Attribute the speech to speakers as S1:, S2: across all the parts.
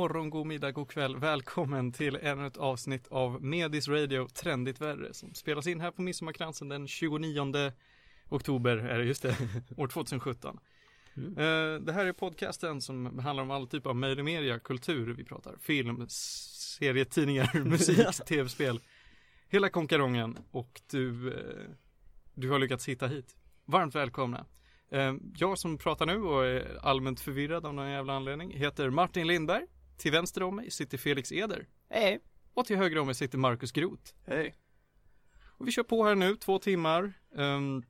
S1: morgon, god middag, god kväll. Välkommen till ännu ett avsnitt av Medis Radio Trendigt Värre som spelas in här på Midsommarkransen den 29 oktober, är det just det, år 2017.
S2: Mm.
S1: Eh, Det här är podcasten som handlar om all typ av media, kultur, vi pratar film, serietidningar, musik, tv-spel, hela konkarongen och du, eh, du har lyckats hitta hit. Varmt välkomna. Eh, Jag som pratar nu och är allmänt förvirrad av någon jävla anledning heter Martin Lindberg. Till vänster om mig sitter Felix Eder.
S2: Hej.
S1: Och till höger om mig sitter Marcus Groth.
S2: Hej.
S1: Och vi kör på här nu, två timmar. ehm,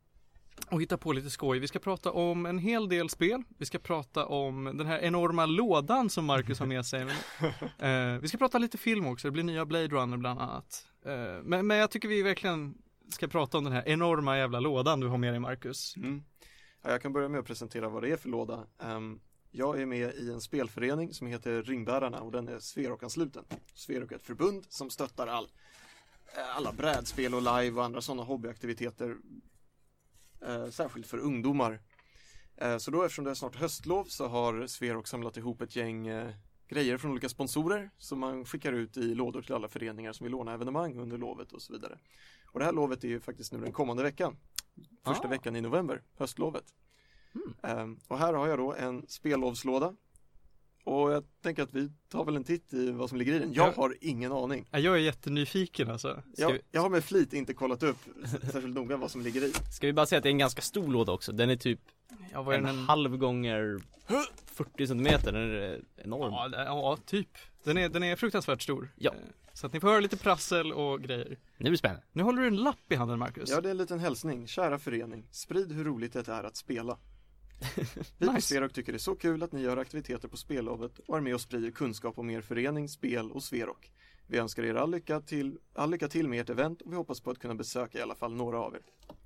S1: och hittar på lite skoj. Vi ska prata om en hel del spel. Vi ska prata om den här enorma lådan som Marcus har med sig. Eh, vi ska prata lite film också. Det blir nya Blade Runner bland annat. Eh, men, men jag tycker vi verkligen ska prata om den här enorma jävla lådan du har med dig Marcus.
S3: Mm. Ja, jag kan börja med att presentera vad det är för låda. Ehm, jag är med i en spelförening som heter Ringbärarna och den är Sverok-ansluten. Sverok är ett förbund som stöttar all, eh, alla brädspel och live och andra sådana hobbyaktiviteter. Eh, särskilt för ungdomar. Eh, så då eftersom det är snart höstlov så har Sverok samlat ihop ett gäng eh, grejer från olika sponsorer som man skickar ut i lådor till alla föreningar som vill låna evenemang under lovet och så vidare. Och det här lovet är ju faktiskt nu den kommande veckan. Första
S1: Ah.
S3: veckan i november, höstlovet.
S1: Mm.
S3: Ehm, och här har jag då en spellovslåda. Och jag tänker att vi tar väl en titt i vad som ligger i den. Jag
S1: Ja.
S3: har ingen aning.
S1: Ja, Jag är jättenyfiken alltså.
S3: Jag,
S1: vi-
S3: jag har med flit inte kollat upp särskilt noga vad som ligger i.
S2: Ska vi bara säga att det är en ganska stor låda också, den är typ
S1: Ja, vad är
S2: en
S1: den?
S2: halv gånger 40 centimeter, den är enorm
S1: Ja, ja, typ. Den är, den är fruktansvärt stor.
S2: Ja.
S1: Eh, Så att ni får höra lite prassel och grejer.
S2: Det blir spännande
S1: Nu håller du en lapp i handen Marcus.
S3: Ja, det är en liten hälsning. Kära förening, sprid hur roligt det är att spela. Vi på
S1: Nice.
S3: Sverok tycker det är så kul att ni gör aktiviteter på spellovet och är med och sprider kunskap om er förening, spel och Sverok. Vi önskar er all lycka till, all lycka till med ert event och vi hoppas på att kunna besöka i alla fall några av er.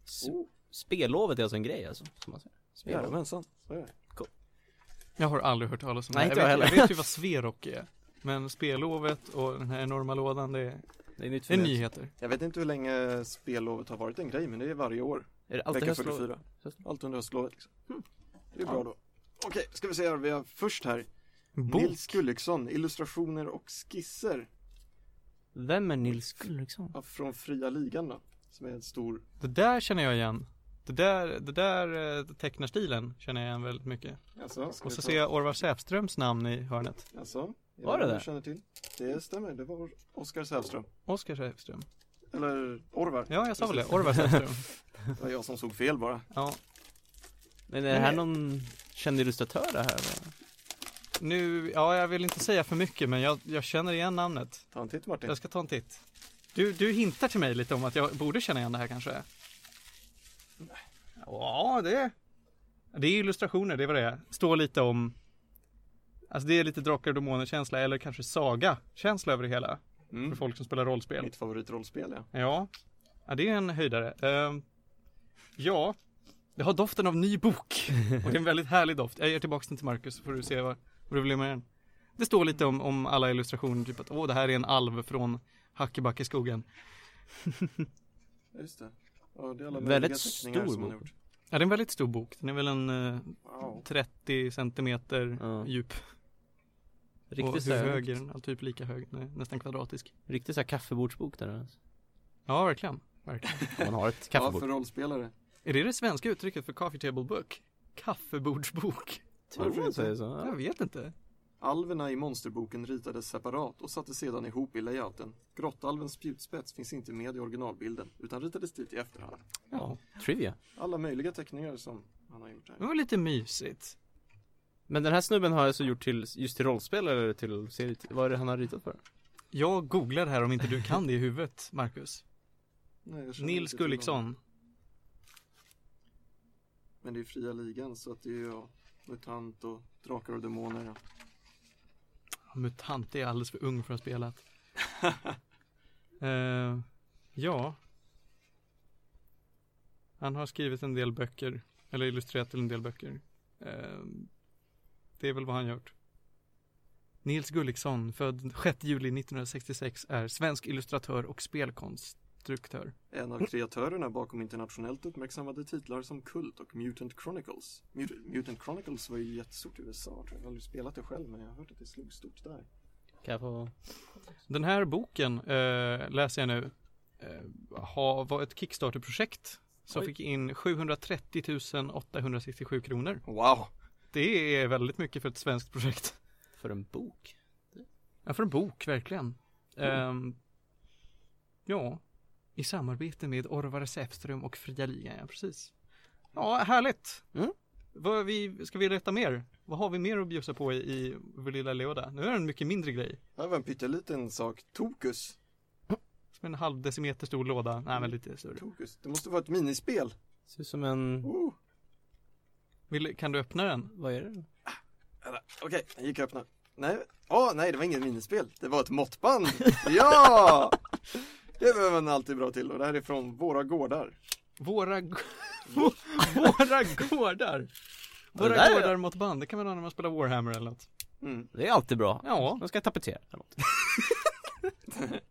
S2: S- Spellovet är alltså en grej alltså, som man säger.
S3: Jajamensan, så är det.
S1: Jag har aldrig hört talas om
S2: Nej,
S1: det.
S2: inte
S1: Jag
S2: jag
S1: vet,
S2: heller.
S1: jag vet ju vad Sverok är. Men spellovet och den här enorma lådan, det är,
S2: Det är nytt
S1: det
S2: för
S1: är nyheter.
S3: Jag vet inte hur länge spellovet har varit en grej, men det är varje år.
S2: Är det alltid
S3: Vecka
S2: höstlov?
S3: 44. Allt under höstlovet. Liksom. Det är
S2: Ja.
S3: bra då. Okej, ska vi se här. Vi har först här
S1: Bok.
S3: Nils Gulliksson, illustrationer och skisser
S2: Vem är Nils Gulliksson?
S3: ja, från Fria Ligan då. Som är en stor,
S1: Det där känner jag igen. Det där, det där eh, tecknarstilen känner jag igen väldigt mycket.
S3: alltså, ska
S1: Och så ser jag Orvar Säfströms namn i hörnet.
S3: Alltså,
S2: Var det
S3: det? Känner till. Det stämmer, det var Oskar Sävström.
S1: Oskar Säfström.
S3: Eller Orvar.
S1: Ja, jag sa väl det. Orvar Säfström.
S3: Det var jag som såg fel bara.
S1: Ja.
S2: Men är det här någon känd illustratör det här?
S1: Nu, ja jag vill inte säga för mycket men jag, jag känner igen namnet.
S3: Ta en titt Martin.
S1: Jag ska ta en titt. Du, du hintar till mig lite om att jag borde känna igen det här kanske? Ja, det Det är illustrationer, det är vad det är. Står lite om Alltså det är lite Drakar och Demoner känsla eller kanske saga-känsla över det hela. För
S3: Mm.
S1: folk som spelar rollspel.
S3: Mitt favoritrollspel ja.
S1: Ja. ja, det är en höjdare. Ehm, ja, det har doften av ny bok. Och det är en väldigt härlig doft. Jag ger tillbaka den till Marcus så får du se vad, vad du vill med den. Det står lite om, om alla illustrationer, typ att åh, det här är en alv från Hackebackeskogen.
S3: Just det. Ja, det är alla
S2: Väldigt stor
S3: som
S2: bok.
S3: gjort.
S1: Ja, det är en väldigt stor bok. Den är väl en eh,
S3: Wow.
S1: 30 centimeter
S2: Ja.
S1: djup.
S2: Riktigt
S1: och
S2: så
S1: hur hög är den? Ja, typ lika hög, nej, nästan kvadratisk.
S2: riktigt så här kaffebordsbok där alltså.
S1: Ja, verkligen. verkligen.
S2: Man har ett
S3: Ja,
S2: kaffebord
S3: för rollspelare.
S1: Är det det svenska uttrycket för coffee table book? Kaffebordsbok?
S3: Varför inte?
S2: säger så?
S1: Jag
S2: Ja.
S1: vet inte.
S3: Alverna i monsterboken ritades separat och sattes sedan ihop i layouten. Grottalvens spjutspets finns inte med i originalbilden utan ritades dit i efterhand.
S2: ja, trivia
S3: Alla möjliga teckningar som han har gjort
S1: Det
S3: här.
S1: var lite mysigt.
S2: Men den här snubben har alltså gjort till, just till rollspel eller till serie, vad är det han har ritat för?
S1: Jag googlar här om inte du kan det i huvudet, Marcus.
S3: Nej,
S1: Nils. Gulliksson.
S3: Men det är fria ligan så att det är ju ja, MUTANT och Drakar och Demoner. Ja.
S1: Mutant är alldeles för ung för att spela. Eh, ja. Han har skrivit en del böcker, eller illustrerat till en del böcker. Eh, det är väl vad han gjort. Nils Gulliksson, född 6 juli 1966, är svensk illustratör och spelkonstruktör.
S3: En av kreatörerna bakom internationellt uppmärksammade titlar som Kult och Mutant Chronicles. Mut- Mutant Chronicles var ju jättestort i USA tror jag. Jag har aldrig spelat det själv men jag har hört att det slog stort där.
S2: Kan jag få
S1: Den här boken, eh, läser jag nu, eh, har, var ett Kickstarter-projekt som
S3: Oj.
S1: fick in 730 867 kronor.
S3: Wow!
S1: Det är väldigt mycket för ett svenskt projekt.
S2: för en bok?
S1: Ja, för en bok, verkligen. Ehm, ja, i samarbete med Orvar Säfström och Fria Ligan, ja precis. Ja, härligt.
S2: Mm.
S1: Vad vi, ska vi leta mer? Vad har vi mer att bjussa på i, i vår lilla låda? Nu är det en mycket mindre grej.
S3: Det var en pytteliten sak. Tokus.
S1: Som en halv decimeter stor låda. Nej, men lite större.
S3: Tokus. Det måste vara ett minispel.
S2: Ser ut som en,
S3: Oh.
S1: Vill, kan du öppna den?
S2: vad är det?
S3: Vänta, Okej, jag gick och öppnade. Nej, åh nej det var inget minispel. Det var ett måttband. Ja! Det behöver man alltid bra till och det här är från Våra Gårdar.
S1: Våra, våra gårdar. Våra
S2: där är-
S1: gårdar mot band. Det kan man ha när man spelar Warhammer eller något.
S3: Mm.
S2: Det är alltid bra.
S1: Ja,
S2: De ska tapetera eller något.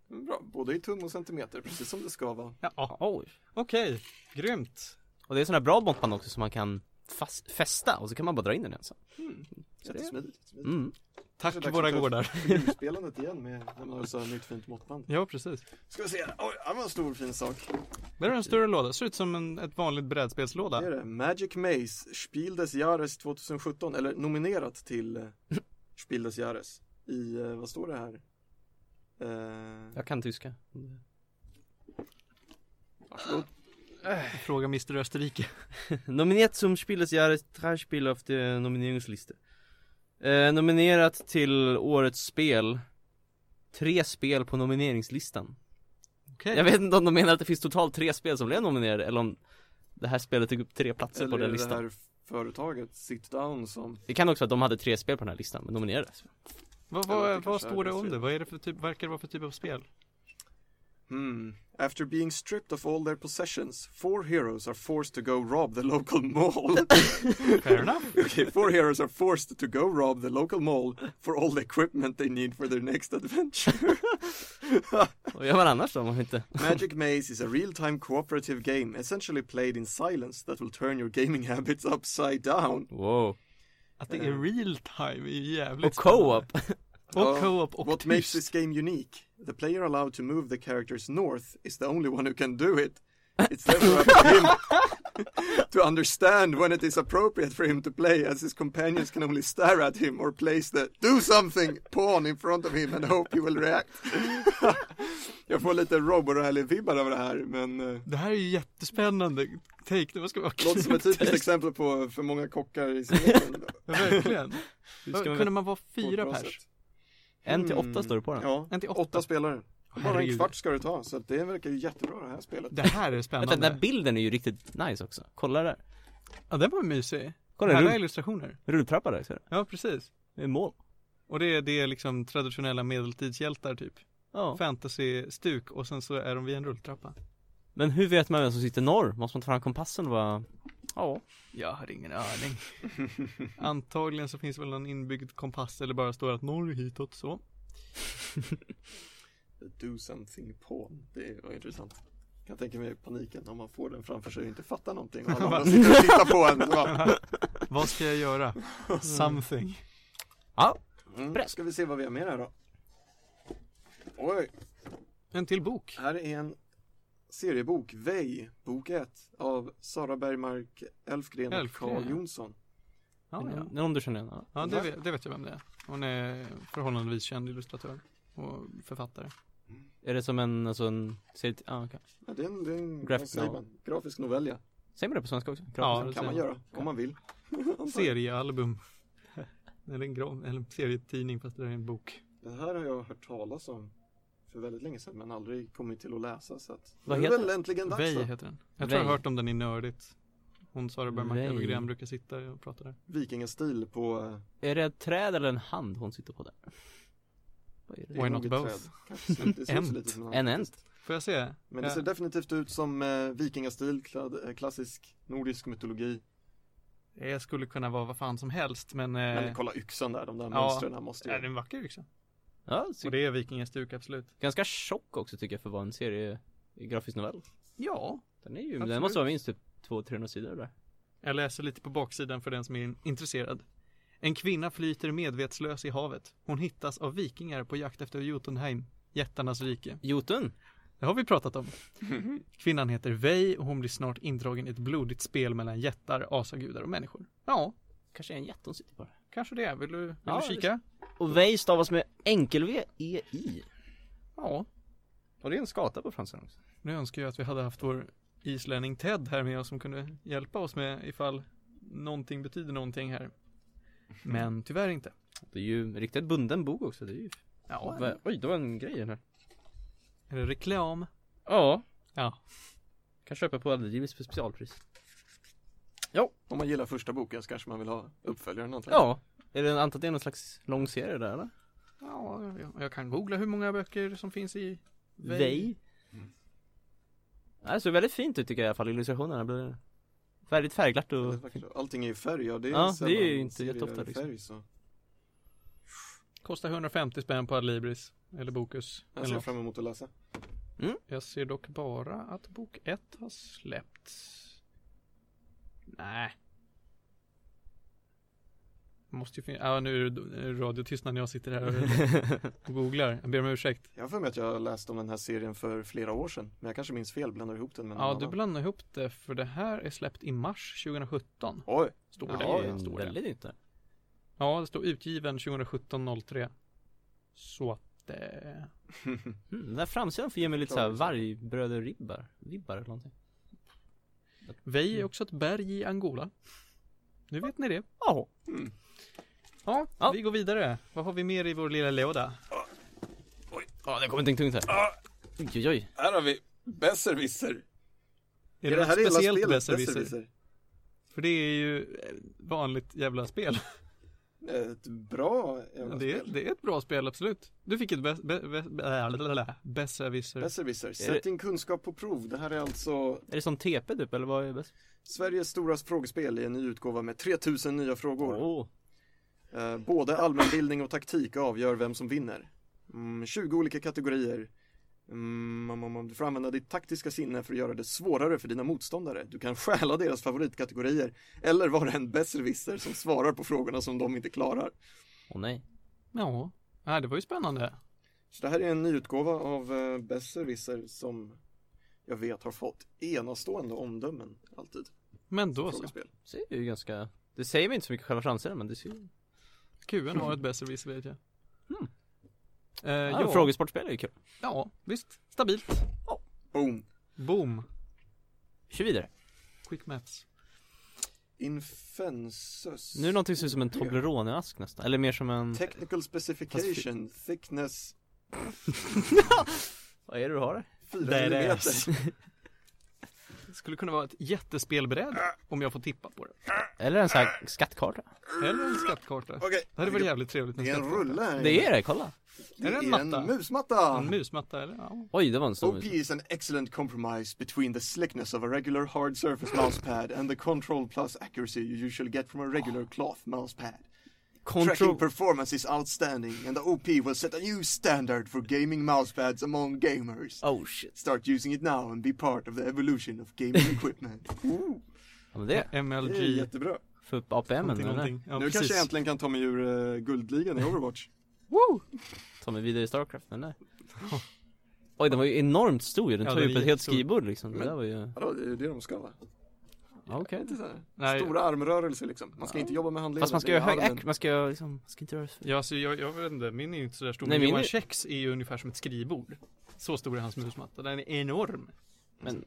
S3: Bra, både i tum och centimeter, precis som det ska vara.
S1: ja.
S2: Oj.
S1: okej. Grymt.
S2: Och det är sådana här bra måttband också som man kan fast, fästa och så kan man bara dra in den igen sen.
S3: Mm.
S2: Så det-
S3: Jättesmidigt. jättesmidigt.
S2: Mm.
S1: Tack
S3: dags
S1: våra gårdar.
S3: figurspelandet igen med när man har så här nytt fint måttband.
S1: Ja, precis.
S3: Ska vi se, oj, det var en stor fin sak.
S1: Det är en större låda. Ser ut som en, ett vanligt brädspelslåda.
S3: Det är det, Magic Maze, Spiel des Jahres 2017, eller nominerat till eh, Spiel des Jahres. I, eh, vad står det här? Eh,
S2: Jag kan tyska.
S3: varsågod.
S1: Fråga Mr Österrike.
S2: Nominerat som Spiel des Jahres, tre spel av de nomineringslista. Eh, nominerat till årets spel. Tre spel på nomineringslistan.
S1: Okej.
S2: Jag vet inte om de menar att det finns totalt tre spel som blev nominerade eller om det här spelet tog upp tre platser
S3: Eller
S2: på den
S3: det
S2: listan.
S3: här företaget Sit Down som
S2: Det kan också vara att de hade tre spel på den här listan, men nominerades.
S1: Vad,
S3: Eller det
S1: vad, vad
S3: kanske
S1: står det
S3: det
S1: om det?
S3: fel.
S1: Vad är det för typ, verkar det vara för typ av spel?
S3: Hmm. After being stripped of all their possessions, four heroes are forced to go rob the local mall.
S1: Fair enough.
S3: okay, four heroes are forced to go rob the local mall for all the equipment they need for their next adventure.
S2: Vad gör man annars då om man inte
S3: Magic Maze is a real-time cooperative game, essentially played in silence, that will turn your gaming habits upside down.
S2: Wow
S1: Att det är real time är ju jävligt
S2: Och co-op
S1: spännande. Och co-op och
S3: What makes this game unique? The player allowed to move the characters north is the only one who can do it. It's therefore up to him to understand when it is appropriate for him to play, as his companions can only stare at him or place the do something pawn in front of him and hope he will react. Jag får lite Robo Rally-vibbar av det här, men eh,
S1: Det här är ju jättespännande take, det ska vara
S3: låter som ett typiskt exempel på för många kockar i smeten.
S1: Ja, Verkligen. Kunde man vara fyra pers?
S3: sätt.
S2: En till åtta
S3: Mm.
S2: står det på den
S3: Ja,
S1: En till
S3: åtta,
S1: åtta.
S3: spelare. Bara en kvart ska det ta, så det verkar ju jättebra det här spelet.
S1: Det här är
S2: Vänta,
S1: spännande.
S2: den där bilden är ju riktigt nice också Kolla där
S1: Ja, den var mysig.
S2: Kolla,
S1: Härliga
S2: rull,
S1: illustrationer.
S2: rulltrappa där, ser du?
S1: Ja, precis.
S2: Det är mål
S1: Och det är, det är liksom traditionella medeltidshjältar typ.
S2: Ja
S1: Fantasy-stuk och sen så är de vid en rulltrappa.
S2: Men hur vet man vem som sitter norr? Måste man ta fram kompassen och bara Ja
S1: Jag har ingen aning. Antagligen så finns det väl någon inbyggd kompass eller bara står att norr hitåt så.
S3: Do something pawn, det var intressant. Kan tänka mig paniken om man får den framför sig och inte fattar någonting och alla andra sitter och tittar på en. Bara,
S1: Vad ska jag göra? Something.
S2: Ja,
S3: Mm,
S2: Brett.
S3: ska vi se vad vi har mer här då. Oj,
S1: En till bok.
S3: här är en seriebok, Vej, bok 1 av Sara Bergmark Elfgren och Carl
S1: ja.
S3: Jonsson.
S1: Ja, ja.
S2: någon du känner igen? Ja.
S1: ja det, vet, det vet jag vem det är. Hon är förhållandevis känd illustratör och författare.
S2: Är det som en, alltså en, säg, ja okej
S3: Ja, det är en, det är en
S2: novel.
S3: man? grafisk novell ja.
S2: Säger man det på svenska också?
S1: Ja,
S3: kan
S1: det
S3: man
S1: säger
S3: göra, om man vill.
S1: Seriealbum. eller en gra- eller en serietidning fast det är en bok.
S3: Det här har jag hört talas om för väldigt länge sedan men aldrig kommit till att läsa så att
S2: Vad
S3: det är
S2: heter
S3: väl äntligen dags
S1: Vej
S3: då.
S1: heter den. Jag tror jag har
S2: Vej.
S1: hört om den i Nördigt. Hon Sara Bergmark
S2: Vej.
S1: Elfgren brukar sitta och prata där.
S3: Vikingastil på, eh,
S2: Är det ett träd eller en hand hon sitter på där? Vad är det?
S3: Det är
S1: Why not both?
S3: träd. Kanske ser- Det ser ut
S1: Ent.
S3: lite som
S2: En ent?
S1: Får jag se?
S3: Men det
S1: Ja.
S3: ser definitivt ut som eh, vikingastil, kladd- eh, klassisk nordisk mytologi.
S1: Det skulle kunna vara vad fan som helst men, eh,
S3: Men kolla yxan där, de där
S1: ja.
S3: mönstren måste
S1: är det
S3: ju...
S1: en vacker yxa?
S2: Ja,
S1: Och
S2: så,
S1: det är vikingastuk absolut.
S2: ganska tjock också tycker jag för att vara en serie i grafisk novell.
S1: Ja.
S2: Den är ju,
S1: Absolut.
S2: den måste vara minst typ 200-300 sidor där.
S1: Jag läser lite på baksidan för den som är intresserad. En kvinna flyter medvetslös i havet. Hon hittas av vikingar på jakt efter Jotunheim, jättarnas rike.
S2: Jotun!
S1: Det har vi pratat om. Kvinnan heter Vej och hon blir snart indragen i ett blodigt spel mellan jättar, asagudar och människor. Ja,
S2: Kanske är en jätte hon sitter på det.
S1: kanske det. Vill du, vill
S2: Ja,
S1: du kika?
S2: Och Vej stavas med enkel-V-E-I.
S1: Ja.
S2: Och det är en skata på franska också.
S1: Nu önskar jag att vi hade haft vår islänning Ted här med oss som kunde hjälpa oss med ifall någonting betyder någonting här. Men tyvärr inte.
S2: Det är ju riktigt bunden bok också. Det är ju...
S1: Ja,
S2: Va- Oj, det var en grej den här.
S1: är det reklam?
S2: Ja.
S1: Ja.
S2: Kan köpa på Adlibris för specialpris.
S3: Om man gillar första boken så kanske man vill ha uppföljaren antar jag.
S2: Ja. Är det antar att det är någon slags lång serie där eller?
S1: Ja, jag, jag kan googla hur många böcker som finns i Vej.
S2: Vej. Det ser väldigt fint ut tycker jag i alla fall, illustrationerna blir väldigt färgglatt och.
S3: Allting är i färg, ja det är,
S2: Ja, det är ju inte jätteofta, liksom.
S3: färg, så.
S1: Kostar 150 spänn på Adlibris. Eller Bokus.
S3: Jag ser fram emot att läsa.
S1: Jag ser dock bara att bok 1 har släppts. Nej. Måste ju finnas, ja nu är det radiotystnad när jag sitter här och, googlar. Jag ber om ursäkt.
S3: Jag har för mig att jag läste om den här serien för flera år sedan. Men jag kanske minns fel, blandar ihop den med
S1: Ja, du blandar ihop det för det här är släppt i mars 2017.
S3: Oj!
S1: Står
S2: Ja,
S1: det. står
S2: väldigt nytt.
S1: Ja, det står utgiven 2017 03. Så att eh,
S2: Mm, den där framsidan får ge mig lite såhär
S3: Tragiskt.
S2: vargbröder-ribbar, vibbar eller någonting.
S1: Vej är också ett berg i Angola. Nu vet ni det.
S2: Ja.
S3: Mm.
S1: Ja,
S2: Ja.
S1: vi går vidare. Vad har vi mer i vår lilla låda?
S2: Ja, det kommer någonting tungt här. Oj, oj, oj.
S3: Här har vi Besserwisser!
S1: Är det, något
S3: hela
S1: speciellt
S3: spelet,
S1: besserwisser? För det är ju vanligt jävla spel.
S3: Ett bra jävla
S1: Det är,
S3: spel.
S1: det är ett bra spel, absolut. Du fick ett besserwisser.
S3: Besserwisser, sätt din kunskap på prov. Det här är alltså
S2: Är det som TP typ, eller vad är bäst?
S3: Sveriges stora frågespel i en ny utgåva med 3000 nya frågor.
S2: Åh.
S3: Eh, både allmänbildning och taktik avgör vem som vinner. Mm, 20 olika kategorier. Mm, du får använda ditt taktiska sinne för att göra det svårare för dina motståndare. Du kan stjäla deras favoritkategorier eller vara en besserwisser som svarar på frågorna som de inte klarar.
S2: Åh nej.
S1: Ja, ja, det var ju spännande.
S3: Så det här är en ny utgåva av eh, besserwisser som jag vet har fått enastående omdömen alltid.
S1: Men då så.
S2: Det ser ju ganska Det säger mig inte så mycket själva framsidan men det ser ju
S1: QN har ett besserwisser vet jag.
S2: Mm.
S1: Eh,
S2: ja,
S1: ja,
S2: Frågesportspel är ju kul
S1: ja, visst. Stabilt.
S3: Boom!
S1: Boom.
S2: Kör vidare
S1: Quick maps.
S3: Infensus.
S2: Nu är det någonting som ser ut som en Toblerone-ask nästan Eller mer som en
S3: Technical specification, thickness
S2: Vad är det du har där?
S3: 4
S1: Där är
S3: millimeter.
S1: Skulle kunna vara ett jättespelbräde om jag får tippa på det.
S2: Eller en sån här skattkarta
S1: Eller en skattkarta.
S3: Okej,
S1: Det hade varit jävligt trevligt med
S3: det är en
S1: skattkarta.
S3: rulle här.
S2: Det är det, kolla
S3: Det
S1: Är det en
S3: är en
S1: matta?
S3: musmatta.
S1: En musmatta eller? Ja.
S2: Oj, det var en stor
S3: OP is an excellent compromise between the slickness of a regular hard surface mousepad and the control plus accuracy you usually get from a regular cloth mousepad. Tracking
S2: Control
S3: performance is outstanding and the OP will set a new standard for gaming mousepads among gamers.
S2: Oh shit
S3: Start using it now and be part of the evolution of gaming equipment. Ooh,
S2: Ja men det,
S3: det är
S1: MLG.
S3: jättebra.
S2: få upp APM
S1: Någonting,
S2: eller?
S1: någonting. Ja,
S3: nu
S1: precis.
S3: kanske jag äntligen kan ta mig ur uh, guldligan i Overwatch.
S2: Woo! Ta mig vidare i Starcraft, men nej Oj, den var ju enormt stor den
S1: Ja,
S2: tar ju
S1: den
S2: upp ett helt skrivbord liksom Det
S3: Men-
S2: där var ju,
S3: Vadå, det är det de ska va?
S2: Ja, okej
S3: Inte så här.
S1: Nej.
S3: Stora armrörelser liksom. Man ska inte jobba med handleden.
S2: Fast man ska ha hög
S3: armen.
S2: ack, man ska liksom, man ska inte röra sig
S1: Ja, alltså jag, jag vet inte, min är ju inte sådär stor.
S2: Nej, min
S1: Johan
S2: är-
S1: Käcks är ju ungefär som ett skrivbord. Så stor är hans musmatta, den är enorm.
S2: Men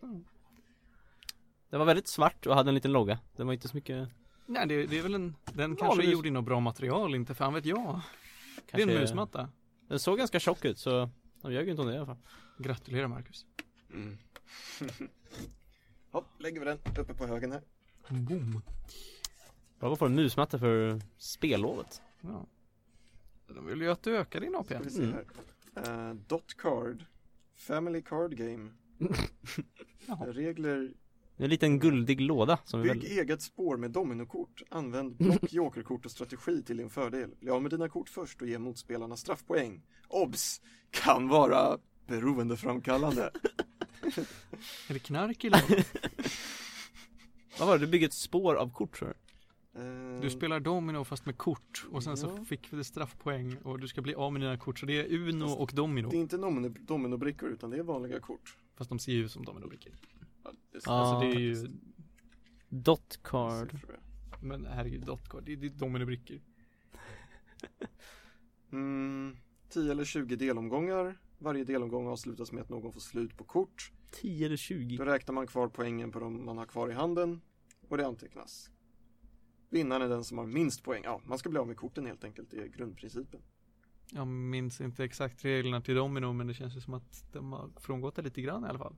S2: Den var väldigt svart och hade en liten logga Den var inte så mycket
S1: Nej, det, det är väl en, den kanske
S2: Vanlig
S1: är gjord i något bra material, inte fan vet jag. Det är
S2: kanske,
S1: en musmatta.
S2: Den såg ganska tjock ut så De ljög ju inte om det i alla fall
S1: Gratulerar Marcus.
S3: Mm. Hopp, lägger vi den uppe på högen här.
S1: Boom.
S2: Bra att få en musmatta för spellovet
S1: Ja. De vill ju att du ökar din AP.
S3: Ska vi se
S2: Mm.
S3: här. Eh, dot card. Family card game. Regler.
S2: En liten guldig låda som
S3: Bygg
S2: väl...
S3: eget spår med dominokort. Använd block, jokerkort och strategi till din fördel. Bli av med dina kort först och ge motspelarna straffpoäng. Obs! Kan vara beroendeframkallande.
S1: Är det knark eller?
S2: Vad var det? Du bygger ett spår av kort tror du?
S3: Eh,
S1: Du spelar domino fast med kort och sen så
S3: Ja.
S1: fick vi straffpoäng och du ska bli av med dina kort så det är Uno och domino.
S3: Det är inte domino, dominobrickor utan det är vanliga kort.
S1: Fast de ser ju ut som dominobrickor.
S3: Ja, det
S2: Ja.
S1: Alltså det är ju,
S2: Dot card.
S1: men herregud, dotcard, det är, det är dominobrickor.
S3: Mm, 10 eller 20 delomgångar. Varje delomgång avslutas med att någon får slut på kort.
S2: 10 eller 20.
S3: Då räknar man kvar poängen på de man har kvar i handen och det antecknas. Vinnaren är den som har minst poäng. Ja, man ska bli av med korten helt enkelt, det är grundprincipen.
S1: Jag minns inte exakt reglerna till domino men det känns ju som att de har frångått det lite grann i alla fall.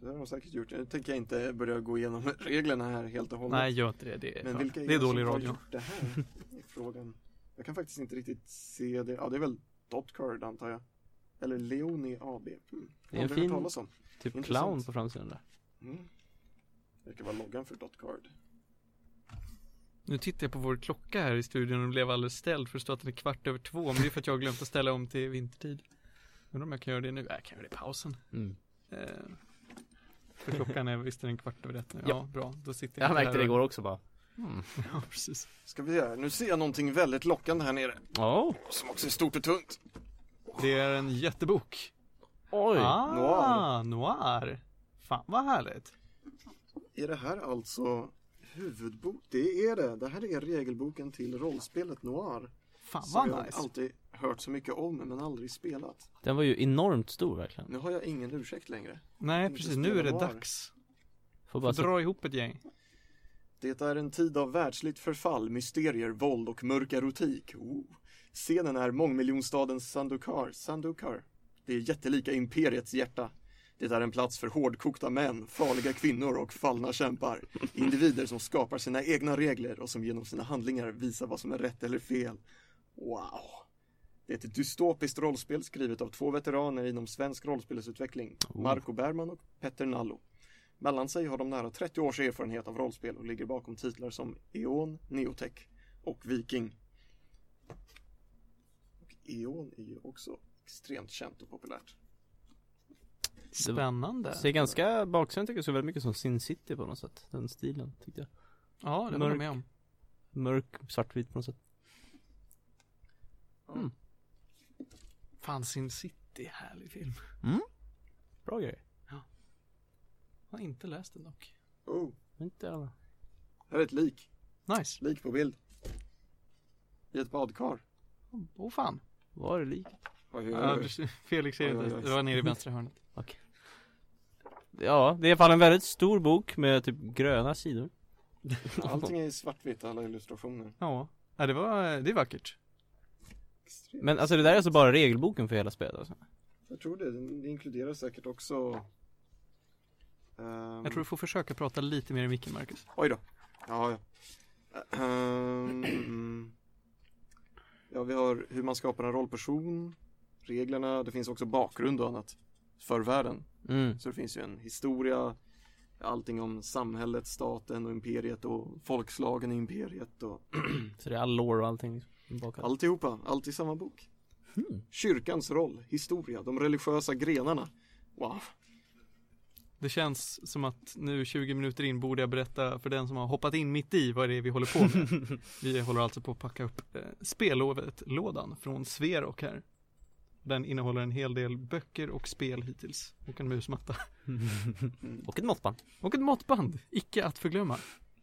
S3: Det har de säkert gjort. Nu tänker jag inte börja gå igenom reglerna här helt och hållet.
S1: Nej, gör inte det. Det är,
S3: Men vilka är
S1: det är dålig
S3: som har
S1: radio.
S3: gjort det här? I frågan. Jag kan faktiskt inte riktigt se det. Ja, det är väl Dotcard antar jag. Eller Leoni AB. Mm.
S2: Det är en fin-
S3: talas om.
S2: Typ
S3: Intressant.
S2: clown på framsidan där.
S3: Mm. Verkar vara loggan för Dotcard.
S1: Nu tittar jag på vår klocka här i studion och blev alldeles ställd för det står att den är kvart över två men det är för att jag har glömt att ställa om till vintertid. Undrar om jag kan göra det nu? Jag kan göra det i pausen.
S2: Mm.
S1: Eh, för klockan är visst är den kvart över ett nu. Ja,
S2: Ja.
S1: bra. Då sitter
S2: Jag
S1: inte
S2: märkte
S1: här
S2: det
S1: och-
S2: igår också bara. Mm.
S1: Ja, precis.
S3: Ska vi göra? Nu ser jag någonting väldigt lockande här nere.
S2: Oh.
S3: Som också är stort och tungt.
S1: Det är en jättebok.
S2: Oj!
S1: Ah, noir. Fan vad härligt.
S3: Är det här alltså huvudbok? Det är det. Det här är regelboken till rollspelet Noir.
S1: Fan
S3: Som
S1: vad
S3: jag
S1: nice.
S3: alltid hört så mycket om men aldrig spelat.
S2: Den var ju enormt stor verkligen.
S3: Nu har jag ingen ursäkt längre.
S1: Nej, precis. Nu är det
S3: noir.
S1: dags.
S2: Får bara
S1: Får dra ihop ett gäng.
S3: Det är en tid av världsligt förfall, mysterier, våld och mörk erotik. Oh. Scenen är mångmiljonstaden Sandukar. Sandukar. Det är jättelika imperiets hjärta. Det är en plats för hårdkokta män, farliga kvinnor och fallna kämpar. Individer som skapar sina egna regler och som genom sina handlingar visar vad som är rätt eller fel. Wow! Det är ett dystopiskt rollspel skrivet av två veteraner inom svensk rollspelsutveckling,
S2: Oh.
S3: Marco Bergman och Petter Nallo. Mellan sig har de nära 30 års erfarenhet av rollspel och ligger bakom titlar som Eon, Neotech och Viking. Och Eon är ju också extremt känt och populärt.
S1: Spännande.
S2: Ser ganska baksidan tycker jag så väldigt mycket som Sin City på något sätt. Den stilen tyckte jag.
S1: Ja, det håller jag med om.
S2: Mörk, svartvit på något sätt.
S1: Fan, Sin City, härlig film.
S2: Bra grej.
S1: Jag har inte läst den dock.
S3: Oh,
S2: Inte alla.
S3: här är ett lik.
S1: Nice.
S3: Lik på bild. I ett badkar.
S1: Åh oh, fan.
S2: Var det lik?
S3: Oj, oj,
S1: Ja,
S3: oj.
S1: du, Felix ser inte. Det var nere i vänstra hörnet.
S2: Ja, det är i alla fall en väldigt stor bok med typ gröna sidor.
S3: Allting är i svartvitt, alla illustrationer.
S1: Ja. ja, det var, det är vackert.
S3: Extremt.
S2: Men alltså det där är alltså bara regelboken för hela spelet alltså.
S3: Jag tror det, det inkluderar säkert också ehm,
S1: Jag tror du får försöka prata lite mer i micken, Marcus.
S3: Oj då. Ja, ja. Ehm, ja, vi har hur man skapar en rollperson, reglerna, det finns också bakgrund och annat för världen.
S2: Mm.
S3: Så det finns ju en historia, allting om samhället, staten och imperiet och folkslagen i imperiet och
S2: Så det är all lore och allting liksom, inbakat.
S3: alltihopa, allt i samma bok.
S2: Hmm.
S3: Kyrkans roll, historia, de religiösa grenarna. Wow.
S1: Det känns som att nu 20 minuter in borde jag berätta för den som har hoppat in mitt i vad det är vi håller på med. vi håller alltså på att packa upp eh, spellovet-lådan från Sverok här. Den innehåller en hel del böcker och spel hittills. Och en musmatta.
S2: Och ett måttband.
S1: Och ett måttband, icke att förglömma.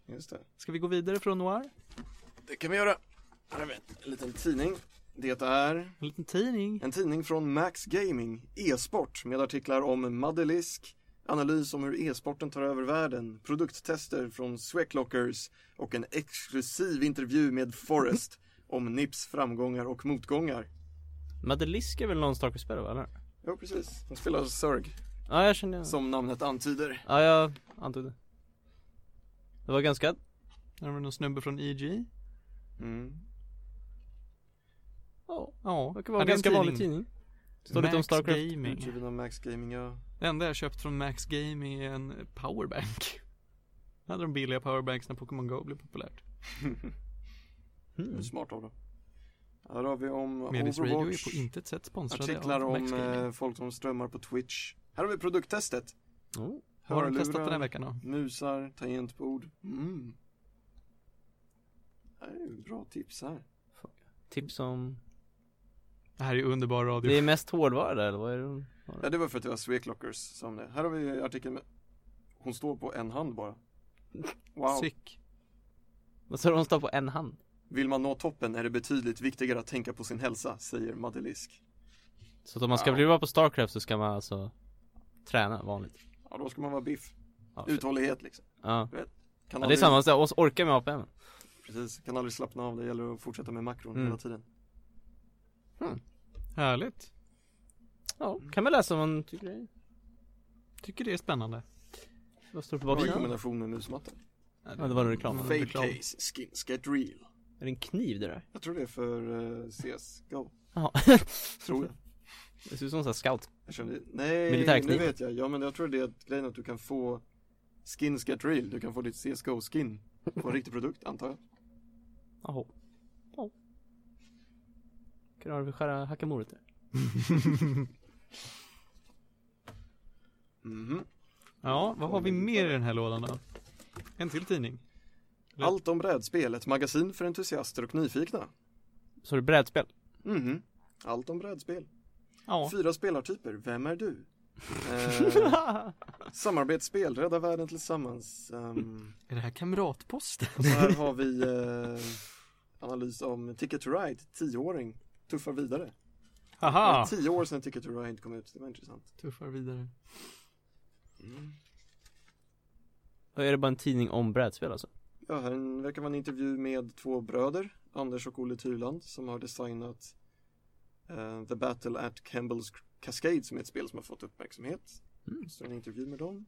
S3: Just det.
S1: Ska vi gå vidare från Noir?
S3: Det kan vi göra. Här har vi en liten tidning. Det är
S1: En liten tidning.
S3: en tidning från Max Gaming, e-sport, med artiklar om Madelisk, analys om hur e-sporten tar över världen, produkttester från Sweclockers och en exklusiv intervju med Forrest om Nips framgångar och motgångar.
S2: Madelisk är väl någon Starcraft-spelare va, eller?
S3: Jo, precis. De spelar Zerg,
S2: Ja, jag kände
S3: som namnet antyder.
S2: Ja, jag antog det. Det var ganska,
S1: Är det någon snubbe från EG?
S3: Mm.
S2: ja Ja,
S1: Ja,
S2: verkar vara en
S1: det
S2: ganska
S1: tidning.
S2: vanlig tidning. Står lite om Starcraft.
S1: Gaming.
S3: Utgiven av Max Gaming, ja.
S1: Det enda jag köpt från Max Gaming är en powerbank. Hade de billiga powerbanks när Pokémon Go blev populärt.
S3: Det är
S2: Mm.
S3: smart av dem. Här har vi om
S1: Medis Radio
S3: Overwatch.
S1: är på intet sätt sponsrade
S3: Artiklar om eh, folk som strömmar på Twitch. Här har vi produkttestet.
S2: Oh.
S1: Har
S3: hörlurar,
S1: testat den här veckan då?
S3: Musar, tangentbord. Mm. Det här är ju bra tips här.
S2: Tips om...
S1: Det här är underbar radio.
S2: Det är mest hårdvara där, eller vad är det?
S3: Ja, det var för att det var Sweclockers som det. Här har vi artikeln med Hon står på en hand bara. Wow.
S1: Sick.
S2: Vad sa du, hon står på en hand?
S3: Vill man nå toppen är det betydligt viktigare att tänka på sin hälsa, säger Madelisk.
S2: Så att om man ska
S3: Wow.
S2: bli bra på Starcraft så ska man alltså träna vanligt?
S3: Ja, då ska man vara biff.
S2: Ja,
S3: Uthållighet liksom.
S2: ja.
S3: Kan
S2: ja det är samma, oss orka med APM
S3: Precis, kan aldrig slappna av. Det gäller att fortsätta med makron
S2: Mm.
S3: hela tiden.
S1: Härligt.
S2: Ja, kan man läsa om man tycker det är
S1: Tycker det är spännande.
S2: Vad står det på
S3: Bra
S2: baksidan?
S3: kombination med musmatta.
S2: Ja, det var en reklam.
S3: Fade
S1: reklam.
S3: case, skins get real.
S2: Är det en kniv det där?
S3: Jag tror det är för uh, CSGO,
S2: Jaha,
S3: tror jag.
S2: det ser ut som en sån här scout
S3: jag kände, nej,
S2: Militärkniv.
S3: nu vet jag. Ja men jag tror det är att grejen att du kan få skins get real. Du kan få ditt CSGO skin på en riktig produkt, antar jag.
S2: Jaha Ja Kan du skära hacka morötter?
S3: Mhm.
S1: Ja, vad har vi mer i den här lådan då? En till tidning.
S3: Allt om brädspel, ett magasin för entusiaster och nyfikna.
S2: Så är det brädspel?
S3: Mhm. Allt om brädspel.
S1: Ja.
S3: Fyra spelartyper, vem är du? Eh, samarbetsspel, rädda världen tillsammans. Ehm,
S1: Är det här kamratposten?
S3: här har vi eh, analys om Ticket to Ride, tioåring, tuffar vidare. Det
S1: Haha!
S3: var tio år sedan Ticket to Ride kom ut, det var intressant.
S1: Tuffar vidare.
S3: Mm.
S2: Och är det bara en tidning om brädspel alltså?
S3: Ja, här en- verkar vara en intervju med två bröder, Anders och Olle Tyrland, som har designat eh, The Battle at Campbell's Cascade som är ett spel som har fått uppmärksamhet.
S2: Mm.
S3: Så en intervju med dem.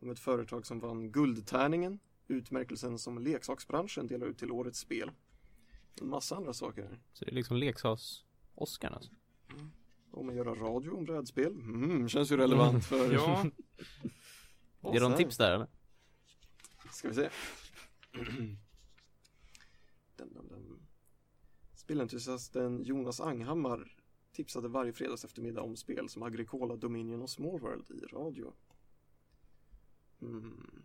S3: Om ett företag som vann Guldtärningen, utmärkelsen som leksaksbranschen delar ut till årets spel. En massa andra saker här.
S2: Så det är liksom leksaks-Oscar alltså?
S3: Om att göra radio om brädspel, mm, känns ju relevant för...
S1: Ja,
S2: Ger de tips där eller?
S3: Ska vi se. dum, dum, dum. Spelentusiasten Jonas Anghammar tipsade varje fredags eftermiddag om spel som Agricola, Dominion och Smallworld i radio. Mm.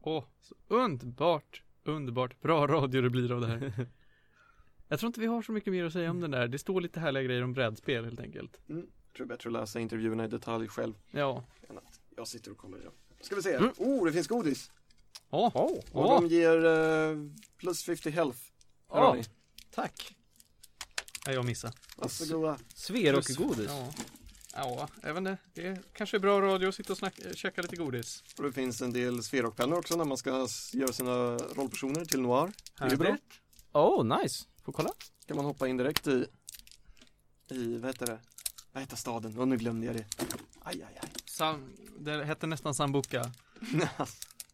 S1: åh, så underbart, underbart, bra radio det blir av det här. Jag tror inte vi har så mycket mer att säga om den där. Det står lite härliga grejer om brädspel helt enkelt.
S3: Mm. Jag tror det är bättre att läsa intervjuerna i detalj själv
S1: Ja.
S3: än att jag sitter och kollar i dem. Ska vi se.
S2: Mm.
S3: Oh, det finns godis!
S1: Åh,
S2: Oh.
S3: Och
S1: Åh.
S3: de ger eh, plus 50 health. Här ni.
S1: tack. Nej, jag missade.
S3: Varsågoda.
S2: Sverok-godis?
S1: Ja. Ja, vet inte. Det är kanske är bra radio att sitta och snacka, käka lite godis.
S3: Och det finns en del sferockpennor också när man ska göra sina rollpersoner till noir. Det är.
S2: Oh, nice! Får kolla?
S3: kan man hoppa in direkt i, i vad heter det? Vad heter staden? Och nu glömde jag det. Aj, aj, aj.
S1: Sam, det hette nästan Sambuca.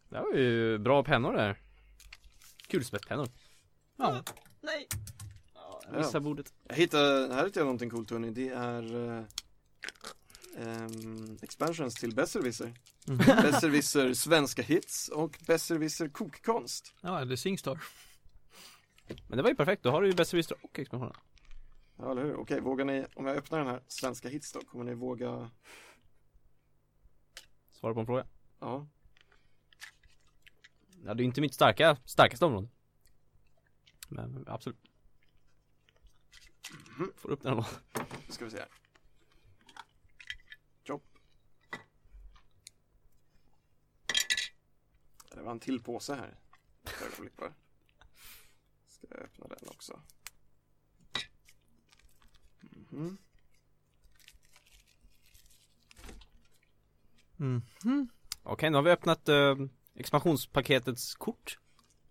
S2: Det var ju bra pennor där Kulspetspennor
S1: Ja.
S2: Nej! Ja, jag
S3: Ja.
S2: missade bordet
S3: jag hittade, här hittade jag någonting coolt hörni. Det är um, expansions till Besserwisser.
S1: Mhm.
S3: Besserwisser svenska hits och Besserwisser kokkonst.
S1: Ja, det är Singstar.
S2: Men det var ju perfekt, då har du ju Besserwisser och expansionen
S3: Ja, eller hur? Okej, vågar ni, om jag öppnar den här svenska hits då, kommer ni våga,
S2: Svara på en fråga
S3: ja,
S2: Ja, det är inte mitt starka, starkaste område Men absolut
S3: Mhm.
S2: Får upp den
S3: nu ska vi se här. Jobb. Det var en till påse här. Ett ögonblick bara. Ska jag öppna den också. Mhm.
S2: Okej, nu har vi öppnat eh, expansionspaketets kort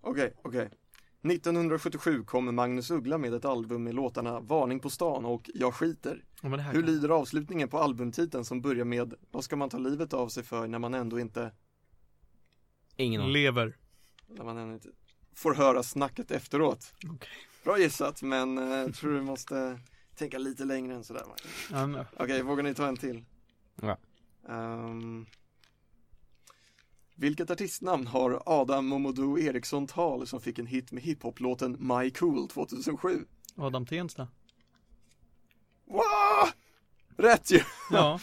S3: Okej, okej. 1977 kom Magnus Uggla med ett album med låtarna Varning på stan och Jag skiter.
S1: Ja, men det här
S3: Hur
S1: kan-
S3: lyder avslutningen på albumtiteln som börjar med Vad ska man ta livet av sig för när man ändå inte,
S2: Ingen
S1: Lever.
S3: när man ändå inte får höra snacket efteråt.
S1: Okej.
S3: Bra gissat, men eh, jag tror du måste tänka lite längre än sådär Okej, vågar ni ta en till?
S2: Ja.
S3: Ehm, vilket artistnamn har Adam Momodou Eriksson Tal som fick en hit med hiphop-låten My Cool 2007?
S1: Adam Tensta.
S3: Wow! Rätt ju!
S1: Ja.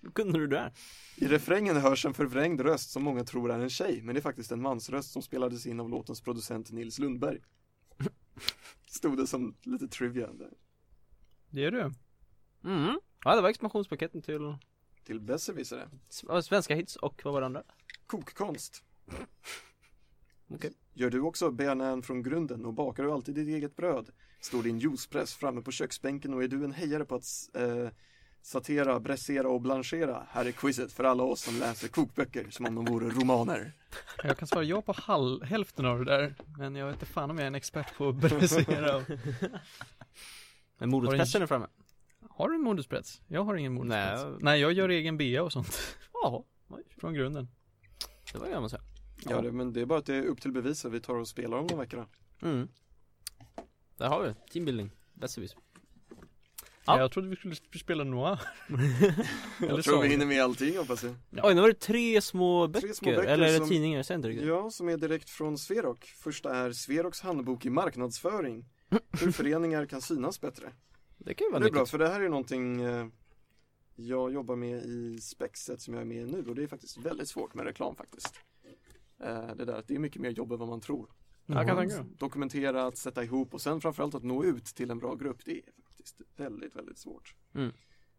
S2: Hur kunde du det där?
S3: I refrängen hörs en förvrängd röst som många tror är en tjej, men det är faktiskt en mansröst som spelades in av låtens producent Nils Lundberg. Stod det som lite trivia där.
S1: Det är du.
S2: Mm. Ja, det var expansionspaketen till
S3: Till besserwissare.
S2: svenska hits och vad var det andra?
S3: Kokkonst.
S2: Okej.
S3: Gör du också bearnaise från grunden och bakar du alltid ditt eget bröd? Står din juicepress framme på köksbänken och är du en hejare på att eh, satera, bressera och blanchera? Här är quizet för alla oss som läser kokböcker som om de vore romaner.
S1: Jag kan svara ja på halv, hälften av det där. Men jag vet inte fan om jag är en expert på att bräsera.
S2: Men morotspressen är framme.
S1: Har du en moduspress? Jag har ingen moduspress.
S2: Nej.
S1: Nej, jag gör egen bea och sånt.
S2: Jaha,
S1: Från grunden.
S2: det var det jag måste säga.
S3: Ja, det, men det är bara att det är upp till bevis att vi tar och spelar om de veckorna.
S2: Mm. Där har vi. Teambuilding. Besserwisser. Ja.
S1: Ja. Jag trodde vi skulle spela Noir.
S3: Jag tror
S1: så.
S3: vi hinner med allting hoppas jag.
S2: Oj, nu var det tre små böcker.
S3: Tre små böcker
S2: eller
S3: som-
S2: tidningar? Jag ser inte riktigt.
S3: Ja, som är direkt från Sverok. Första är Sveroks handbok i marknadsföring. Hur föreningar kan synas bättre.
S2: Det kan ju vara
S3: Det är bra,
S2: nyttigt.
S3: för det här är någonting eh, jag jobbar med i Spexet som jag är med i nu och det är faktiskt väldigt svårt med reklam faktiskt. Eh, det där att det är mycket mer jobb än vad man tror.
S2: Jag kan tänka.
S3: Dokumentera, att sätta ihop och sen framförallt att nå ut till en bra grupp. Det är faktiskt väldigt, väldigt svårt.
S2: Mm.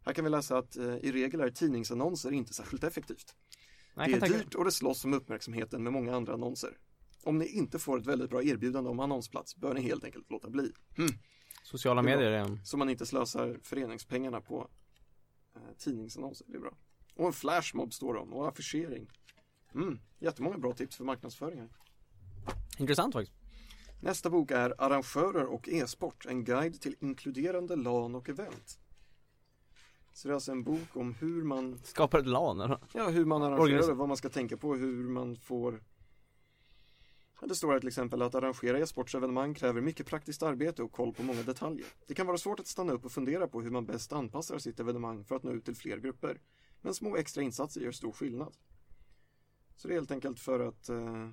S3: Här kan vi läsa att eh, i regel är tidningsannonser inte särskilt effektivt. Det är dyrt och det slåss om uppmärksamheten med många andra annonser. Om ni inte får ett väldigt bra erbjudande om annonsplats bör ni helt enkelt låta bli.
S2: Sociala medier är en...
S3: Så man inte slösar föreningspengarna på eh, tidningsannonser, det är bra. Och en flashmob står det om, och affischering. Mm, jättemånga bra tips för marknadsföringar.
S2: Intressant faktiskt.
S3: Nästa bok är Arrangörer och e-sport, en guide till inkluderande LAN och event. Så det är alltså en bok om hur man,
S2: Skapar ett LAN eller?
S3: ja, hur man arrangerar
S2: Organis-
S3: det, vad man ska tänka på, hur man får Det står här till exempel att arrangera e-sportsevenemang kräver mycket praktiskt arbete och koll på många detaljer. Det kan vara svårt att stanna upp och fundera på hur man bäst anpassar sitt evenemang för att nå ut till fler grupper. Men små extra insatser gör stor skillnad. Så det är helt enkelt för att eh,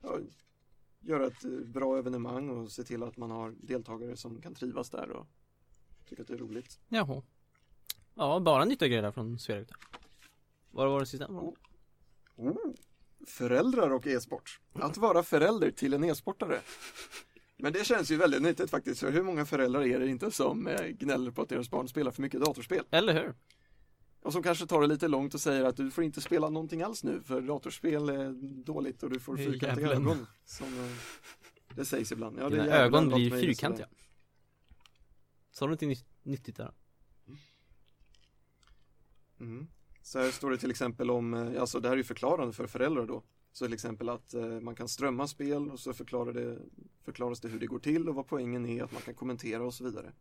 S3: ja, göra ett eh, bra evenemang och se till att man har deltagare som kan trivas där och tycka att det är roligt.
S1: Jaha.
S2: Ja, bara nyttiga grejer där från Sverige. Vad var det sista?
S3: Oh. Föräldrar och e-sport. Att vara förälder till en e-sportare. Men det känns ju väldigt nyttigt faktiskt, för hur många föräldrar är det inte som eh, gnäller på att deras barn spelar för mycket datorspel?
S2: Eller hur?
S3: Och som kanske tar det lite långt och säger att du får inte spela någonting alls nu för datorspel är dåligt och du får
S1: Det
S3: fyrkantiga ögon. Som eh, det sägs ibland. Ja, det
S2: Dina
S3: är djävulen,
S2: ögon blir fyrkantiga. Sa du någonting nytt- nyttigt där?
S3: det. Mm. Så här står det till exempel om, eh, alltså det här är ju förklarande för föräldrar då. Så till exempel att eh, man kan strömma spel och så förklarar det, förklaras det hur det går till och vad poängen är, att man kan kommentera och så vidare.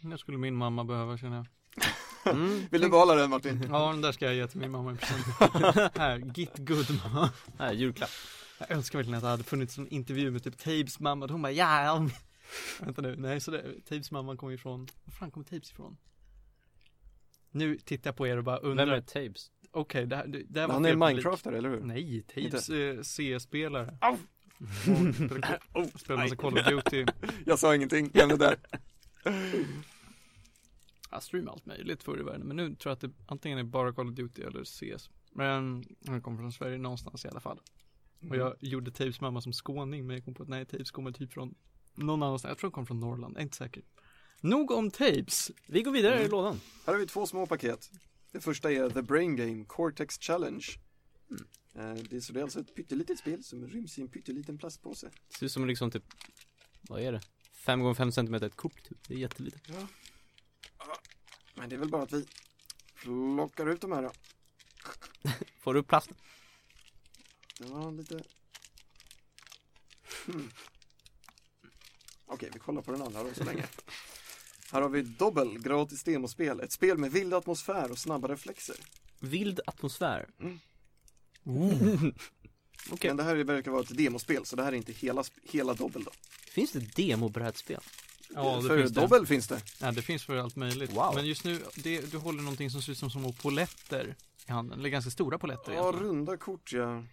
S1: Det skulle min mamma behöva känner jag.
S2: Mm.
S3: Vill du behålla den Martin?
S1: Ja, den där ska jag ge till min mamma i present. Här, get good mamma.
S2: Nej, julklapp.
S1: Jag önskar verkligen att det hade funnits en intervju med typ Tabes mamma. Hon bara ja. Vänta nu, nej så det, Tabes mamma kommer ifrån, var fan kommer Tabes ifrån? Nu tittar jag på er och bara undrar.
S2: Vem är Tabes?
S1: Okej, det här, det, det här var
S3: Han är. Minecraftare, eller hur?
S1: Nej, Tabes eh, CS-spelare.
S3: Au!
S1: Oh, Spelar massa Call of Duty.
S3: Jag sa ingenting, lämna där.
S1: Jag streamar allt möjligt förr i världen, men nu tror jag att det antingen är bara Call of Duty eller CS. Men han kommer från Sverige någonstans i alla fall. Och jag gjorde Tabes mamma som skåning, men jag kom på att nej, Tabes kommer typ från någon annanstans. Jag tror han kom från Norrland, jag är inte säker. Nog om Tabes.
S2: Vi går vidare
S3: Mm.
S2: i lådan.
S3: Här har vi två små paket. Det första är The Brain Game Cortex Challenge. Eh, Det är, så det är alltså ett pyttelitet spel som ryms i en pytteliten plastpåse.
S2: Det ser ut som liksom typ, vad är det? 5 gånger 5 cm ett kort typ. Det är jättelitet.
S3: Men det är väl bara att vi plockar ut de här då.
S2: Får du upp plasten?
S3: Det var lite... Hmm. Okej, vi kollar på den andra då så länge. Här har vi Dobbel, gratis demospel. Ett spel med vild atmosfär och snabba reflexer.
S2: Vild atmosfär.
S3: Mm.
S2: Okej.
S3: Men det här verkar vara ett demospel, så det här är inte hela, hela dobbel då.
S2: Finns det demobrädspel?
S1: Ja, det
S3: För
S1: finns det.
S3: dobbel finns det.
S1: Ja, det finns för allt möjligt.
S2: Wow.
S1: Men just nu, det, du håller någonting som ser ut som små poletter i handen. Eller ganska stora poletter
S3: Ja,
S1: egentligen.
S3: runda kort ja.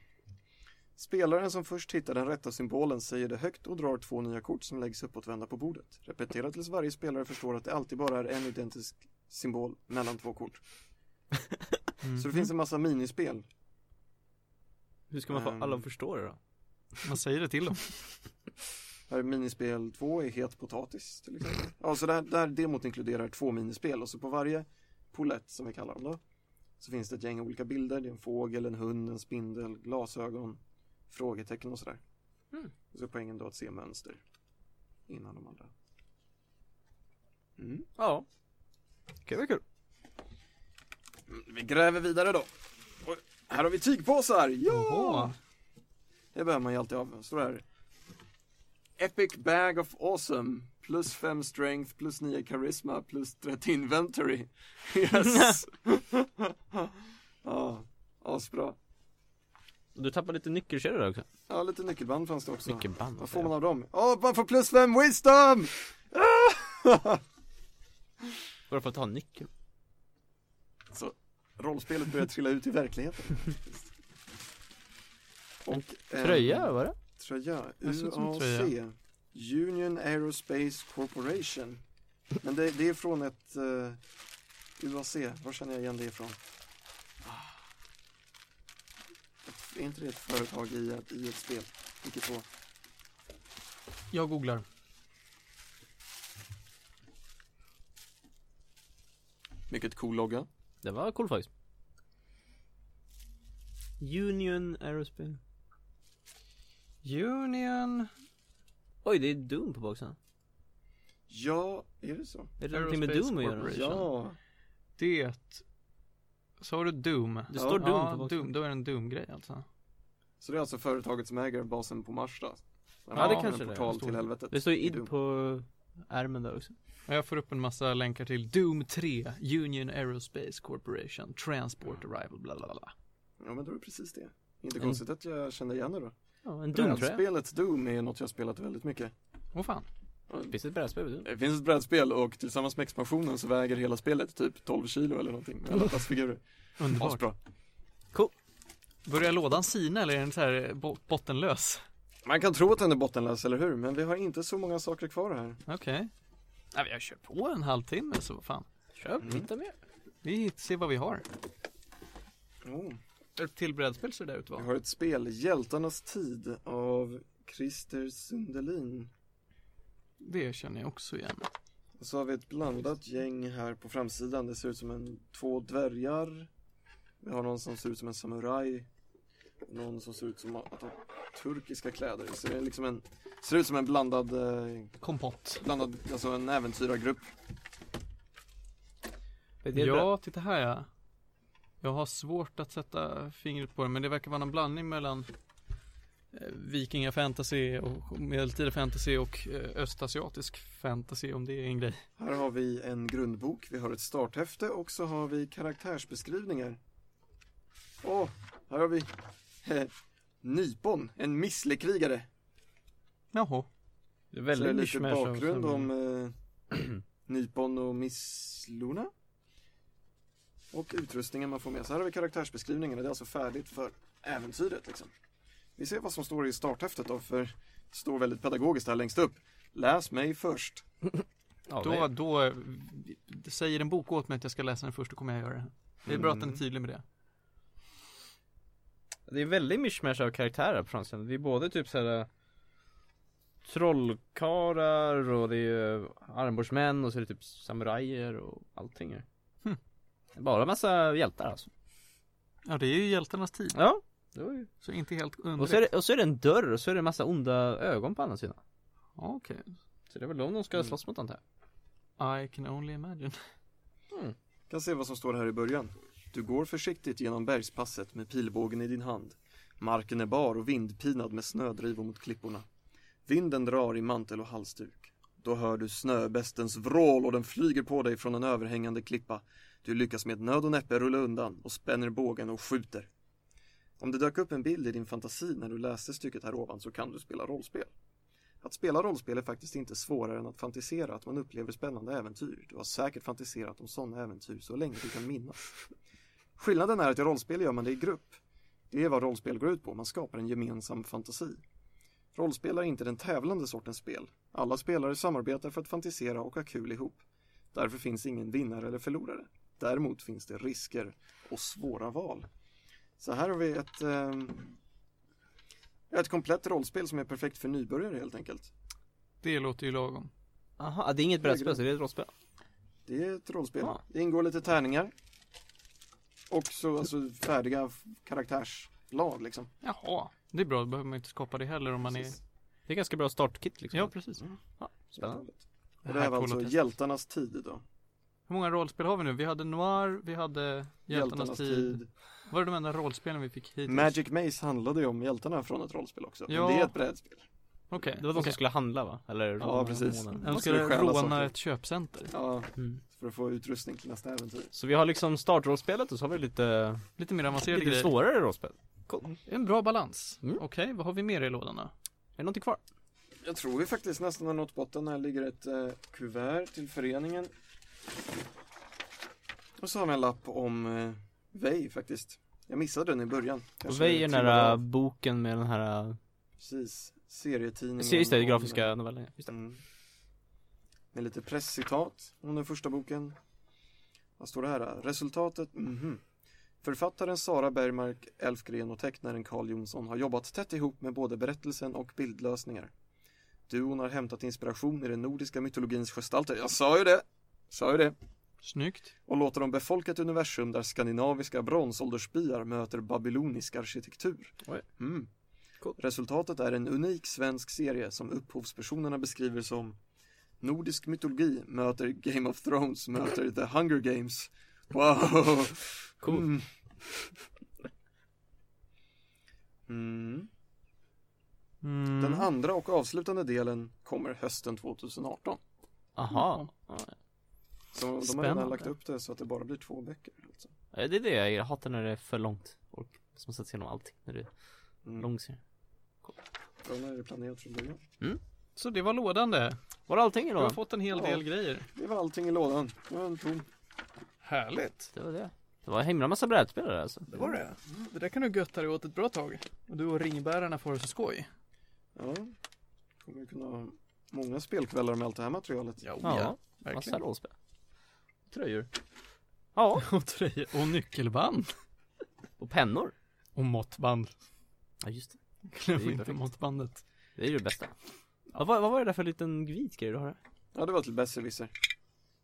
S3: Spelaren som först hittar den rätta symbolen säger det högt och drar två nya kort som läggs uppåtvända på bordet. Repetera tills varje spelare förstår att det alltid bara är en identisk symbol mellan två kort.
S1: Mm.
S3: Så det finns en massa minispel.
S2: Hur ska man få
S3: Ehm.
S2: alla att förstå det då?
S1: Man säger det till dem.
S3: Här är minispel 2 är het potatis till exempel. Ja, så det här, det här demot inkluderar två minispel och så på varje polett som vi kallar dem då så finns det ett gäng olika bilder. Det är en fågel, en hund, en spindel, glasögon, frågetecken och sådär.
S2: Mm.
S3: Så poängen då att se mönster innan de andra. Mm.
S2: Ja. Okej, vad kul.
S3: Mm, Vi gräver vidare då. Och här har vi tygpåsar! Ja!
S1: Jaha.
S3: Det behöver man ju alltid ha. Står det här. Epic bag of awesome. Plus 5 strength, plus 9 charisma, plus 30 inventory. Yes! ja, asbra.
S2: Du tappar lite nyckelkedjor också.
S3: Ja, lite nyckelband fanns det också.
S2: Nyckelband.
S3: Vad får man av dem? Åh, man får plus 5 wisdom! Ah!
S2: Bara för att ha en nyckel.
S3: Så rollspelet börjar trilla ut i verkligheten. Och, eh,
S2: Tröja, var det?
S3: Tröja,
S1: Det
S3: UAC. Union Aerospace Corporation Men det, det är från ett eh, UAC, var känner jag igen det ifrån? Ah. Ett- Är inte det ett företag i ett, i ett spel? Vilket då?
S1: Jag googlar.
S3: Mycket cool logga
S2: Det var cool faktiskt. Union Aerospace.
S1: Union
S2: Oj, det är Doom på baksidan.
S3: Ja, är det så?
S2: Är det någonting med Doom att göra?
S3: Ja,
S1: Det Sa du Doom?
S2: Det står Doom
S1: ja,
S2: på baksidan.
S1: Doom, då är det en Doom-grej alltså.
S3: så det är alltså företaget som äger basen på Mars då?
S2: Ja, det
S3: En
S2: kanske det är.
S3: portal
S1: Står
S3: till
S1: det.
S3: helvetet
S2: Det står ju id på ärmen där också.
S1: Jag får upp en massa länkar till Doom 3, Union Aerospace Corporation, Transport Arrival, bla bla bla.
S3: Ja men då är det precis det Inte
S2: En-
S3: konstigt att jag kände igen det då
S2: Ja, en Doom-tröja.
S3: Brädspelet Doom är något jag har spelat väldigt mycket
S1: Åh fan.
S2: Finns det ett brädspel?
S3: Det finns ett brädspel och tillsammans med expansionen så väger hela spelet typ 12 kilo eller någonting med alla plastfigurer
S1: Underbart.
S3: Asbra
S1: Börjar lådan sina eller är den så här bo- bottenlös?
S3: Man kan tro att den är bottenlös, eller hur? Men vi har inte så många saker kvar här
S1: Okej. Nej, vi har kört på en halvtimme så vad fan.
S2: Köp,
S3: Mm.
S2: hitta mer.
S1: Vi ser vad vi har.
S3: oh.
S1: Ett till brädspel ser det ut
S3: Vi
S1: va?
S3: har ett spel, Hjältarnas tid av Christer Sundelin
S1: Det känner jag också igen.
S3: Och så har vi ett blandat gäng här på framsidan Det ser ut som en, två dvärgar Vi har någon som ser ut som en samuraj Någon som ser ut som att ha turkiska kläder Så det är liksom en Ser ut som en blandad, eh,
S1: Kompott.
S3: blandad alltså en äventyrargrupp
S1: Ja, titta här ja. Jag har svårt att sätta fingret på det, men det verkar vara någon blandning mellan eh, vikingafantasy och medeltida fantasy och eh, östasiatisk fantasy om det är en grej.
S3: Här har vi en grundbok, vi har ett starthäfte och så har vi karaktärsbeskrivningar Åh, här har vi eh, Nypon, en misslekrigare
S1: Jaha.
S2: Det är
S3: Så
S2: väldigt
S3: det är lite
S2: mishmash av
S3: bakgrund om eh, Nypon och Missluna Och utrustningen man får med sig. Här har vi karaktärsbeskrivningen och det är alltså färdigt för äventyret liksom. Vi ser vad som står i starthäftet då för det står väldigt pedagogiskt här längst upp. Läs mig först.
S2: Ja,
S1: Då,
S2: det-
S1: då eh, säger en bok åt mig att jag ska läsa den först, då kommer jag göra det. Det är bra att den är
S3: Mm.
S1: tydlig med det.
S2: Det är väldigt mishmash av karaktärer på framsidan. Det är både typ såhär Trollkarlar och det är armbordsmän och så är det typ samurajer och allting här.
S1: Hm.
S2: Bara massa hjältar alltså.
S1: Ja, det är ju hjältarnas tid.
S2: Ja, ju.
S1: Så inte helt
S2: Och så, är
S1: underligt.
S2: det, och så är det en dörr och så är det en massa onda ögon på andra sidan.
S1: Ja, Okej.
S2: Så det är väl de de ska
S3: Mm.
S2: slåss mot antar jag.
S1: I can only imagine.
S3: Kan se vad som står här i början. Du går försiktigt genom bergspasset med pilbågen i din hand. Marken är bar och vindpinad med snödrivor mot klipporna. Vinden drar i mantel och halsduk. Då hör du snöbästens vrål och den flyger på dig från en överhängande klippa. Du lyckas med nöd och näppe rulla undan och spänner bågen och skjuter. Om det dök upp en bild i din fantasi när du läste stycket här ovan så kan du spela rollspel. Att spela rollspel är faktiskt inte svårare än att fantisera att man upplever spännande äventyr. Du har säkert fantiserat om sådana äventyr så länge du kan minnas. Skillnaden är att i rollspel gör man det i grupp. Det är vad rollspel går ut på, man skapar en gemensam fantasi. Rollspel är inte den tävlande sortens spel. Alla spelare samarbetar för att fantisera och ha kul ihop. Därför finns ingen vinnare eller förlorare. Däremot finns det risker och svåra val. Så här har vi ett, eh, ett komplett rollspel som är perfekt för nybörjare helt enkelt.
S1: Det låter ju lagom.
S2: Aha, det är inget brädspel, så det är ett rollspel?
S3: Det är ett rollspel.
S2: Ja.
S3: Det ingår lite tärningar. Och så alltså, färdiga karaktärslag liksom.
S1: Jaha, det är bra, då behöver man inte skapa det heller om man är
S3: Precis.
S2: Det är ganska bra startkit liksom
S1: Ja, precis.
S2: Spännande
S3: Och det här var alltså
S1: testa.
S3: Hjältarnas tid då.
S1: Hur många rollspel har vi nu? Vi hade Noir, vi hade Hjältarnas, tid. Var det de enda rollspelen vi fick hittills?
S3: Magic Maze handlade ju om hjältarna från ett rollspel också.
S1: Ja.
S3: Men det är ett brädspel.
S1: Okej,
S2: Det var de
S1: okej.
S2: som skulle handla va? Eller
S3: Ja, precis.
S1: De skulle råna
S3: saker.
S1: ett köpcenter.
S3: Ja,
S2: Mm.
S3: för att få utrustning till nästa äventyr.
S2: Så vi har liksom startrollspelet och så har vi lite,
S1: Lite mer avancerade
S2: lite
S1: grejer.
S2: svårare rollspel
S1: En bra balans.
S2: Mm.
S1: Okej, vad har vi mer i lådan då?
S2: Är det någonting kvar?
S3: Jag tror vi faktiskt nästan har nått botten. Här ligger ett eh, kuvert till föreningen. Och så har vi en lapp om eh, Vej faktiskt. Jag missade den i början.
S2: Och Vej är den
S3: av.
S2: boken med den här,
S3: Precis. Serietidningen.
S2: just det, grafiska novellen just det.
S3: Mm. Med lite presscitat om den första boken. Vad står det här? Resultatet? Mhm. Författaren Sara Bergmark Elfgren och tecknaren Carl Jonsson har jobbat tätt ihop med både berättelsen och bildlösningar. Duon har hämtat inspiration i den nordiska mytologins gestalter. Jag sa ju det! Sa ju det!
S1: Snyggt.
S3: Och låter dem befolka ett universum där skandinaviska bronsåldersbyar möter babylonisk arkitektur. Mm.
S2: Coolt.
S3: Resultatet är en unik svensk serie som upphovspersonerna beskriver som Nordisk mytologi möter Game of Thrones möter The Hunger Games. Wow!
S2: Cool.
S3: Mm. Mm.
S1: Mm.
S3: Den andra och avslutande delen kommer hösten 2018.
S2: Aha. Ja.
S3: Så de har redan lagt upp det så att det bara blir två böcker. Alltså.
S2: Ja, Det är det jag hatar när det är för långt. Och som sätter igenom allting när det är
S3: Mm.
S2: lång serie.
S3: Bra när det är planerat från början.
S1: Så det var lådan det.
S2: Var det allting
S1: Du
S2: då?
S1: har fått en hel
S3: Ja.
S1: del grejer.
S3: Det var allting i lådan. Det var en tom.
S1: Härligt.
S2: Det var det. Det var en himla massa brädspelare alltså.
S1: Det var det. Det där kan du götta dig åt ett bra tag. Och du och ringbärarna får det så skoj.
S3: Ja. Kommer ju kunna ha många spelkvällar med allt det här materialet.
S1: Ja,
S2: Ja,
S1: ja
S2: massa
S1: verkligen.
S2: rollspel. Tröjor. Ja,
S1: Och tröjor. Och nyckelband.
S2: och pennor.
S1: Och måttband.
S2: Ja just det.
S1: Glöm
S2: Det
S1: inte
S2: perfekt.
S1: måttbandet.
S2: Det är ju det bästa. Ja, vad, vad var det där för liten vit grej du har?
S3: Ja, det var till Besserwisser.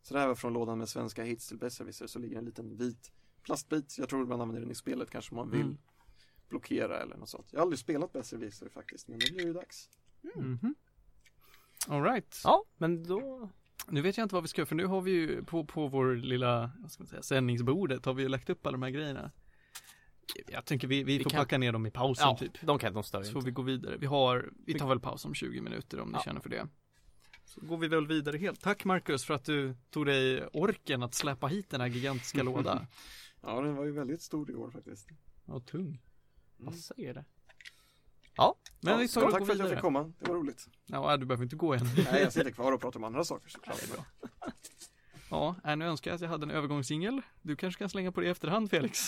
S3: Så det här var från lådan med svenska hits till Besserwisser. Så ligger en liten vit plastbit. Jag tror man använder den i spelet kanske om man vill
S1: Mm.
S3: blockera eller något sånt. Jag har aldrig spelat Besserwisser faktiskt, men det blir ju dags.
S1: Mhm. Alright.
S2: Ja, men då
S1: Nu vet jag inte vad vi ska göra för nu har vi ju på, på vår lilla, vad ska man säga, sändningsbordet har vi ju lagt upp alla de här grejerna. Jag tänker vi, vi,
S2: Vi
S1: får
S2: kan-
S1: packa ner dem i pausen
S2: Ja,
S1: typ.
S2: de kan de stör
S1: Så får vi gå vidare. Vi har, vi tar väl paus om 20 minuter om ni
S2: Ja.
S1: känner för det. Så går vi väl vidare helt. Tack Marcus för att du tog dig orken att släppa hit den här gigantiska låda.
S3: Ja, den var ju väldigt stor i år faktiskt.
S1: Och tung.
S2: Vad säger det?
S1: Men
S3: ja,
S1: vi tar
S3: ja,
S1: och
S3: tack för att jag fick komma, det var roligt.
S1: Ja, du behöver inte gå än.
S3: Nej, jag sitter kvar och pratar om andra saker såklart.
S1: Ja, bra. Ja, äh, nu önskar jag att jag hade en övergångsjingel. Du kanske kan slänga på det i efterhand Felix.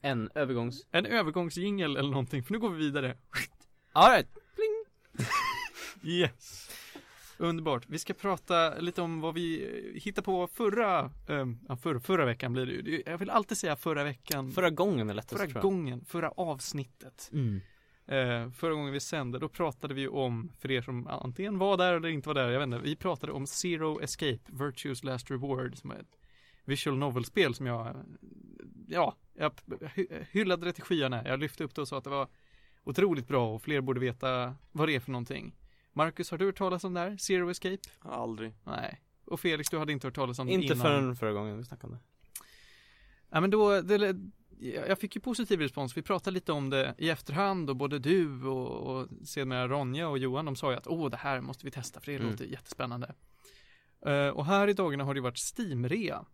S2: En övergångs...
S1: En övergångsjingel eller någonting, för nu går vi vidare.
S2: Alright.
S1: Yes. Underbart. Vi ska prata lite om vad vi eh, hittade på förra, ja, förra, förra veckan blir det ju. Jag vill alltid säga förra veckan.
S2: Förra gången är lättast
S1: förra gången, förra avsnittet.
S2: Mm.
S1: Eh, förra gången vi sände, då pratade vi om, för er som antingen var där eller inte var där, jag vet inte. Vi pratade om Zero Escape, Virtue's Last Reward, som är ett visual novel-spel som jag, ja, jag hy- hyllade det till skyarna. Jag lyfte upp det och sa att det var otroligt bra och fler borde veta vad det är för någonting. Marcus, har du hört talas om det här? Zero Escape?
S3: Aldrig.
S1: Nej. Och Felix, du hade inte hört talas om det
S2: Inte
S1: innan?
S2: förrän förra gången vi snackade om det.
S1: Ja men då, det, jag fick ju positiv respons. Vi pratade lite om det i efterhand och både du och, och sedermera Ronja och Johan de sa ju att åh det här måste vi testa för det
S2: Mm.
S1: låter jättespännande. Eh, och här i dagarna har det varit Steam-rea.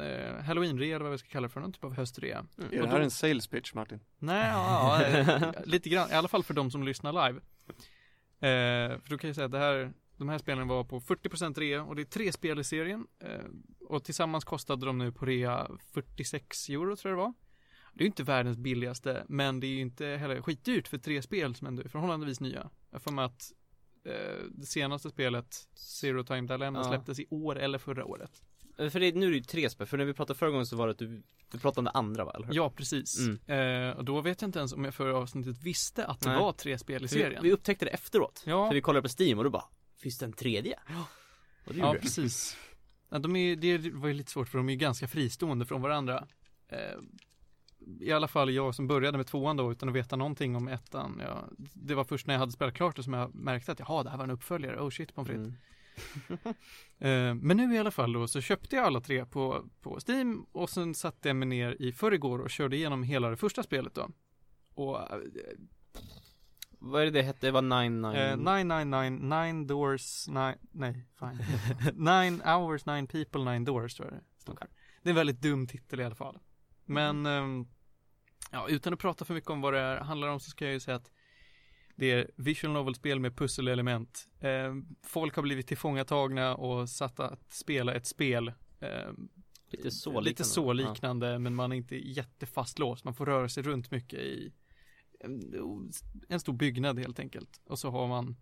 S1: eh, halloween-rea eller vad vi ska kalla det för, någon typ av höstrea.
S2: Mm.
S3: Är det här
S1: då-
S3: en sales pitch Martin?
S1: Nej, ja, ja, eh, lite grann, i alla fall för de som lyssnar live. Eh, för då kan jag säga att det här, de här spelen var på 40% rea och det är tre spel i serien. Eh, och tillsammans kostade de nu på rea 46 euro tror jag det var. Det är ju inte världens billigaste, men det är ju inte heller skitdyrt för tre spel som ändå är förhållandevis nya. Jag får med att eh, det senaste spelet, Zero Time Dilemma,
S2: Ja.
S1: släpptes i år eller förra året.
S2: Eh, För det, nu är det ju tre spel, för när vi pratade förra gången så var det att du, du pratade om det andra va? Eller?
S1: Ja, precis.
S2: Mm.
S1: Eh, och då vet jag inte ens om jag förra avsnittet visste att det
S2: Nej.
S1: var tre spel i
S2: För vi,
S1: serien.
S2: vi upptäckte det efteråt.
S1: Ja.
S2: För vi kollade på Steam och då bara, finns det en tredje? Ja.
S1: Ja,
S2: det.
S1: precis. Ja, de är, det var ju lite svårt för de är ju ganska fristående från varandra. Eh, I alla fall jag som började med tvåan då utan att veta någonting om ettan. Ja, det var först när jag hade spelat klart det som jag märkte att jaha, det här var en uppföljare. Oh shit, pommes frites.
S2: Mm.
S1: Eh, men nu i alla fall då så köpte jag alla tre på, på Steam och sen satte jag mig ner i förrgår och körde igenom hela det första spelet då. Och eh,
S2: Vad är det det hette? Det var nine nine?
S1: Eh, 999, 9 doors, nine, nej, fine. 9 hours, 9 people, 9 doors tror jag det står. Det är en väldigt dum titel i alla fall. Men, ehm, ja, utan att prata för mycket om vad det är, handlar om så ska jag ju säga att det är visual novel-spel med pusselelement. Eh, folk har blivit tillfångatagna och satt att spela ett spel. Eh,
S2: Lite så
S1: Lite
S2: liknande.
S1: så liknande, men man är inte jättefastlåst. Man får röra sig runt mycket i en, en stor byggnad helt enkelt. Och så har man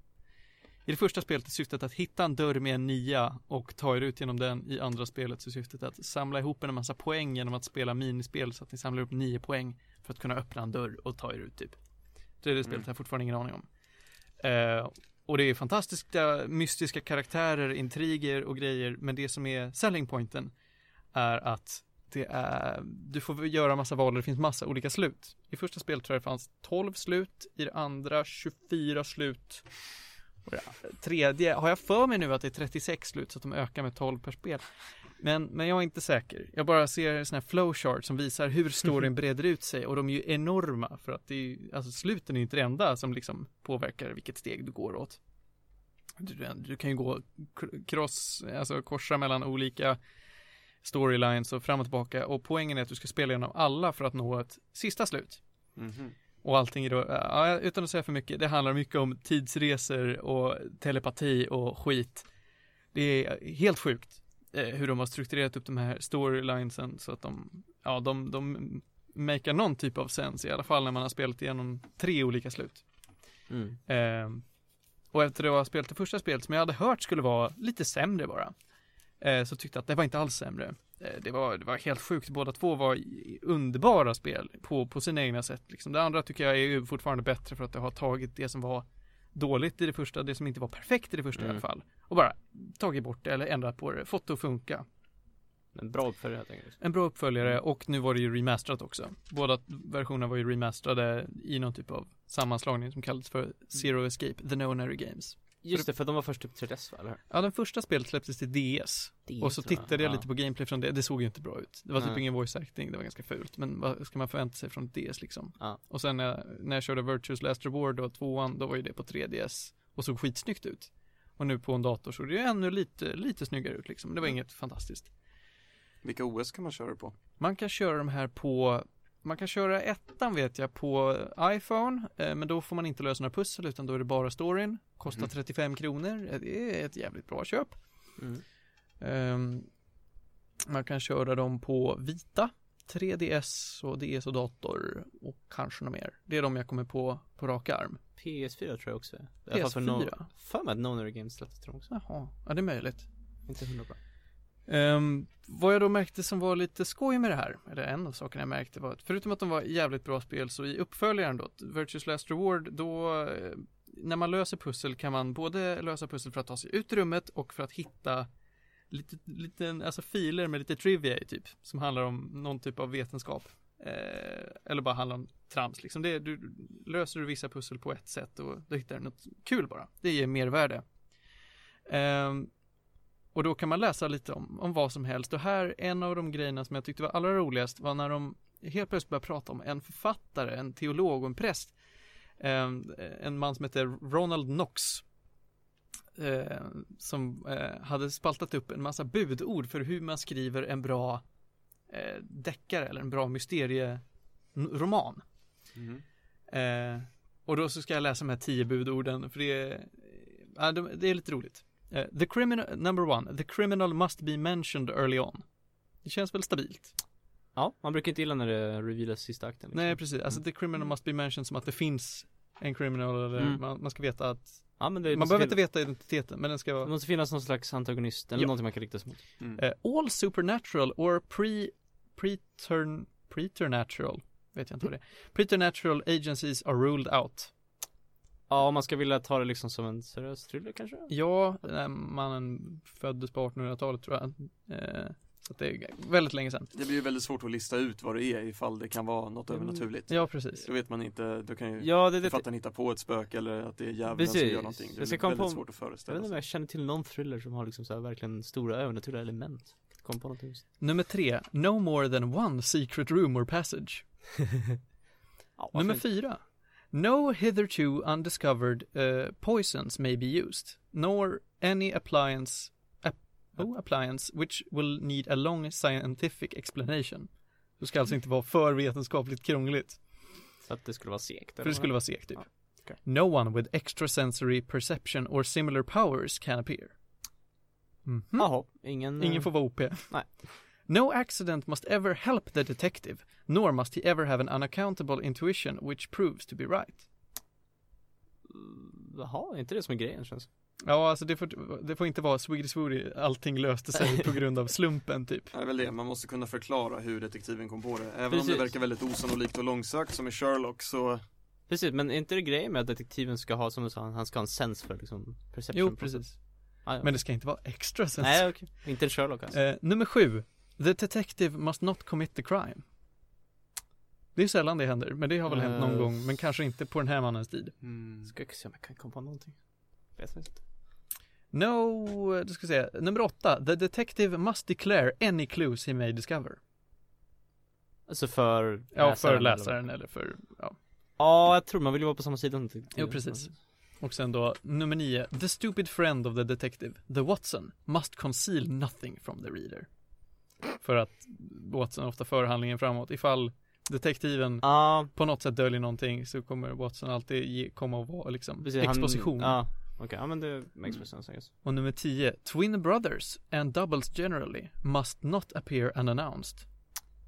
S1: i det första spelet är syftet att hitta en dörr med en nia och ta er ut genom den. I andra spelet så är syftet att samla ihop en massa poäng genom att spela minispel så att ni samlar upp nio poäng för att kunna öppna en dörr och ta er ut typ. Tredje spelet
S3: Mm.
S1: jag fortfarande ingen aning om. Eh, och det är fantastiska mystiska karaktärer, intriger och grejer, men det som är selling pointen är att det är, du får göra massa val och det finns massa olika slut. I första spelet tror jag det fanns 12 slut, i det andra 24 slut. Tredje har jag för mig nu att det är 36 slut så att de ökar med 12 per spel. Men, men jag är inte säker. Jag bara ser sådana här flowchart som visar hur storyn breder ut sig och de är ju enorma för att det är ju, alltså sluten är inte det enda som liksom påverkar vilket steg du går åt. Du, du kan ju gå cross, alltså korsa mellan olika storylines och fram och tillbaka och poängen är att du ska spela igenom alla för att nå ett sista slut.
S3: Mhm.
S1: Och allting är då, ja, utan att säga för mycket, det handlar mycket om tidsresor och telepati och skit. Det är helt sjukt eh, hur de har strukturerat upp de här storylinesen så att de, ja, de, de makar någon typ av sens i alla fall när man har spelat igenom tre olika slut.
S2: Mm.
S1: Eh, och efter att ha spelat det första spelet som jag hade hört skulle vara lite sämre bara. Eh, så tyckte att det var inte alls sämre. Eh, det, var, det var helt sjukt. Båda två var i- underbara spel på, på sina egna sätt. Liksom. Det andra tycker jag är fortfarande bättre för att det har tagit det som var dåligt i det första, det som inte var perfekt i det första i
S2: Mm.
S1: alla fall. Och bara tagit bort det eller ändrat på det, fått det att funka.
S2: En bra uppföljare helt enkelt.
S1: En bra uppföljare och nu var det ju remasterat också. Båda versionerna var ju remasterade i någon typ av sammanslagning som kallades för Zero Escape, The Nonary Games.
S2: Just det, för de var först upp till 3DS va, eller?
S1: Ja, den första spelet släpptes till DS.
S2: Det
S1: Och så tittade jag
S2: Ja.
S1: lite på gameplay från det, det såg ju inte bra ut. Det var typ
S2: Nej.
S1: ingen voice acting, det var ganska fult. Men vad ska man förvänta sig från DS liksom?
S2: Ja.
S1: Och sen när jag, när jag körde Virtuous Last Reward och tvåan, då var ju det på 3DS. Och såg skitsnyggt ut. Och nu på en dator såg det ju ännu lite, lite snyggare ut liksom. Det var
S3: Mm.
S1: inget fantastiskt.
S3: Vilka OS kan man köra på?
S1: Man kan köra de här på man kan köra ettan vet jag på iPhone, eh, men då får man inte lösa några pussel utan då är det bara storyn. Kostar
S3: Mhm.
S1: 35 kronor, Eh, det är ett jävligt bra köp.
S2: Mm.
S1: Ehm, man kan köra dem på vita, 3DS och DS och dator och kanske något mer. Det är de jag kommer på på rak arm.
S2: PS4 tror jag också. I alla fall för
S1: PS4?
S2: no- För mig att Nonary Games släpptes jag också.
S1: Jaha, ja det är möjligt.
S2: Inte hundra bra.
S1: Um, vad jag då märkte som var lite skoj med det här, eller en av sakerna jag märkte var att förutom att de var jävligt bra spel så i uppföljaren då, Virtuous Last Reward, då eh, när man löser pussel kan man både lösa pussel för att ta sig ut i rummet och för att hitta lite, lite alltså filer med lite trivia i typ, som handlar om någon typ av vetenskap. Eh, eller bara handlar om trams liksom. Det, du, löser du vissa pussel på ett sätt och då hittar du något kul bara. Det ger mervärde. Ehm, och då kan man läsa lite om, om vad som helst. Och här, en av de grejerna som jag tyckte var allra roligast var när de helt plötsligt började prata om en författare, en teolog och en präst. Ehm, en man som heter Ronald Knox. Eh, som eh, hade spaltat upp en massa budord för hur man skriver en bra eh, deckare eller en bra mysterieroman.
S3: Mhm.
S1: Eh, och då så ska jag läsa de här tio budorden för det är, ja, de- det är lite roligt. Eh, the criminal, number one, the criminal must be mentioned early on. Det känns väl stabilt?
S2: Ja, man brukar inte gilla när det revealas sista akten liksom.
S1: Nej precis, alltså the criminal must be mentioned som att det finns en criminal eller
S2: Mm.
S1: man, man ska veta att
S2: Ja men det
S1: Man behöver inte veta identiteten men den ska
S2: Det
S1: vara
S2: måste finnas någon slags antagonist eller
S1: Ja.
S2: någonting man kan rikta sig mot
S3: Mm.
S1: eh, All supernatural or pre pretern, preternatural Vet jag inte vad det är Preternatural agencies are ruled out
S2: Ja, om man ska vilja ta det liksom som en seriös thriller kanske?
S1: Ja, mannen föddes på 1800-talet tror jag eh, Så att det är väldigt länge sedan
S3: Det blir ju väldigt svårt att lista ut vad det är ifall det kan vara något
S2: Mm.
S3: övernaturligt.
S1: Ja precis
S3: Då vet man inte, då kan ju
S2: Ja, det det
S3: författaren hitta på ett spöke eller att det är djävulen som gör någonting. Det
S2: Jag
S3: är väldigt
S2: på-
S3: svårt att
S2: Jag
S3: föreställa
S2: vet inte om
S3: sig.
S2: jag känner till någon thriller som har liksom så här verkligen stora övernaturliga element Kom på någonting just.
S1: Nummer tre, no more than one secret room or passage
S2: ja,
S1: Nummer fyra. No hitherto undiscovered uh, poisons may be used, nor any appliance, ap oh, appliance which will need a long scientific explanation. Det ska alltså inte vara för vetenskapligt krångligt,
S2: Så att det skulle vara segt
S1: för det skulle vara segt typ.
S2: Ja, okej.
S1: No one with extrasensory perception or similar powers can appear. Mhm.
S2: Jaha, ingen
S1: Ingen
S2: eh,
S1: får vara OP.
S2: Nej.
S1: No accident must ever help the detective, nor must he ever have an unaccountable intuition which proves to be right.
S2: Jaha, är inte det som är grejen känns
S1: Ja, alltså det får, det får inte vara Swedish Woody, allting löste sig på grund av slumpen typ.
S3: Det är väl det, man måste kunna förklara hur detektiven kom på det. Även om
S2: Precis.
S3: det verkar väldigt osannolikt och långsökt som i Sherlock så
S2: Precis, men är inte det grejen med att detektiven ska ha, som du sa, han ska ha en sens för liksom perception
S1: Jo, precis.
S2: Ah, ja.
S1: Men det ska inte vara extra sens.
S2: Nej okej, inte en Sherlock alltså
S1: Eh, nummer sju. The detective must not commit the crime. Det är sällan det händer, men det har väl hänt någon
S2: Eh.
S1: gång, men kanske inte på den här mannens tid.
S2: Ska jag se om jag kan komma på någonting Vet inte
S1: No, eh, du ska säga, nummer åtta. The detective must declare any clues he may discover.
S2: Alltså för
S1: Ja, för
S2: eller-
S1: läsaren eller för, ja.
S2: Ja, jag tror man vill ju vara på samma sida inte?
S1: Jo, precis. Och sen då, nummer nio. The stupid friend of the detective, the Watson, must conceal nothing from the reader. För att Watson ofta för handlingen framåt. Ifall detektiven
S2: Ja,
S1: på något sätt döljer någonting så kommer Watson alltid ge, komma och vara liksom
S2: precis han-
S1: exposition.
S2: Ja, okej, ja men det makes more sense I guess
S1: Och nummer 10. Twin brothers and doubles generally must not appear unannounced.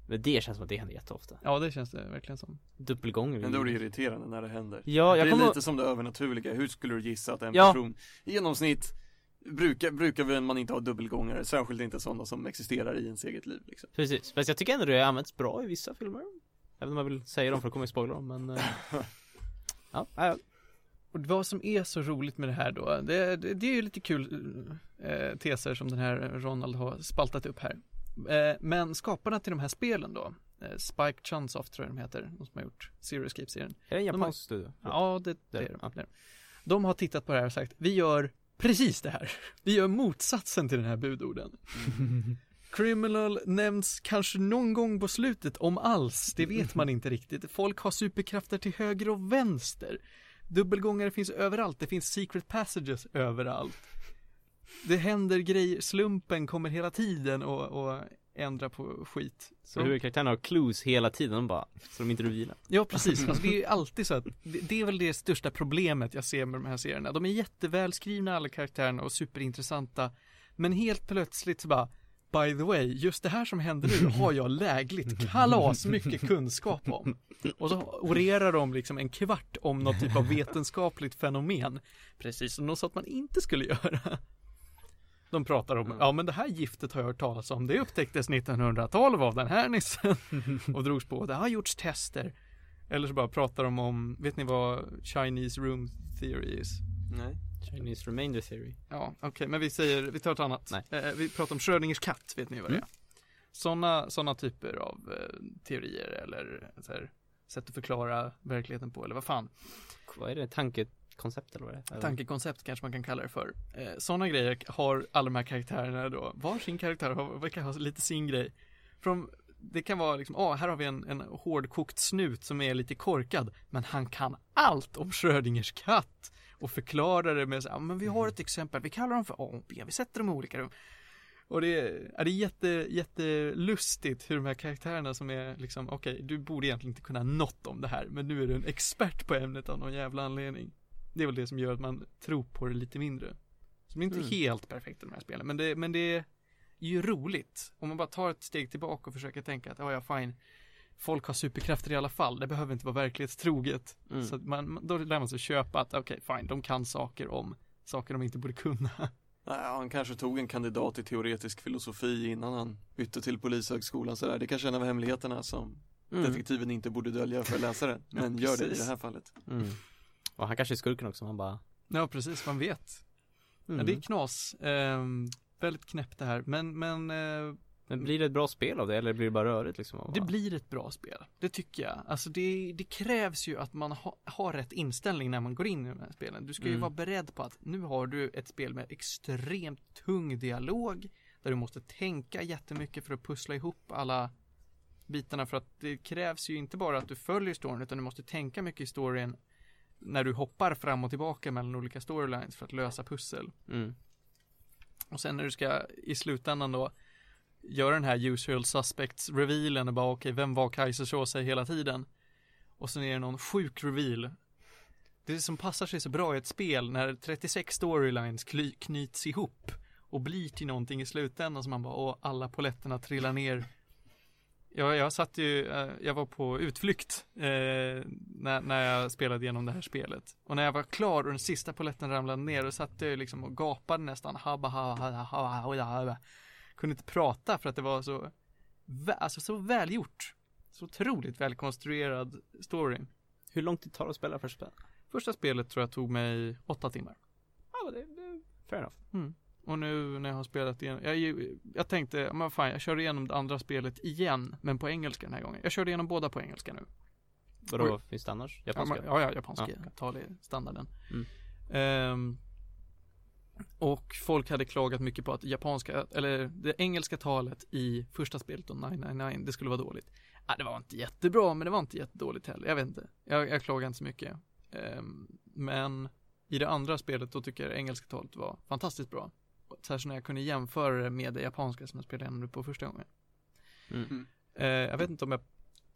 S2: Men det känns som att det händer jätteofta
S1: Ja, det känns det verkligen som.
S2: Dubbelgånger
S3: Men då är det irriterande när det händer.
S2: Ja,
S3: det
S2: jag
S3: är
S2: kommer
S3: lite som det övernaturliga, hur skulle du gissa att en
S2: Ja.
S3: person i genomsnitt brukar, brukar väl man inte ha dubbelgångare, särskilt inte sådana som existerar i ens eget liv liksom.
S2: Precis, fast jag tycker ändå det används bra i vissa filmer Även om jag vill säga dem för att kommer jag spoila dem men eh, Ja, ja,
S1: Och vad som är så roligt med det här då, det, det, det är ju lite kul eh, teser som den här Ronald har spaltat upp här. Eh, men skaparna till de här spelen då, eh, Spike Chunsoft tror jag de heter, de som har gjort Zero Escape-serien.
S2: är det en
S1: De har-
S2: japansk studio?
S1: Ja, det, det
S2: Det är
S1: de.
S2: ja.
S1: det är de. De har tittat på det här och sagt, vi gör precis det här. Vi gör motsatsen till den här budorden. Criminal nämns kanske någon gång på slutet, om alls, det vet man inte riktigt. Folk har superkrafter till höger och vänster. Dubbelgångare finns överallt, det finns secret passages överallt. Det händer grejer, slumpen kommer hela tiden och, och ändrar på skit.
S2: Så huvudkaraktärerna har clues hela tiden, de bara, så de inte revealar
S1: Ja precis, alltså, det är ju alltid så att det, det är väl det största problemet jag ser med de här serierna. De är jättevälskrivna alla karaktärerna och superintressanta. Men helt plötsligt så bara By the way, just det här som händer nu har jag lägligt kalas mycket kunskap om. Och så orerar de liksom en kvart om något typ av vetenskapligt fenomen. Precis som de sa att man inte skulle göra. De pratar om, ja men det här giftet har jag hört talas om, det upptäcktes 1912 av den här nissen. Och drogs på, det har gjorts tester. Eller så bara pratar de om, vet ni vad Chinese room theory is?
S3: Nej.
S2: Chinese remainder theory
S1: Ja, okej, men vi säger, vi tar ett annat.
S2: Nej.
S1: Eh, vi pratar om Schrödingers katt, vet ni vad det är? Sådana såna typer av eh, teorier eller så här, sätt att förklara verkligheten på, eller vad fan.
S2: Vad är det? Tankekoncept eller vad är?
S1: Tankekoncept kanske man kan kalla det för. Eh, Sådana grejer har alla de här karaktärerna då, var sin karaktär har, verkar ha lite sin grej. Från, det kan vara liksom, ah, här har vi en, en hårdkokt snut som är lite korkad, men han kan allt om Schrödingers katt. Och förklarar det med så "Ja, ah, men vi har ett exempel, vi kallar dem för A och B, vi sätter dem i olika rum. Och det är, det är jätte, jättelustigt hur de här karaktärerna som är liksom, okej, du borde egentligen inte kunna något om det här, men nu är du en expert på ämnet av någon jävla anledning. Det är väl det som gör att man tror på det lite mindre. Som inte är
S2: Mm.
S1: helt perfekt i de här spelen, men det, men det är ju roligt. Om man bara tar ett steg tillbaka och försöker tänka att, ja, ja, fine. Folk har superkrafter i alla fall, det behöver inte vara verklighetstroget.
S2: Mm.
S1: Så man, då lär man sig köpa att, okej, fine, de kan saker om saker de inte borde kunna.
S3: Nej, han kanske tog en kandidat i teoretisk filosofi innan han bytte till polishögskolan sådär. Det kanske är en av hemligheterna som
S2: Mm.
S3: detektiven inte borde dölja för läsaren.
S1: Ja,
S3: Men gör det i det här fallet.
S2: Mm. Och han kanske är skurken också, han bara
S1: Ja, precis, man vet.
S2: mm.
S1: Ja, det är knas. Ehm, väldigt knäppt det här, men, men eh,
S2: Men blir det ett bra spel av det eller blir det bara rörigt liksom?
S1: det blir ett bra spel. Det tycker jag. Alltså det, det krävs ju att man ha, har rätt inställning när man går in i de här spelen. Du ska ju
S2: Mm.
S1: vara beredd på att nu har du ett spel med extremt tung dialog, där du måste tänka jättemycket för att pussla ihop alla bitarna för att det krävs ju inte bara att du följer storyn utan du måste tänka mycket i storyn när du hoppar fram och tillbaka mellan olika storylines för att lösa pussel.
S2: Mm.
S1: Och sen när du ska i slutändan då göra den här usual suspects revealen och bara okej, vem var Kaiser Soze hela tiden? Och sen är det någon sjuk reveal. Det som passar sig så bra i ett spel när 36 storylines knyts ihop och blir till någonting i slutändan som man bara, åh, alla poletterna trillar ner. Jag, jag satt ju, eh, jag var på utflykt eh, när, när jag spelade igenom det här spelet. Och när jag var klar och den sista poletten ramlade ner och satt jag liksom och gapade nästan. Habba, habba, habba, habba, habba. Kunde inte prata för att det var så, alltså så välgjort. Så otroligt välkonstruerad story.
S2: Hur lång tid tar det att spela första?
S1: Första spelet tror jag tog mig åtta timmar.
S2: Ja, det, det, fair enough.
S1: Och nu när jag har spelat igen, jag, jag tänkte, men fan jag kör igenom det andra spelet igen, men på engelska den här gången. Jag körde igenom båda på engelska nu.
S2: Vadå,
S1: Oj.
S2: finns det annars?
S1: Ja,
S2: Japanska?
S1: ja, ja japanska
S2: Ja,
S1: är standarden.
S2: Mm.
S1: Ehm, och folk hade klagat mycket på att japanska, eller det engelska talet i första spelet då, 999, det skulle vara dåligt. Ja, det var inte jättebra, men det var inte jättedåligt heller. Jag vet inte. Jag, jag klagar inte så mycket. Ehm, men i det andra spelet då tycker jag det engelska talet var fantastiskt bra. Särskilt när jag kunde jämföra det med det japanska som jag spelade igenom det på första gången.
S2: Mm.
S1: Eh, jag vet inte om jag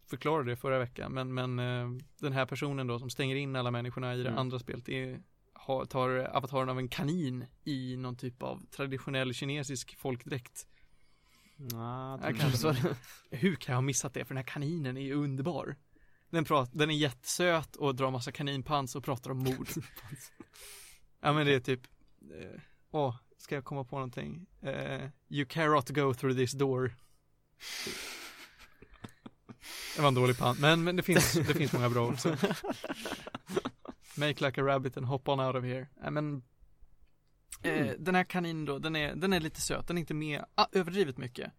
S1: förklarade det förra veckan, men, men eh, den här personen då som stänger in alla människorna i det
S2: Mm.
S1: andra spelet är, har, tar avataren av en kanin i någon typ av traditionell kinesisk folkdräkt.
S2: Nah,
S1: Jag kanske så. Hur kan jag ha missat det? För den här kaninen är ju underbar. Den, prat, den är jättesöt och drar massa kaninpans och pratar om mord. ja men det är typ, eh, åh, ska jag komma på någonting? Eh, you cannot go through this door. Det var en dålig pan, men, men det finns, det finns många bra också. Make like a rabbit and hop on out of here. Nej men eh, Den här kaninen då, den är, den är lite söt, den är inte med ah, överdrivet mycket.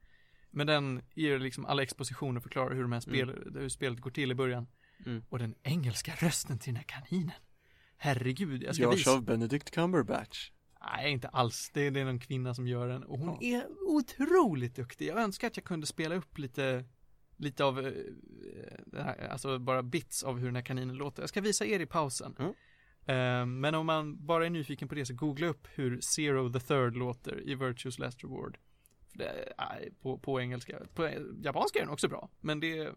S1: Men den ger liksom alla expositioner och förklarar hur, de här spel, hur spelet går till i början.
S2: Mm.
S1: Och den engelska rösten till den här kaninen. Herregud, jag ska
S3: Görs
S1: visa.
S3: av Benedict Cumberbatch.
S1: Nej, inte alls. Det är, det är någon kvinna som gör den. Och hon
S3: Ja.
S1: är otroligt duktig. Jag önskar att jag kunde spela upp lite, lite av, eh, här, alltså bara bits av hur den här kaninen låter. Jag ska visa er i pausen.
S2: Mm.
S1: Eh, men om man bara är nyfiken på det så googla upp hur Zero the Third låter i Virtues Last Reward. För det, nej, på, på engelska. På japanska är den också bra. Men det är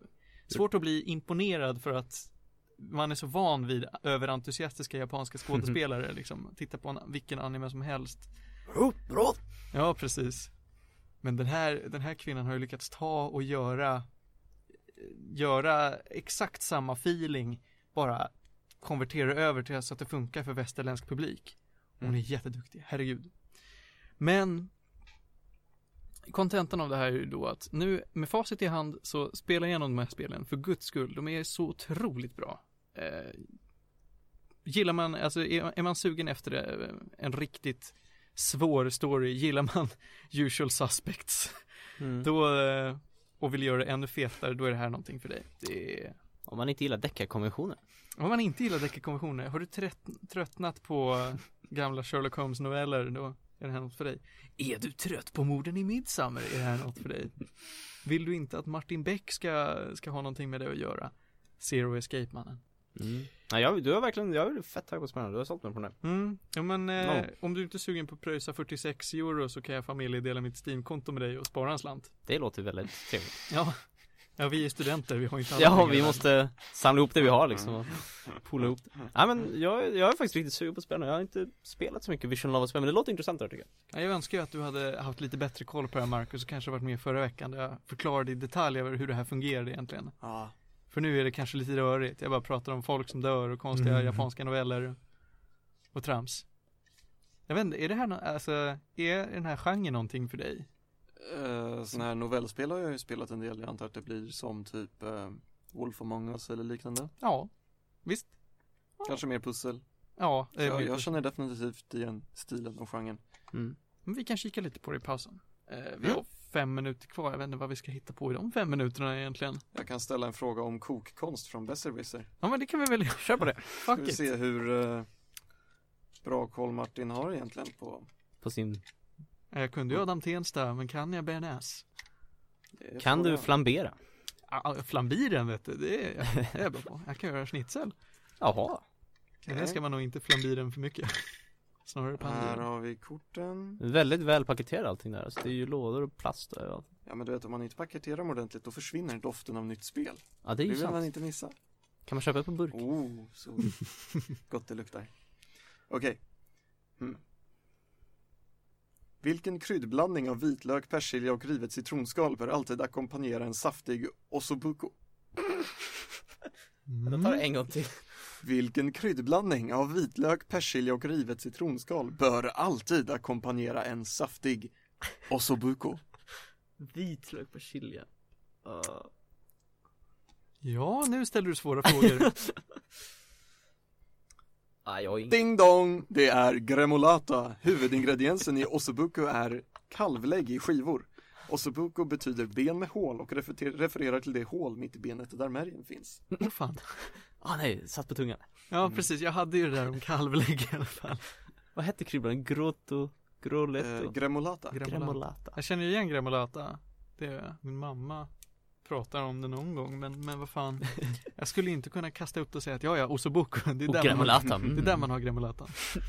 S1: svårt att bli imponerad för att man är så van vid överentusiastiska japanska skådespelare liksom. Titta på en, vilken anime som helst.
S2: bra!
S1: Ja, precis. Men den här, den här kvinnan har ju lyckats ta och göra göra exakt samma feeling bara konvertera över till så att det funkar för västerländsk publik. Hon är
S3: Mm.
S1: jätteduktig, herregud. Men kontentan av det här är ju då att nu med facit i hand så spela igenom de här spelen för guds skull. De är så otroligt bra. Eh, gillar man, alltså är, är man sugen efter det, en riktigt svår story, gillar man usual suspects,
S2: Mm.
S1: då eh, och vill göra det ännu fetare, då är det här någonting för dig. Det är,
S2: Om man inte gillar deckarkonventioner.
S1: om man inte gillar deckarkonventioner, har du trött, tröttnat på gamla Sherlock Holmes noveller, då är det här något för dig. Är du trött på morden i Midsummer, är det här något för dig. Vill du inte att Martin Beck ska, ska ha någonting med det att göra? Zero Escape-mannen.
S2: Mm. Nej, jag, du har verkligen, jag är fett taggad på spännande, du har sålt mig på den här.
S1: Mm, ja men eh,
S2: Ja.
S1: om du inte är sugen på att pröjsa 46 euro så kan jag familjedela mitt Steam-konto med dig och spara en slant.
S2: Det låter väldigt trevligt.
S1: Ja. Ja, vi är studenter, vi har inte alla
S2: Ja, vi
S1: i
S2: måste samla ihop det vi har liksom och poola ihop det. Nej men jag, jag är faktiskt riktigt sugen på att spela, jag har inte spelat så mycket Vision Lava-spel, men det låter intressant där tycker jag.
S1: Ja, jag önskar ju att du hade haft lite bättre koll på det här Marcus och kanske varit med förra veckan där jag förklarade i detalj över hur det här fungerade egentligen.
S3: Ja,
S1: För nu är det kanske lite rörigt, jag bara pratar om folk som dör och konstiga
S2: Mm.
S1: japanska noveller och trams. Jag vet inte, är det här, nå- alltså, är den här genren någonting för dig?
S3: uh, sådana här novellspel har jag ju spelat en del. Jag antar att det blir som typ eh, Wolf Among Us eller liknande.
S1: Ja, visst.
S3: Kanske mer pussel.
S1: Ja, eh,
S3: Jag, jag känner definitivt igen stilen och genren.
S2: Mm.
S1: Men vi kan kika lite på det i pausen. Eh, vi
S3: Mm.
S1: Fem minuter kvar, jag vet inte vad vi ska hitta på i de fem minuterna egentligen.
S3: Jag kan ställa en fråga om kokkonst från Besserwisser.
S1: Ja men det kan vi väl göra.
S2: Kör på det.
S3: Ska
S1: Fuck
S3: vi
S1: it.
S3: se hur eh, bra koll Martin har egentligen på
S2: På sin,
S1: Jag kunde ju Adam Tensta, men kan jag bearnaise?
S2: kan du flambera?
S1: Ah, Flambiren vet du, det är, jag bra på. Jag kan göra schnitzel.
S2: Jaha.
S1: Men det ska man nog inte flambiren för mycket. Snarare
S3: Här
S1: pandiren.
S3: har vi korten.
S2: Väldigt väl paketerat allting där, alltså det är ju lådor och plast och överallt.
S3: Ja men du vet om man inte paketerar dem ordentligt då försvinner doften av nytt spel.
S2: Ja det är
S3: Det
S2: ju
S3: vill man
S2: sant.
S3: inte missa.
S2: Kan man köpa det på burk?
S3: Oh, så gott det luktar. Okej. Hmm. Vilken kryddblandning av vitlök, persilja och rivet citronskal bör alltid ackompanjera en saftig ossobuco?
S2: Jag tar det en gång till.
S3: Vilken kryddblandning av vitlök, persilja och rivet citronskal bör alltid ackompanjera en saftig ossobuco?
S2: Vitlök, persilja. Uh.
S1: Ja, nu ställer du svåra frågor.
S3: Ding dong! Det är gremolata. Huvudingrediensen i ossobuco är kalvlägg i skivor. Ossobuco betyder ben med hål och refer- refererar till det hål mitt i benet där märgen finns.
S1: Åh fan.
S2: Ah nej, satt på tungan.
S1: Ja precis, jag hade ju det där om kalvlägg i alla fall.
S2: Vad hette kryddblandningen? Grotto?
S3: Eh,
S2: Groletto?
S3: gremolata.
S1: Gremolata.
S2: Gremolata.
S1: Jag känner ju igen gremolata. Det är min mamma pratar om det någon gång, men, men vad fan. Jag skulle inte kunna kasta upp det och säga att ja, ja, ossobuco. Det är
S2: Och
S1: där man har,
S2: gremolata.
S1: det är där man har gremolatan.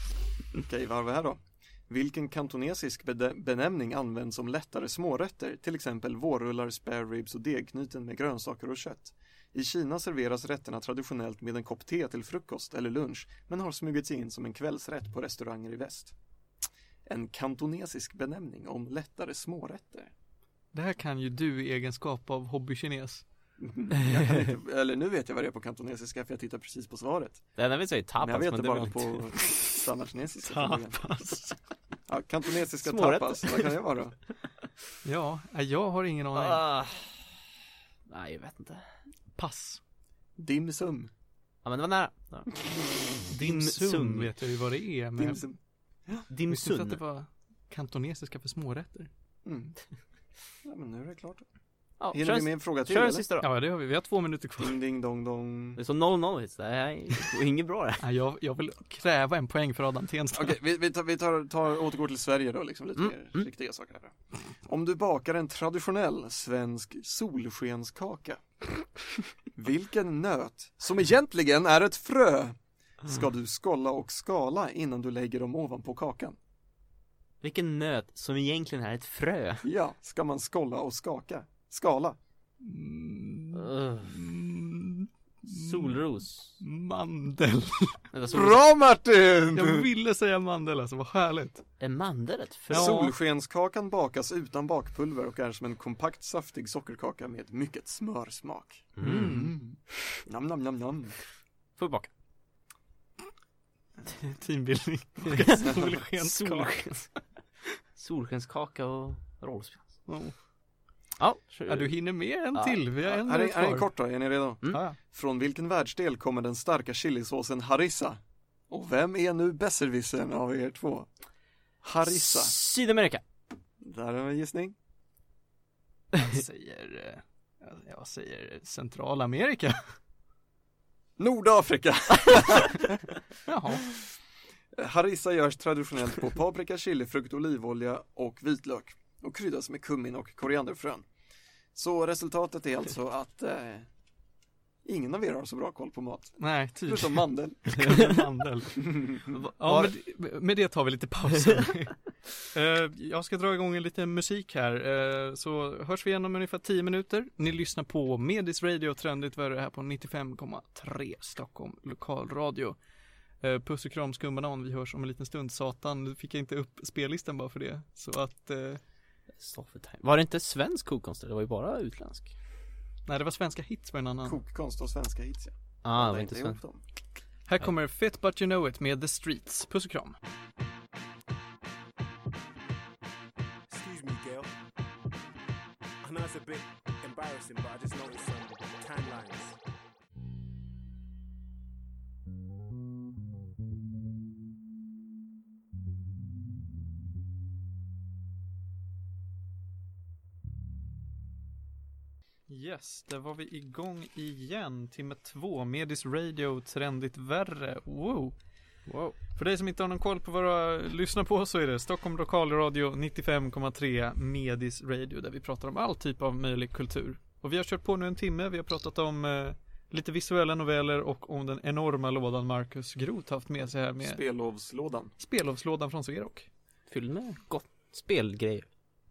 S3: Okej, vad har vi här då? Vilken kantonesisk benämning används om lättare smårätter, till exempel vårrullar, spare ribs och degknyten med grönsaker och kött? I Kina serveras rätterna traditionellt med en kopp te till frukost eller lunch, men har smugit sig in som en kvällsrätt på restauranger i väst. En kantonesisk benämning om lättare smårätter.
S1: Det här kan ju du i egenskap av hobbykines.
S3: Kan inte, eller nu vet jag vad det är på kantonesiska för jag tittar precis på svaret.
S2: Det enda vi säger är tapas,
S3: men jag vet
S2: men
S3: det bara på standardkinesiska.
S1: Tapas.
S3: Ja, kantonesiska
S2: Smårätter.
S3: tapas, vad kan det vara?
S1: Ja, nej, jag har ingen aning.
S2: Ah. Nej jag vet inte.
S1: Pass.
S3: Dim sum.
S2: Ja men det var nära. Ja.
S1: Dim sum
S2: sum.
S1: vet jag ju vad det är. Men
S3: Dim
S1: jag
S3: sum.
S2: Dim
S1: visste inte att det var kantonesiska för smårätter.
S3: Mm. Ja men nu är det klart.
S2: Ja,
S3: Hinner
S2: kör,
S3: vi med en fråga till
S2: kör en
S3: eller?
S2: sista då.
S1: Ja, det har vi. Vi har två minuter kvar.
S3: Ding ding dong dong.
S2: Det är så 0-0 hits, det här är inget bra det.
S1: Nej, jag, jag vill kräva en poäng för Adam Tensta.
S3: Okej, vi, vi, tar, vi tar, tar, återgår till Sverige då, liksom lite
S2: Mm,
S3: mer
S2: mm.
S3: riktiga saker här. Om du bakar en traditionell svensk solskenskaka, vilken nöt, som egentligen är ett frö, ska du skolla och skala innan du lägger dem ovanpå kakan?
S2: Vilken nöt som egentligen är ett frö.
S3: Ja, ska man skolla och skaka? Skala?
S1: Mm,
S2: Solros.
S1: Mandel.
S3: Bra Martin!
S1: Jag ville säga mandel alltså, vad härligt.
S2: Är mandel ett frö?
S3: Solskenskakan bakas utan bakpulver och är som en kompakt saftig sockerkaka med mycket smörsmak.
S2: Mm.
S3: Nam nam nam nam.
S2: Får baka.
S1: Teambuilding. Solskenskaka.
S2: Solskens- Solskenskaka och rollspel.
S1: Ja.
S2: Ja.
S1: Ja, du hinner med en
S2: Ja.
S1: till. Vi har en
S3: Här är, här är en kort då, är ni redo?
S2: Mm.
S1: Ja,
S3: Från vilken världsdel kommer den starka chilisåsen harissa? Och vem är nu besserwissern av er två? Harissa.
S2: Sydamerika.
S3: Där har vi en gissning.
S1: jag säger, eh, jag säger Centralamerika.
S3: Nordafrika.
S1: Jaha.
S3: Harissa görs traditionellt på paprika, chilifrukt, olivolja och vitlök och kryddas med kummin och korianderfrön. Så resultatet är alltså att eh, Ingen av er har så bra koll på mat.
S1: Nej, tydligen.
S3: Förutom mandel.
S1: mandel. Ja, med, med det tar vi lite paus. Eh, jag ska dra igång en liten musik här, eh, så hörs vi igen om ungefär 10 minuter. Ni lyssnar på Medis Radio Trendigt Värre här på 95,3 Stockholm Lokalradio. Eh, puss och kram skumbanan, vi hörs om en liten stund. Satan, nu fick jag inte upp spellistan bara för det. Så att, eh,
S2: Var det inte svensk kokkonst? Det var ju bara utländsk.
S1: nej det var svenska hits var en annan.
S3: Kokkonst och svenska hits ja.
S2: Ah, det var inte svensk.
S1: Här kommer Fit But You Know It med The Streets. Puss och kram.
S4: Excuse me, girl. I know it's a bit embarrassing, but I just noticed some tan
S1: Yes, där var vi igång igen. Timme två, Medis Radio, trendigt värre. Wow.
S2: Wow.
S1: För dig som inte har någon koll på vad du lyssnar på så är det Stockholm Lokalradio 95,3 Medis Radio där vi pratar om all typ av möjlig kultur. Och vi har kört på nu en timme, vi har pratat om eh, lite visuella noveller och om den enorma lådan Marcus Groth haft med sig här med
S3: Spellovslådan.
S1: spellovslådan från Sverok.
S2: Fylld med gott spelgrejer.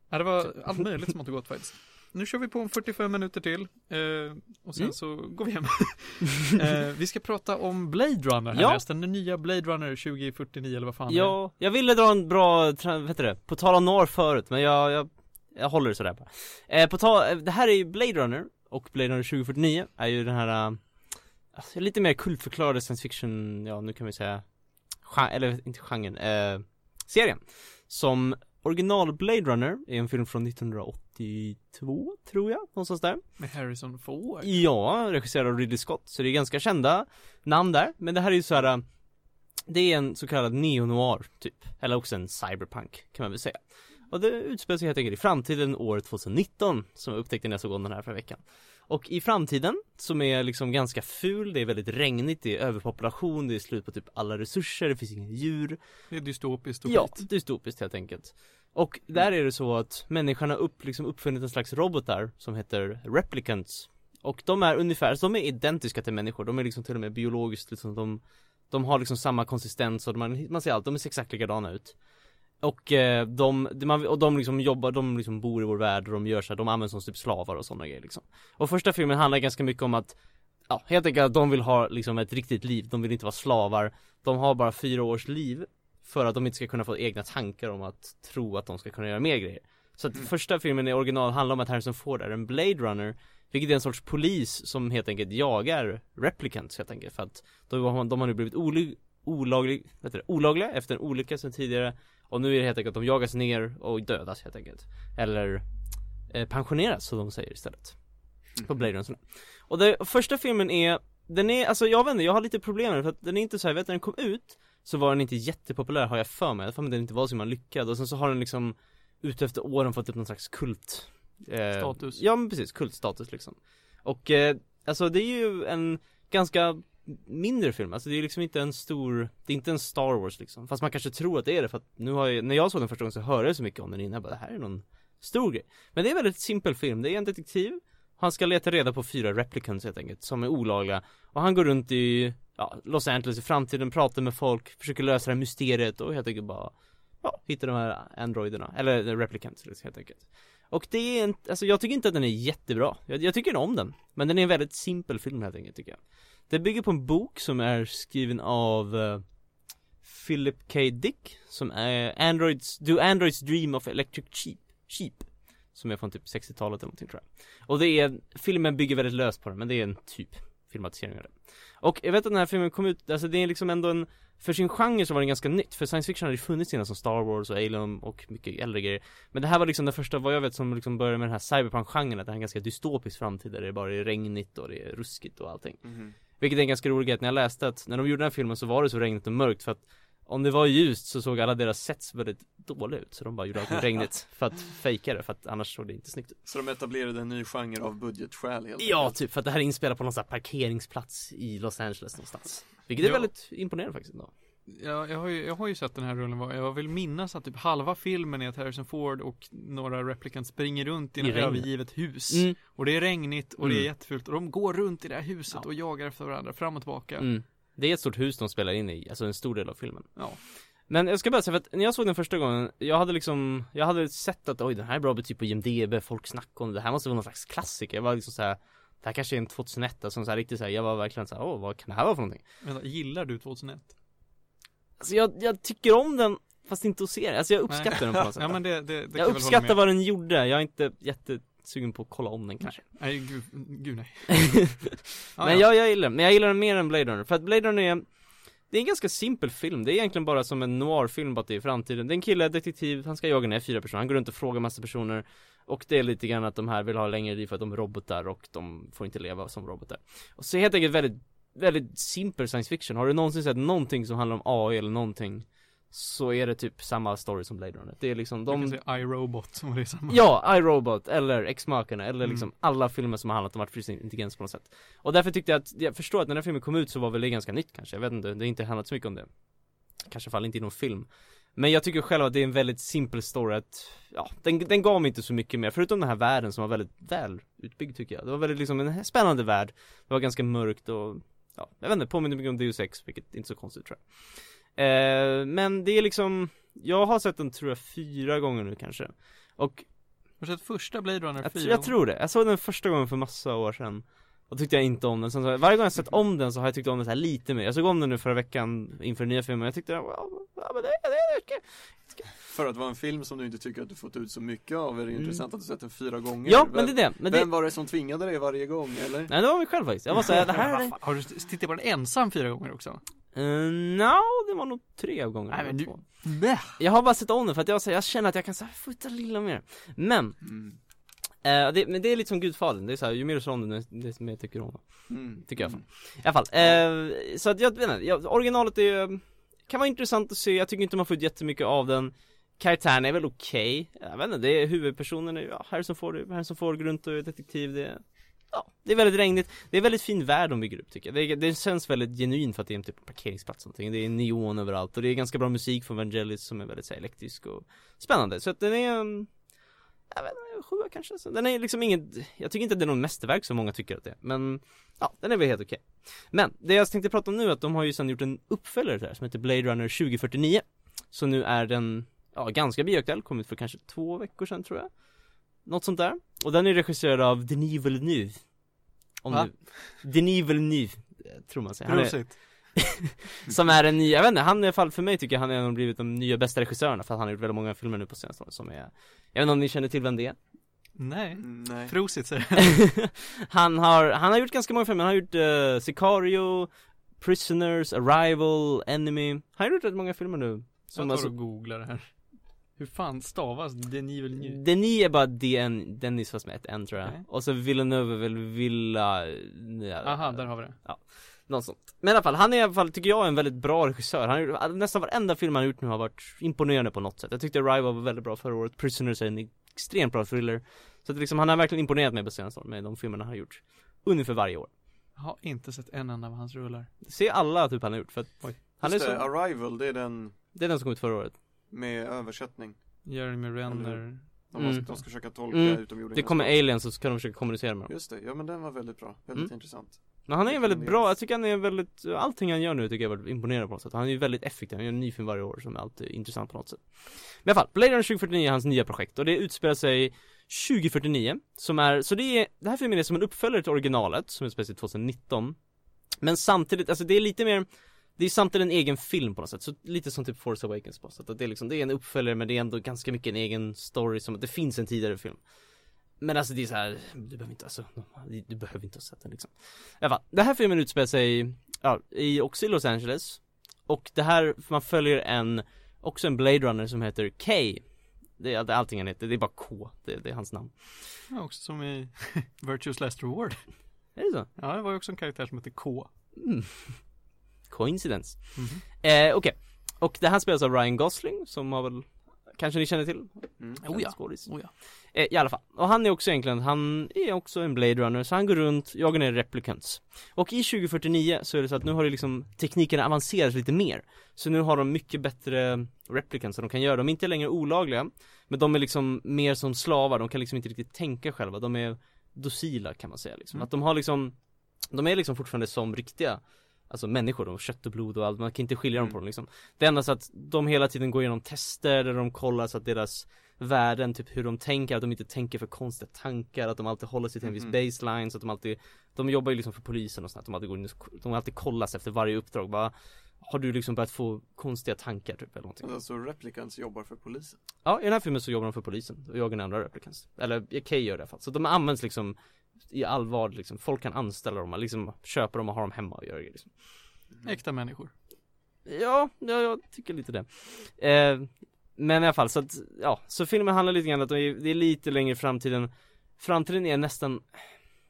S1: Ja, det var allt möjligt som har gått faktiskt. Nu kör vi på om 45 minuter till eh, och sen
S2: Mm.
S1: så går vi hem. eh, vi ska prata om Blade Runner här
S2: Ja.
S1: nästan, den nya Blade Runner 2049 eller vad fan.
S2: Ja, jag ville dra en bra, vad heter det, på tal om norr förut, men jag, jag, jag håller det sådär bara. Eh, på tal, eh, det här är ju Blade Runner, och Blade Runner 2049 är ju den här, äh, alltså, lite mer kultförklarade science fiction, ja nu kan vi säga, gen- eller inte genren, eh, serien. Som original Blade Runner är en film från 1982, tror jag, någonstans där.
S1: Med Harrison Ford.
S2: Ja, regisserad av Ridley Scott, så det är ganska kända namn där, men det här är ju så här. Det är en så kallad neo-noir typ, eller också en cyberpunk kan man väl säga Och det utspelar sig helt enkelt i framtiden år 2019, som jag upptäckte när jag såg om den här förra veckan Och i framtiden, som är liksom ganska ful, det är väldigt regnigt, det är överpopulation, det är slut på typ alla resurser, det finns inga djur.
S1: Det är dystopiskt och
S2: Ja, dystopiskt helt enkelt. Och där är det så att människan har upp, liksom uppfunnit en slags robotar som heter replicants. Och de är ungefär, de är identiska till människor, de är liksom till och med biologiskt liksom, de De har liksom samma konsistens och man, man ser allt, de ser exakt likadana ut Och eh, de, och de liksom jobbar, de liksom bor i vår värld och de gör så här, de används som typ slavar och sådana grejer liksom. Och första filmen handlar ganska mycket om att Ja, helt enkelt att de vill ha liksom ett riktigt liv, de vill inte vara slavar. De har bara fyra års liv för att de inte ska kunna få egna tankar om att tro att de ska kunna göra mer grejer. Så att första filmen i original handlar om att Harrison Ford är en Blade Runner Vilket är en sorts polis som helt enkelt jagar replicants helt enkelt. För att de har, de har nu blivit oly, olaglig, vad heter det, olagliga efter en olycka sedan tidigare Och nu är det helt enkelt att de jagas ner och dödas helt enkelt. Eller eh, pensioneras som de säger istället. På Blade Runner Och det, första filmen är Den är, alltså jag vet inte, jag har lite problem med den för att den är inte så här, vet när den kom ut Så var den inte jättepopulär har jag för mig, jag för mig att den inte var så himla lyckad. Och sen så har den liksom Ute efter åren fått upp någon slags kult eh,
S1: Status.
S2: Ja men precis, kultstatus liksom. Och eh, alltså det är ju en ganska mindre film, alltså det är liksom inte en stor, det är inte en Star Wars liksom. Fast man kanske tror att det är det för att nu har jag, när jag såg den första gången så hörde jag så mycket om den innan, jag bara det här är någon stor grej. Men det är en väldigt simpel film, det är en detektiv. Han ska leta reda på fyra replicants helt enkelt, som är olagliga. Och han går runt i, ja, Los Angeles i framtiden, pratar med folk, försöker lösa det här mysteriet och helt enkelt bara Ja, hitta de här androiderna, eller eh, replicants liksom, helt enkelt. Och det är en, alltså jag tycker inte att den är jättebra. Jag, jag tycker om den, men den är en väldigt simpel film helt enkelt tycker jag. Det bygger på en bok som är skriven av uh, Philip K. Dick Som är Androids, Do Androids Dream of Electric Sheep, Sheep Som är från typ 60-talet eller någonting tror jag Och det är, filmen bygger väldigt löst på den, men det är en typ filmatisering av det Och jag vet att den här filmen kom ut, alltså det är liksom ändå en för sin genre så var den ganska nytt, för science fiction hade ju funnits innan som Star Wars och Alien och mycket äldre grejer Men det här var liksom den första, vad jag vet, som liksom började med den här cyberpunk-genren, att det här är en ganska dystopisk framtid där det bara är regnigt och det är ruskigt och allting
S3: Mhm.
S2: Vilket är en ganska rolig grej, när jag läste att när de gjorde den här filmen så var det så regnigt och mörkt för att om det var ljust så såg alla deras sets väldigt dåliga ut, så de bara gjorde allt regnigt för att fejka det, för att annars såg det inte snyggt ut.
S3: Så de etablerade en ny genre av budgetskäl helt
S2: Ja, typ, för att det här är inspelat på någon sån här parkeringsplats i Los Angeles någonstans. Vilket är
S1: Ja.
S2: väldigt imponerande faktiskt ändå
S1: Ja, jag, har ju, jag har ju sett den här rullen, jag vill minnas att typ halva filmen är att Harrison Ford och några replicants springer runt i ett övergivet hus.
S2: Mm.
S1: Och det är regnigt och det är
S2: Mm.
S1: jättefult och de går runt i det här huset
S2: Ja.
S1: och jagar efter varandra fram och tillbaka.
S2: Mm. Det är ett stort hus de spelar in i, alltså en stor del av filmen.
S1: Ja.
S2: Men jag ska bara säga för att när jag såg den första gången, jag hade liksom, jag hade sett att oj den här är bra betyg på IMDB, folk snackar om det, det här måste vara någon slags klassiker. Jag var liksom såhär, det här kanske är en 2001, alltså så här riktigt såhär, jag var verkligen såhär, åh vad kan det här vara för någonting?
S1: Vänta, gillar du 2001?
S2: Alltså jag, jag tycker om den, fast inte att se den, alltså jag uppskattar
S1: Nej.
S2: den på något sätt.
S1: Ja men det, det, det
S2: jag uppskattar vad den gjorde, jag är inte jättesugen på att kolla om den kanske.
S1: Nej, gud, gud nej. Ja,
S2: men
S1: ja.
S2: jag, jag gillar den, men jag gillar den mer än Blade Runner, för att Blade Runner är det är en ganska simpel film, det är egentligen bara som en noir-film bara att det är i framtiden. Det är en kille, detektiv, han ska jaga ner fyra personer, han går runt och frågar massa personer Och det är lite grann att de här vill ha längre liv för att de är robotar och de får inte leva som robotar Och så helt enkelt väldigt, väldigt simpel science fiction. Har du någonsin sett någonting som handlar om AI eller någonting Så är det typ samma story som Blade Runner. Det är liksom
S1: De...
S2: de
S1: kan iRobot, och det är samma.
S2: Ja, iRobot eller X-Machina eller liksom
S1: Mm.
S2: alla filmer som har handlat om artificiell intelligens på något sätt Och därför tyckte jag att, jag förstår att när den här filmen kom ut så var väl det ganska nytt kanske, jag vet inte, det har inte handlat så mycket om det Kanske fall inte i någon film Men jag tycker själv att det är en väldigt simpel story att, ja, den, den gav mig inte så mycket mer, förutom den här världen som var väldigt väl utbyggd tycker jag Det var väldigt liksom en spännande värld, det var ganska mörkt och, ja, jag vet inte, påminner mycket om Deus Ex, vilket inte är så konstigt tror jag. Eh, Men det är liksom, jag har sett den tror jag fyra gånger nu kanske. Och
S1: Har du sett första Blade Runner
S2: jag,
S1: fyra
S2: tr- jag tror det, jag såg den första gången för massa år sedan Och tyckte jag inte om den, sen så, varje gång jag sett om den så har jag tyckt om den så här lite mer. Jag såg om den nu förra veckan inför den nya filmen, jag tyckte, ja, men det, det, det.
S3: För att vara en film som du inte tycker att du fått ut så mycket av är det
S2: Mm.
S3: intressant att du sett den fyra gånger
S2: Ja,
S3: Vem-
S2: men det är det, men det,
S3: Vem var det som tvingade dig varje gång eller?
S2: nej det var mig själv faktiskt, jag var såhär, det här är
S1: Har du tittat på den ensam fyra gånger också?
S2: uh, no, det var nog tre av gångerna
S1: Nej, men du-.
S2: Jag har bara sett om den för att jag, så jag känner att jag kan såhär, fota lilla mer Men,
S3: Mm.
S2: eh, det, men det är lite som Gudfadern, det är såhär, ju mer du ser om den, desto mer tycker du om den
S3: Mm.
S2: Tycker jag. I alla fall, eh, så att jag vet inte, originalet är, kan vara intressant att se, jag tycker inte man får ut jättemycket av den. Karaktären är väl okej, jag vet inte, det är huvudpersonen, ja, Harrison Ford, Harrison Ford går runt och är detektiv, det är, Ja, det är väldigt regnigt, det är väldigt fin värld de bygger upp tycker jag, det, det känns väldigt genuint för att det är en typ parkeringsplats och någonting, det är neon överallt och det är ganska bra musik från Vangelis som är väldigt så här, elektrisk och spännande, så att den är mm, jag vet. Inte, sjua kanske, så den är liksom inget, jag tycker inte att det är någon mästerverk som många tycker att det är, men Ja, den är väl helt okej. Men, det jag tänkte prata om nu är att de har ju sen gjort en uppföljare till det här som heter Blade Runner 2049 Så nu är den, ja ganska bioaktuell, kom ut för kanske två veckor sedan tror jag. Något sånt där. Och den är regisserad av Denis Villeneuve. Om
S1: Va?
S2: du, Denis Villeneuve, tror man säger.
S1: Prosit.
S2: Som är en ny, jag vet inte, han i alla fall för mig tycker jag han är en av blivit de nya bästa regissörerna för att han har gjort väldigt många filmer nu på senaste året som är Jag vet inte om ni känner till vem det är?
S1: Nej.
S3: Nej.
S1: Jag.
S2: han har, han har gjort ganska många filmer, han har gjort uh, Sicario, Prisoners, Arrival, Enemy Han har gjort rätt många filmer nu
S1: Som jag tar
S2: alltså,
S1: och googlar det här. Hur fan stavas Denis Villeneuve?
S2: Denis är bara DN, Dennis fast med ett N tror jag
S1: Nej.
S2: Och så Villeneuve är väl Villa ja,
S1: Aha, där har vi det.
S2: Något sånt. Men i alla fall, han är i alla fall, tycker jag, en väldigt bra regissör. Han nästan varenda film han har gjort nu har varit imponerande på något sätt. Jag tyckte Arrival var väldigt bra förra året, Prisoners är en extremt bra thriller. Så att liksom, han har verkligen imponerat mig på senaste året med de filmerna han har gjort. Ungefär varje år.
S1: Jag har inte sett en enda av hans rullar.
S2: Se alla typ han har gjort för att
S1: Oj.
S2: Han är
S3: Just
S2: så,
S3: det, Arrival, det är den
S2: det är den som kom ut förra året.
S3: Med översättning.
S1: Jeremy Renner.
S3: De,
S2: Mm.
S3: måste, de ska försöka tolka
S2: Mm.
S3: utomjordingar
S2: Det kommer aliens och så kan de försöka kommunicera med dem.
S3: Just det, ja men den var väldigt bra, väldigt
S2: Mm.
S3: intressant
S2: Men han är väldigt bra, jag tycker han är väldigt, allting han gör nu tycker jag är väldigt imponerande på något sätt. Han är ju väldigt effektiv, han gör en ny film varje år som är alltid intressant på något sätt. Men i alla fall, Blade Runner 2049 är hans nya projekt och det utspelar sig 2049 Som är, så det är, det här filmen är som en uppföljare till originalet som utspelar sig 2019 Men samtidigt, alltså det är lite mer det är samtidigt en egen film på något sätt, så lite som typ Force Awakens på något sätt. Att det är liksom, det är en uppföljare men det är ändå ganska mycket en egen story som att det finns en tidigare film Men alltså det är så här, du behöver inte, alltså, du behöver inte ha sett den liksom I alla fall, det här filmen utspelar sig, ja, i, också i Los Angeles Och det här, man följer en, också en Blade Runner som heter K Det är allting han heter, det är bara K, det, det är hans namn
S1: Ja, också som i Virtuous Last Reward.
S2: Är det så?
S1: Ja, det var ju också en karaktär som hette K.
S2: Mm. Coincidence
S1: Mhm.
S2: Eh, okej. Och det här spelas av Ryan Gosling som har väl Kanske ni känner till?
S3: Mm.
S1: Oh ja.
S2: Skådis.
S1: Oh ja.
S2: Eh, I alla fall, och han är också egentligen, han är också en Blade Runner så han går runt, jagar ner replicants Och i 2049 så är det så att nu har det liksom tekniken avancerat lite mer Så nu har de mycket bättre replicants som de kan göra, de är inte längre olagliga Men de är liksom mer som slavar, de kan liksom inte riktigt tänka själva, de är docila kan man säga liksom
S1: Mm.
S2: Att de har liksom De är liksom fortfarande som riktiga Alltså människor, de kött och blod och allt, man kan inte skilja dem
S3: Mm.
S2: på dem liksom Det enda så att de hela tiden går igenom tester där de kollar så att deras värden, typ hur de tänker, att de inte tänker för konstiga tankar, att de alltid håller sig till en viss baseline, så att de alltid De jobbar ju liksom för polisen och sånt, att de alltid går in och, de alltid kollas efter varje uppdrag, bara Har du liksom börjat få konstiga tankar typ eller någonting?
S3: Alltså replicants jobbar för polisen.
S2: Ja, i den här filmen så jobbar de för polisen och jagar andra replicants Eller Kay gör det i alla fall, så de används liksom i allvar liksom, folk kan anställa dem, liksom köpa dem och ha dem hemma och göra det liksom.
S1: Äkta människor.
S2: Ja, ja, jag tycker lite det. Eh, Men i alla fall, så att, ja, så filmen handlar lite grann om att det är, lite längre i framtiden. Framtiden är nästan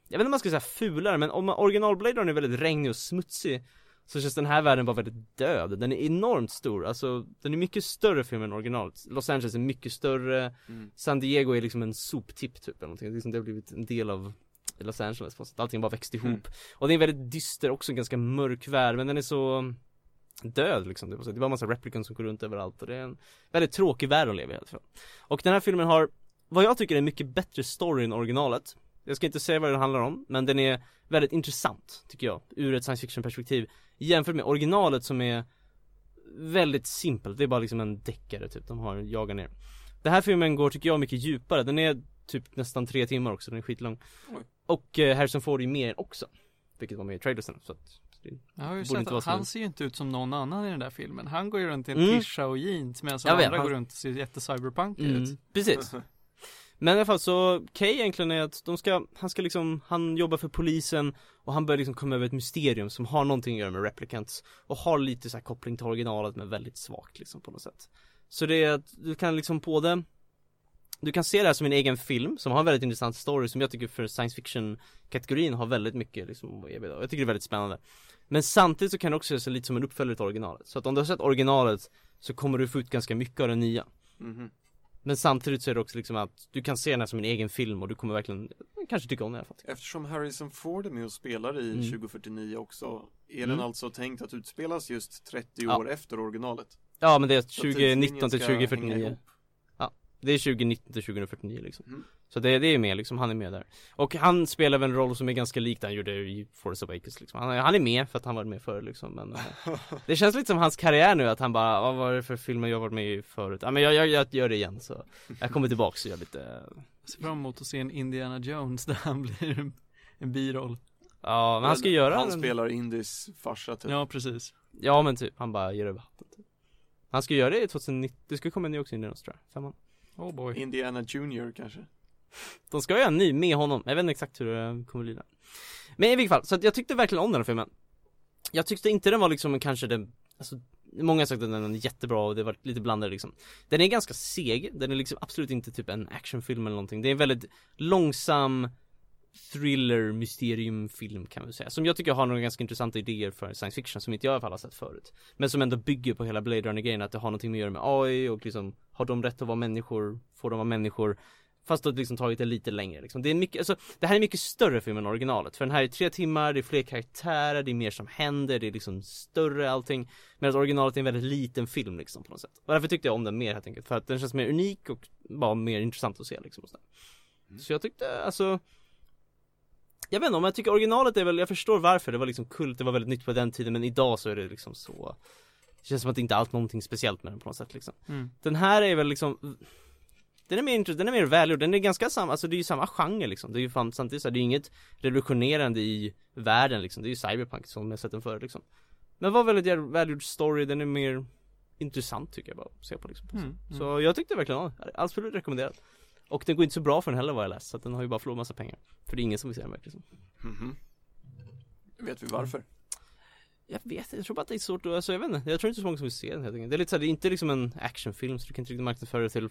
S2: Jag vet inte om man ska säga fulare, men om original Blade Runner är väldigt regnig och smutsig Så känns den här världen bara väldigt död, den är enormt stor, alltså den är mycket större film än originalet Los Angeles är mycket större.
S3: Mm.
S2: San Diego är liksom en soptipp typ eller någonting, liksom, det har blivit en del av Los Angeles på något sätt. allting bara växt ihop.
S3: Mm.
S2: Och det är en väldigt dyster, också ganska mörk värld, men den är så död liksom, det är bara massa replicants som går runt överallt och det är en väldigt tråkig värld att leva i alla fall. Och den här filmen har, vad jag tycker är en mycket bättre story än originalet. Jag ska inte säga vad den handlar om, men den är väldigt intressant, tycker jag, ur ett science fiction perspektiv. Jämfört med originalet som är väldigt simpelt, det är bara liksom en deckare typ, de har jagat ner. Den här filmen går, tycker jag, mycket djupare, den är typ nästan tre timmar också, den är skitlång
S3: Oj.
S2: Och eh, Harrison Ford är med också Vilket var med i trailersen, så att det,
S1: Jag har ju sett att han ser ju inte ut som någon annan i den där filmen. Han går ju runt i en
S2: Mm.
S1: tisha och jeans medan
S2: vet,
S1: andra
S2: han-
S1: går runt och ser jättecyberpunk
S2: mm,
S1: ut.
S2: Precis Men i alla fall så, Kay egentligen är att de ska, han ska liksom, han jobbar för polisen och han börjar liksom komma över ett mysterium som har någonting att göra med replicants och har lite så här koppling till originalet men väldigt svagt liksom på något sätt Så det är att du kan liksom på det Du kan se det här som en egen film som har en väldigt intressant story som jag tycker för science fiction kategorin har väldigt mycket liksom att erbjuda. Jag tycker det är väldigt spännande Men samtidigt så kan det också se lite som en uppföljare till originalet Så att om du har sett originalet så kommer du få ut ganska mycket av det nya
S3: Mhm.
S2: men samtidigt så är det också liksom att du kan se den här som en egen film och du kommer verkligen kanske tycka om den i alla fall.
S3: Eftersom Harrison Ford är med och spelar i
S2: Mm.
S3: 2049 också Är
S2: Mm.
S3: den alltså tänkt att utspelas just 30
S2: Ja.
S3: år efter originalet?
S2: Ja men det är
S3: Så tidslinjen
S2: 2019 till
S3: ska hänga
S2: 2049
S3: ihop.
S2: Det är 2019 till 2049 liksom
S3: Mm.
S2: Så det, det är med liksom, han är med där Och han spelar väl en roll som är ganska lik den han gjorde i Force Awakens liksom han är, han är med för att han var med förr liksom men eh, Det känns lite som hans karriär nu att han bara, "Ja, vad är det för filmer jag varit med i förut? Ja men jag, jag, jag gör det igen så Jag kommer tillbaks och gör lite
S1: Jag ser fram emot att se en Indiana Jones där han blir en, en biroll.
S2: Ja men han ska göra
S3: Han
S2: en-
S3: spelar Indys farsa typ
S1: Ja, precis.
S2: Ja men typ, han bara ger över hatten typ. Han ska göra det i 2019, det ska komma en ny också in i tror jag, femman
S1: Oh boy.
S3: Indiana Junior kanske.
S2: De ska göra en ny med honom, jag vet inte exakt hur det kommer bli där Men i vilket fall, så att jag tyckte verkligen om den här filmen. Jag tyckte inte den var liksom kanske den, alltså Många har sagt att den är jättebra och det var lite blandad liksom. Den är ganska seg, den är liksom absolut inte typ en actionfilm eller någonting. Det är en väldigt långsam thriller, mysteriumfilm kan man säga Som jag tycker har några ganska intressanta idéer för science fiction som inte jag i alla fall har sett förut Men som ändå bygger på hela Blade Runner grejen att det har någonting att göra med AI och liksom Har de rätt att vara människor? Får de vara människor? Fast då liksom tagit det lite längre liksom. Det är mycket, alltså det här är mycket större film än originalet För den här är tre timmar, det är fler karaktärer, det är mer som händer, det är liksom större allting Medan originalet är en väldigt liten film liksom på något sätt Och därför tyckte jag om den mer helt enkelt För att den känns mer unik och bara mer intressant att se liksom och sådär. Så jag tyckte alltså Jag vet inte om jag tycker originalet är väl, jag förstår varför. Det var liksom kult, det var väldigt nytt på den tiden men idag så är det liksom så Det känns som att det inte är någonting speciellt med den på något sätt liksom.
S1: Mm.
S2: Den här är väl liksom Den är mer intressant, den är mer välgjord, den är ganska samma, alltså det är ju samma genre liksom. Det är ju fan, samtidigt så här, det är ju inget revolutionerande i världen liksom, det är ju cyberpunk som jag sett den förr liksom. Men var väldigt välgjord story, den är mer intressant tycker jag bara att se på liksom
S1: Mm, mm.
S2: Så jag tyckte verkligen om den, absolut rekommenderat Och den går inte så bra för den heller vad jag läst, så att den har ju bara förlorat massa pengar. För det är ingen som vill se den verkligen
S3: Mhm. Vet vi varför?
S2: Jag vet inte, jag tror bara att det är svårt att, alltså jag vet inte, jag tror inte så många som vill se den helt enkelt. Det är lite såhär, det är inte liksom en actionfilm så du kan inte riktigt marknadsföra det till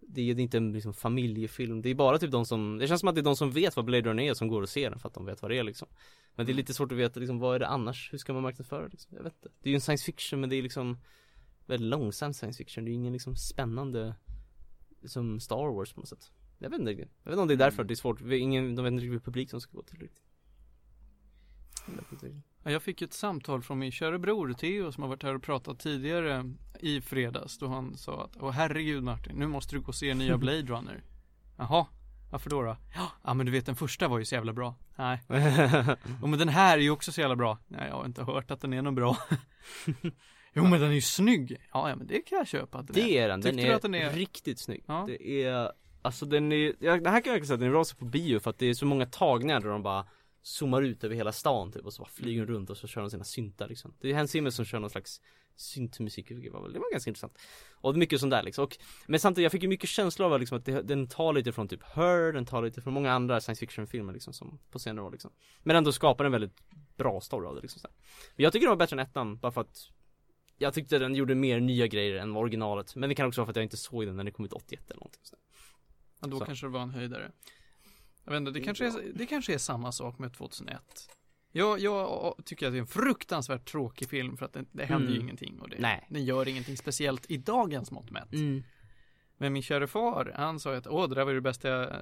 S2: det är, det är inte en liksom familjefilm, det är bara typ de som, det känns som att det är de som vet vad Blade Runner är som går och ser den för att de vet vad det är liksom. Men det är lite svårt att veta liksom, vad är det annars? Hur ska man marknadsföra det liksom? Jag vet inte. Det är ju en science fiction men det är liksom Väldigt långsam science fiction, det är ingen liksom spännande som Star Wars på något sätt. Jag vet inte riktigt. Jag vet inte om det är därför det är svårt, Vi- ingen, de vet inte riktigt vilken publik som ska gå till riktigt. Jag
S1: Jag fick ett samtal från min kära bror Theo som har varit här och pratat tidigare i fredags då han sa att Åh herregud Martin, nu måste du gå och se nya Blade Runner. Jaha, varför då då? Ja, ja men du vet den första var ju så jävla bra. Nej, och men den här är ju också så jävla bra. Nej, jag har inte hört att den är någon bra Jo men den är ju snygg. Ja, ja men det kan jag köpa att den
S2: Det är. den, den är,
S1: att den är-
S2: riktigt snygg.
S1: Ja.
S2: Det är, alltså den är, ja, det här kan jag verkligen säga att den är bra så på bio för att det är så många tagningar där de bara zoomar ut över hela stan typ och så bara flyger runt och så kör de sina syntar liksom. Det är Hans Zimmer som kör någon slags syntmusik, vilket var det var ganska intressant. Och det mycket sånt där liksom, och, men samtidigt jag fick ju mycket känsla av liksom att det, den tar lite från typ Her, den tar lite från många andra science fiction filmer liksom som på senare år liksom. Men ändå skapar en väldigt bra story av det liksom så här. Men jag tycker den var bättre än ettan, bara för att jag tyckte den gjorde mer nya grejer än originalet Men det kan också vara för att jag inte såg den när det kom ut 81 eller någonting så.
S1: Ja, då
S2: Så.
S1: kanske det var en höjdare. Jag vet inte, det kanske är, det kanske är samma sak med 2001. Jag, jag tycker att det är en fruktansvärt tråkig film för att det, det händer ju
S2: Mm.
S1: ingenting och det,
S2: Nej.
S1: den gör ingenting speciellt i dagens mått mätt.
S2: Mm.
S1: Men min kära far, han sa ju att åh det där var ju det bästa jag, eh,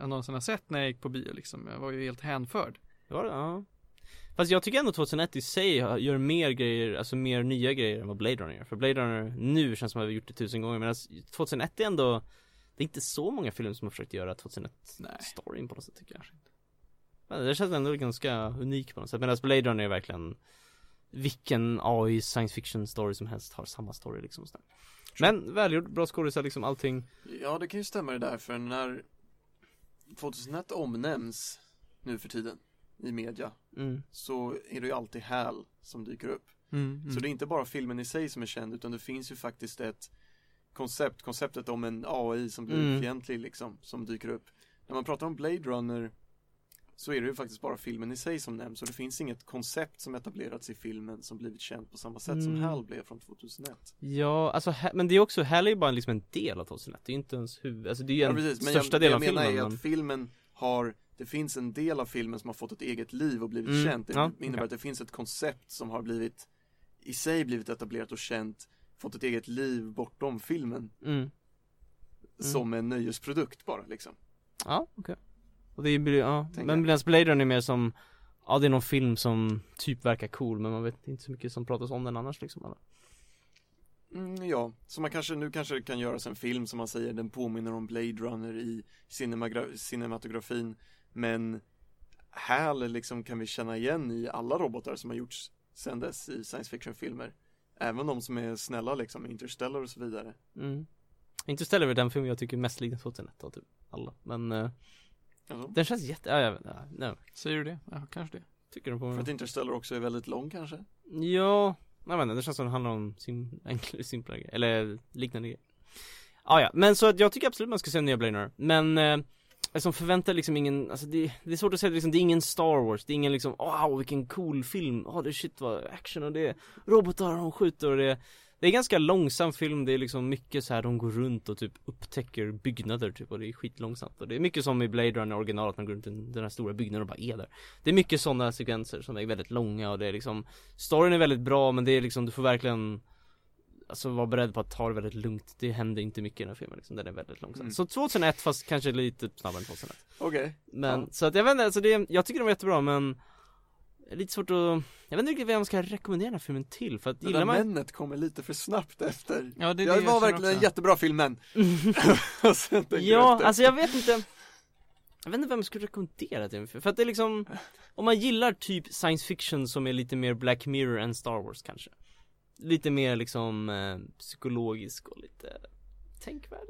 S1: jag någonsin har sett när jag gick på bio liksom. Jag var ju helt hänförd.
S2: Var det, ja Fast jag tycker ändå 2001 i sig gör mer grejer, alltså mer nya grejer än vad Blade Runner gör. För Blade Runner nu känns som att vi har gjort det tusen gånger medan 2001 är ändå Det är inte så många filmer som har försökt göra 2001
S1: Nej.
S2: storyn på något sätt tycker jag. Men det känns ändå ganska unik på något sätt. Medan Blade Runner är verkligen Vilken AI science fiction story som helst har samma story liksom sådär. Men välgjord, bra skådisar liksom allting.
S3: Ja, det kan ju stämma det där, för när 2001 omnämns nu för tiden i media
S2: mm.
S3: så är det ju alltid HAL som dyker upp.
S1: Mm,
S3: Så det är inte bara filmen i sig som är känd utan det finns ju faktiskt ett koncept, konceptet om en AI som blir
S2: Mm.
S3: fientlig liksom, som dyker upp. När man pratar om Blade Runner så är det ju faktiskt bara filmen i sig som nämns och det finns inget koncept som etablerats i filmen som blivit känt på samma sätt som
S2: Mm.
S3: HAL blev från 2001.
S2: Ja, alltså, men det är också, här är ju bara liksom en del av 2001 Det är ju inte ens huvud, alltså det är ju en
S3: Ja, precis, men
S2: största
S3: jag,
S2: delen
S3: jag
S2: av
S3: menar
S2: filmen
S3: är
S2: men...
S3: att filmen har det finns en del av filmen som har fått ett eget liv och blivit
S2: Mm,
S3: känt. Det
S2: ja,
S3: innebär att det finns ett koncept som har blivit i sig blivit etablerat och känt, fått ett eget liv bortom filmen
S2: Mm.
S3: som en nöjesprodukt bara liksom.
S2: Ja, okej Och det blir, ja, men
S3: jag.
S2: Blade Runner är mer som Ja det är någon film som typ verkar cool men man vet inte så mycket som pratas om den annars liksom eller?
S3: Mm, ja, så man kanske, nu kanske det kan göras en film som man säger, den påminner om Blade Runner i cinematografin Men HAL liksom kan vi känna igen i alla robotar som har gjorts sen dess i science fiction-filmer. Även de som är snälla liksom, Interstellar och så vidare.
S2: Mm. Interstellar är den film jag tycker mest liknar 2001 av typ. Alla. Men eh,
S3: alltså,
S2: den känns jätte, ja jag vet ja, nej,
S1: Säger du det? Ja, kanske det.
S2: tycker den
S3: För
S2: på
S3: att Interstellar också är väldigt lång kanske?
S2: Ja, jag vet inte, det känns som det handlar om sim, enklare, simplare grejer, eller liknande grejer. Ah, ja, men så att jag tycker absolut man ska se nya Blade Runner, men eh, Alltså förväntar liksom ingen, alltså det, det är svårt att säga liksom, det är ingen Star Wars, det är ingen liksom, wow vilken cool film, ja oh, det shit vad action och det är robotar och de skjuter och det Det är ganska långsam film, det är liksom mycket så här de går runt och typ upptäcker byggnader typ och det är skitlångsamt och det är mycket som i Blade Runner originalet, man går runt i den här stora byggnaden och bara är där Det är mycket sådana sekvenser som är väldigt långa och det är liksom Storyn är väldigt bra men det är liksom, du får verkligen Alltså vara beredd på att ta det väldigt lugnt Det händer inte mycket i den här filmen liksom, den är väldigt långsam
S3: Mm.
S2: Så 2001 fast kanske lite snabbare än 2001
S3: Okej,
S2: Men,
S3: Ja.
S2: så att jag vet inte, alltså det, jag tycker de var jättebra men det Lite svårt att, jag vet inte riktigt vad jag ska rekommendera den här filmen till för att
S3: det
S2: gillar
S3: där
S2: man
S3: männet kommer lite för snabbt efter
S1: Ja, det,
S3: Det,
S1: det
S3: var verkligen en
S1: också.
S3: jättebra film men
S2: Ja,
S3: efter.
S2: alltså jag vet inte Jag vet inte vem jag skulle rekommendera till för, för att det är liksom Om man gillar typ science fiction som är lite mer Black Mirror än Star Wars kanske Lite mer liksom eh, psykologisk och lite tänkvärd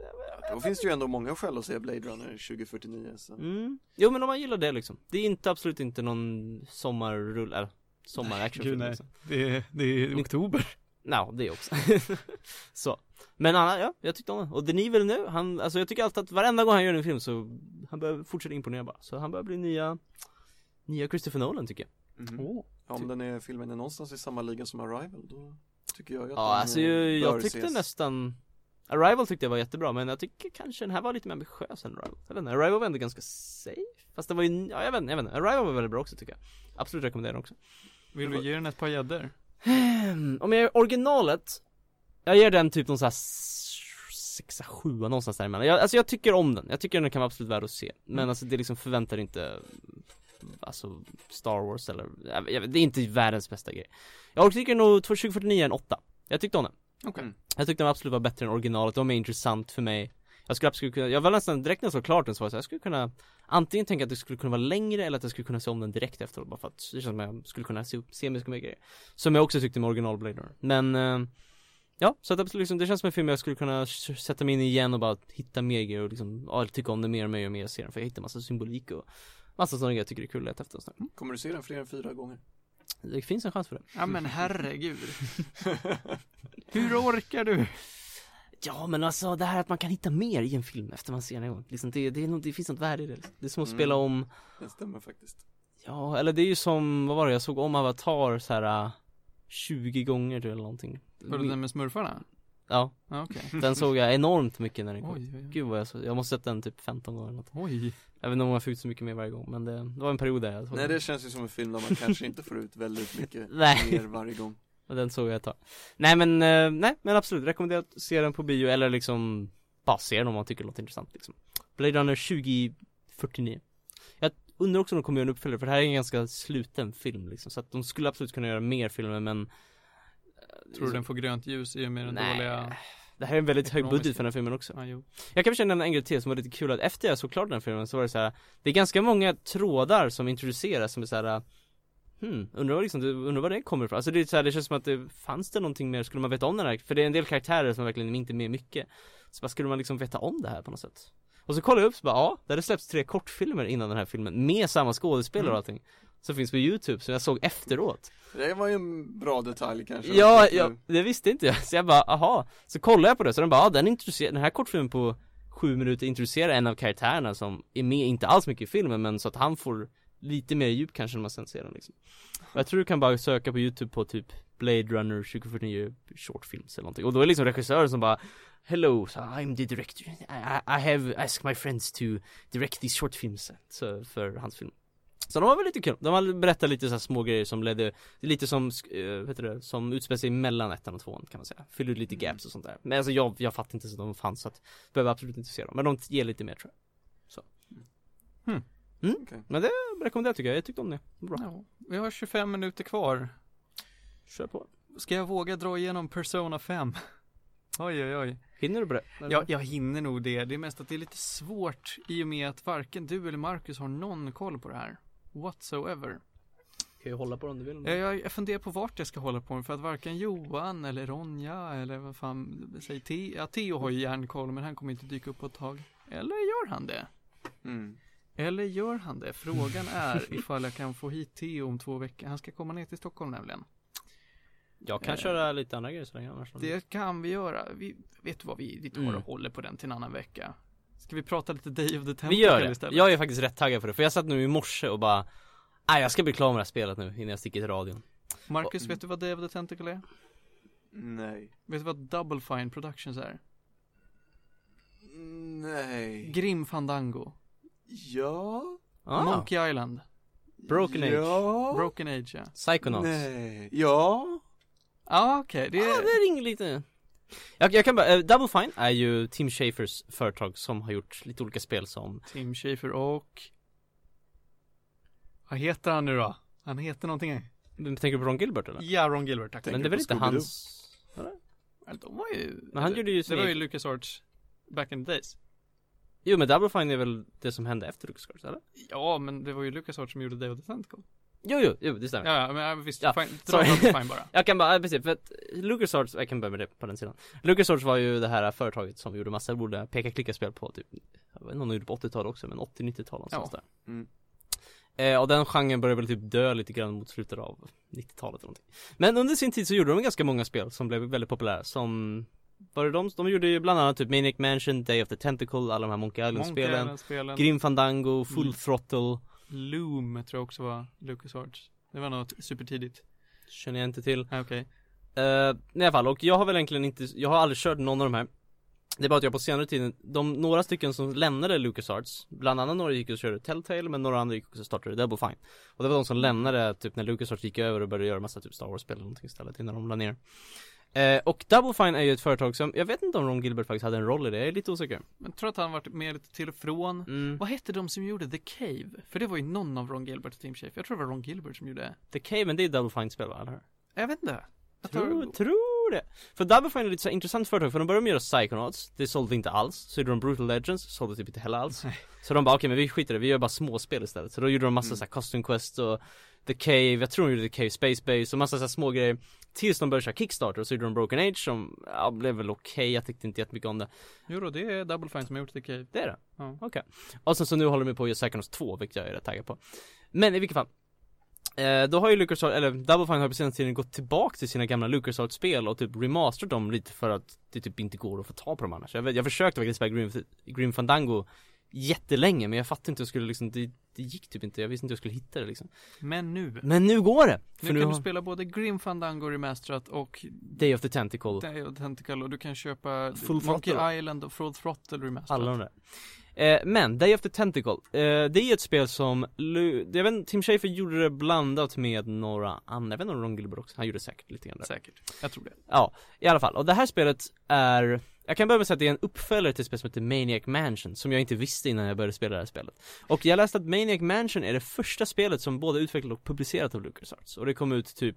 S3: Då finns det ju ändå många skäl att se Blade Runner 2049 så.
S2: Mm. Jo men om man gillar det liksom Det är inte absolut inte någon sommarrull, eller sommaractionfilm
S1: Gud, nej.
S2: liksom.
S1: Det är, det är oktober.
S2: Ja, det också Så Men Anna, ja, jag tyckte om det. Och Denis Villeneuve, han, alltså jag tycker alltid att varenda gång han gör en film så Han börjar fortsätta imponera bara Så han börjar bli nya Nya Christopher Nolan tycker jag
S3: Mhm.
S1: Åh.
S3: Ja, om den är, filmen är någonstans i samma liga som Arrival då tycker jag
S2: Ja alltså jag, jag tyckte
S3: ses.
S2: nästan Arrival tyckte jag var jättebra men jag tycker kanske den här var lite mer ambitiös än Arrival Jag vet inte, Arrival var ändå ganska safe Fast det var ju, ja jag vet inte, jag vet inte Arrival var väldigt bra också tycker jag Absolut rekommenderar den också
S1: Vill vi ge den ett par gäddor?
S2: Hmm, Om jag gör originalet Jag ger den typ någon sån här sexa, sjua någonstans däremellan. Jag, alltså jag tycker om den, jag tycker den kan vara absolut värd att se. Men
S1: Mm.
S2: alltså det liksom förväntar inte Alltså Star Wars eller, jag, jag, det är inte världens bästa grej. Jag tycker nog 2049 är en åtta. Jag tyckte om den.
S1: Okej.
S3: Mm.
S2: Jag tyckte den absolut var bättre än originalet, de är intressant för mig Jag skulle absolut kunna, jag var nästan direkt när jag såg klart den så var jag jag skulle kunna Antingen tänka att det skulle kunna vara längre eller att jag skulle kunna se om den direkt efteråt bara för att det känns som att jag skulle kunna se, se mycket mer grejer Som jag också tyckte med original Blade Runner Men eh, Ja, så att absolut liksom, det känns som en film jag skulle kunna sätta mig in i igen och bara hitta mer grejer och liksom, ja, tycka om det mer och mer och mer ser den för jag hittar massa symbolik och Massa sådana grejer jag tycker det är kul att leta efter sådär.
S3: Kommer du se den fler än fyra gånger?
S2: Det finns en chans för det
S1: Ja men herregud. Hur orkar du?
S2: Ja men alltså det här att man kan hitta mer i en film efter man ser den en gång liksom, det, det, är det finns något värde i det liksom. Det är som att
S3: Mm.
S2: spela om
S3: Det stämmer faktiskt.
S2: Ja, eller det är ju som, vad var det, jag såg om Avatar så här äh, 20 gånger tror jag eller någonting
S1: Var det den med smurfarna?
S2: Ja,
S1: okej.
S2: den såg jag enormt mycket när den kom
S1: Oj, oj, oj.
S2: Gud vad jag så, jag måste sett den typ 15 gånger eller något
S1: Oj.
S2: Jag vet inte om jag fick ut så mycket mer varje gång men det, det var en period där jag såg
S3: Nej
S2: den.
S3: det känns ju som en film där man kanske inte får ut väldigt mycket mer varje gång.
S2: Och den såg jag ett tag Nej men, eh, nej men absolut, rekommenderar att se den på bio eller liksom Bara se den om man tycker det låter intressant liksom Blade Runner 2049 Jag undrar också om de kommer göra en uppföljare för det här är en ganska sluten film liksom Så att de skulle absolut kunna göra mer filmer men
S1: Tror du den får grönt ljus i och med den
S2: Nej.
S1: dåliga?
S2: Det här är en väldigt hög budget för den här filmen också
S1: Ja, jo.
S2: Jag kan försöka nämna en grej till som var lite kul att efter jag såg klart den här filmen så var det så här. Det är ganska många trådar som introduceras som är så här. Hmm, undrar vad liksom, undrar vad det kommer ifrån. Alltså det är så här, det känns som att det fanns det någonting mer, skulle man veta om den här? För det är en del karaktärer som verkligen inte är med mycket. Så bara, skulle man liksom veta om det här på något sätt? Och så kollade jag upp så bara, ja, det hade släppts tre kortfilmer innan den här filmen med samma skådespelare
S1: Mm.
S2: och allting. Som finns på youtube, som jag såg efteråt.
S3: Det var ju en bra detalj kanske.
S2: Ja, ja, det visste inte jag. Så jag bara, aha. Så kollade jag på det, så den bara, ah, den introducerar, den här kortfilmen på sju minuter introducerar en av karaktärerna som är med, inte alls mycket i filmen, men så att han får lite mer djup kanske när man sen ser den liksom. Och jag tror du kan bara söka på youtube på typ Blade Runner 2049 short films eller någonting. Och då är liksom regissören som bara Hello, so I'm the director. I I have asked my friends to direct these short films så, för hans film. Så de var väl lite kul. De har berättat lite så här små grejer som ledde, lite som, vet du det, som utspelar sig mellan ettan och tvåan kan man säga. Fyller ut lite gaps och sånt där. Men alltså jag, jag fattar inte så de fanns så att, behöver absolut inte se dem. Men de ger lite mer tror jag. Så.
S1: Hmm.
S2: Mm.
S3: Okej.
S2: Men det rekommenderar jag tycker jag, jag tyckte om det. Bra.
S1: Ja, vi har 25 minuter kvar.
S2: Kör på.
S1: Ska jag våga dra igenom Persona 5? Oj oj oj.
S2: Hinner du på det?
S1: Jag, jag hinner nog det. Det är mest att det är lite svårt i och med att varken du eller Marcus har någon koll på det här. Whatsoever.
S2: Kan ju hålla på om du vill.
S1: Jag, jag, funderar på vart jag ska hålla på den för att varken Johan eller Ronja eller vad fan, säg Te, ja, Theo har ju järnkoll men han kommer inte dyka upp på ett tag. Eller gör han det?
S3: Mm.
S1: Eller gör han det? Frågan är ifall jag kan få hit Theo om två veckor. Han ska komma ner till Stockholm nämligen.
S2: Jag kan
S1: Eh,
S2: köra lite andra grejer så länge annars.
S1: Det kan vi göra. Vi, vet du vad, vi, vi tar
S2: Mm.
S1: och håller på den till en annan vecka. Ska vi prata lite Day of the Tentacle
S2: Vi gör det.
S1: istället?
S2: Jag är faktiskt rätt taggad på det, för jag satt nu i morse och bara Nej jag ska bli klar med det här spelet nu innan jag sticker till radion
S1: Marcus, vet du vad Day of the Tentacle är?
S3: Nej.
S1: Vet du vad Double Fine Productions är?
S3: Nej.
S1: Grim Fandango.
S3: Ja.
S2: ah,
S1: Monkey Island.
S2: Broken Age
S3: Ja.
S1: Broken Age ja.
S2: Psychonauts
S3: Nej. Ja.
S1: Ja okej, det
S2: Ja,
S1: är...
S2: det ringer lite jag, jag kan bara, eh, Double Fine är ju Tim Schafers företag som har gjort lite olika spel som
S1: Tim Schafer och... Vad heter han nu då? Han heter någonting.
S2: Men Tänker du på Ron Gilbert eller?
S1: Ja, Ron Gilbert, tack.
S2: Men det är väl inte hans
S1: Eller, De var ju...
S2: Men han gjorde ju
S1: Det var ju
S2: Snake.
S1: LucasArts back in the days.
S2: Jo men Double Fine är väl det som hände efter LucasArts eller?
S1: Ja, men det var ju LucasArts som gjorde Day of the Tentacle.
S2: Jo jo, jo det stämmer
S1: Ja, ja, men visst.
S2: Ja,
S1: fine, dra
S2: sorry.
S1: Fine bara.
S2: Jag kan bara, ja, precis, för att LucasArts, jag kan börja med det på den sidan LucasArts var ju det här företaget som gjorde massa roliga peka-klicka-spel på typ Jag vet inte om de gjorde på 80-talet också, men 80-90-tal någonstans
S1: Ja.
S2: där
S3: Mm.
S2: eh, Och den genren började väl typ dö lite grann mot slutet av 90-talet eller någonting Men under sin tid så gjorde de ganska många spel som blev väldigt populära som Var det de? De gjorde ju bland annat typ Maniac Mansion, Day of the Tentacle, alla de här Monkey
S1: Monkey
S2: Island-spelen
S1: Island-spelen.
S2: Grim Fandango, Full
S1: Mm.
S2: Throttle
S1: Loom tror jag också var LucasArts. Det var något supertidigt.
S2: Känner jag inte till
S1: Ja, Okej.
S2: Eh, I alla fall, och jag har väl egentligen inte, jag har aldrig kört någon av de här Det är bara att jag på senare tiden, de några stycken som lämnade LucasArts Bland annat några gick och körde Telltale, men några andra gick och startade Double Fine Och det var de som lämnade typ när LucasArts gick över och började göra massa typ Star Wars-spel eller någonting istället innan de la ner Eh, och Double Fine är ju ett företag som, jag vet inte om Ron Gilbert faktiskt hade en roll i det, jag är lite osäker
S1: Jag tror att han varit med lite till och från.
S2: mm.
S1: Vad hette de som gjorde The Cave? För det var ju någon av Ron Gilbert och Tim Schafer. Jag tror det var Ron Gilbert som gjorde
S2: The Cave, men det är Double Fine spel va, eller hur?
S1: Jag vet inte. Jag
S2: Tror,
S1: tror...
S2: tror det. För Double Fine är lite så intressant företag, för de började med att göra Psychonauts, det sålde inte alls. Så gjorde de Brutal Legends, sålde typ inte heller alls.
S1: Nej.
S2: Så de bara, okej men vi skiter i det, vi gör bara småspel istället. Så då gjorde de massa
S3: Mm.
S2: så här Custom Quest och The Cave, jag tror de gjorde The Cave Space Base och massa så här små grejer. Tills de började köra Kickstarter, och så gjorde de Broken Age som, ja, blev väl okej, jag tyckte inte jättemycket om det.
S1: Jo då, det är Double Fine som har gjort Cave.
S2: Det är det?
S1: Ja.
S2: Okej. Och sen så nu håller de på att göra Psychonauts 2, vilket jag är rätt taggad på. Men i vilket fall. Eh, då har ju LucasArts, eller Double Fine har på senaste tiden gått tillbaka till sina gamla LucasArts-spel och typ remasterat dem lite för att det typ inte går att få tag på dem annars. Jag, vet, jag försökte faktiskt spela Grim, Grim Fandango jättelänge men jag fattade inte hur jag skulle liksom, det, det gick typ inte, jag visste inte hur jag skulle hitta det liksom.
S1: Men nu.
S2: Men nu går det! För
S1: Nu
S2: nu,
S1: kan
S2: har
S1: du spela både Grim Fandango Remasterat och
S2: Day of the Tentacle,
S1: Day of the Tentacle och du kan köpa
S2: Full
S1: Monkey
S2: Throttle.
S1: Island och Full Throttle Remasterat.
S2: alla de där. Eh, men, Day of the Tentacle, eh, det är ett spel som, jag vet Tim Schafer gjorde det blandat med några andra, jag vet inte om Ron Gilbert också, han gjorde säkert lite grann där.
S1: Säkert. Jag tror det.
S2: Ja, i alla fall. Och det här spelet är jag kan börja med att säga att det är en uppföljare till ett spel som heter Maniac Mansion, som jag inte visste innan jag började spela det här spelet. Och jag läste att Maniac Mansion är det första spelet som både utvecklat och publicerat av LucasArts. Och det kom ut typ,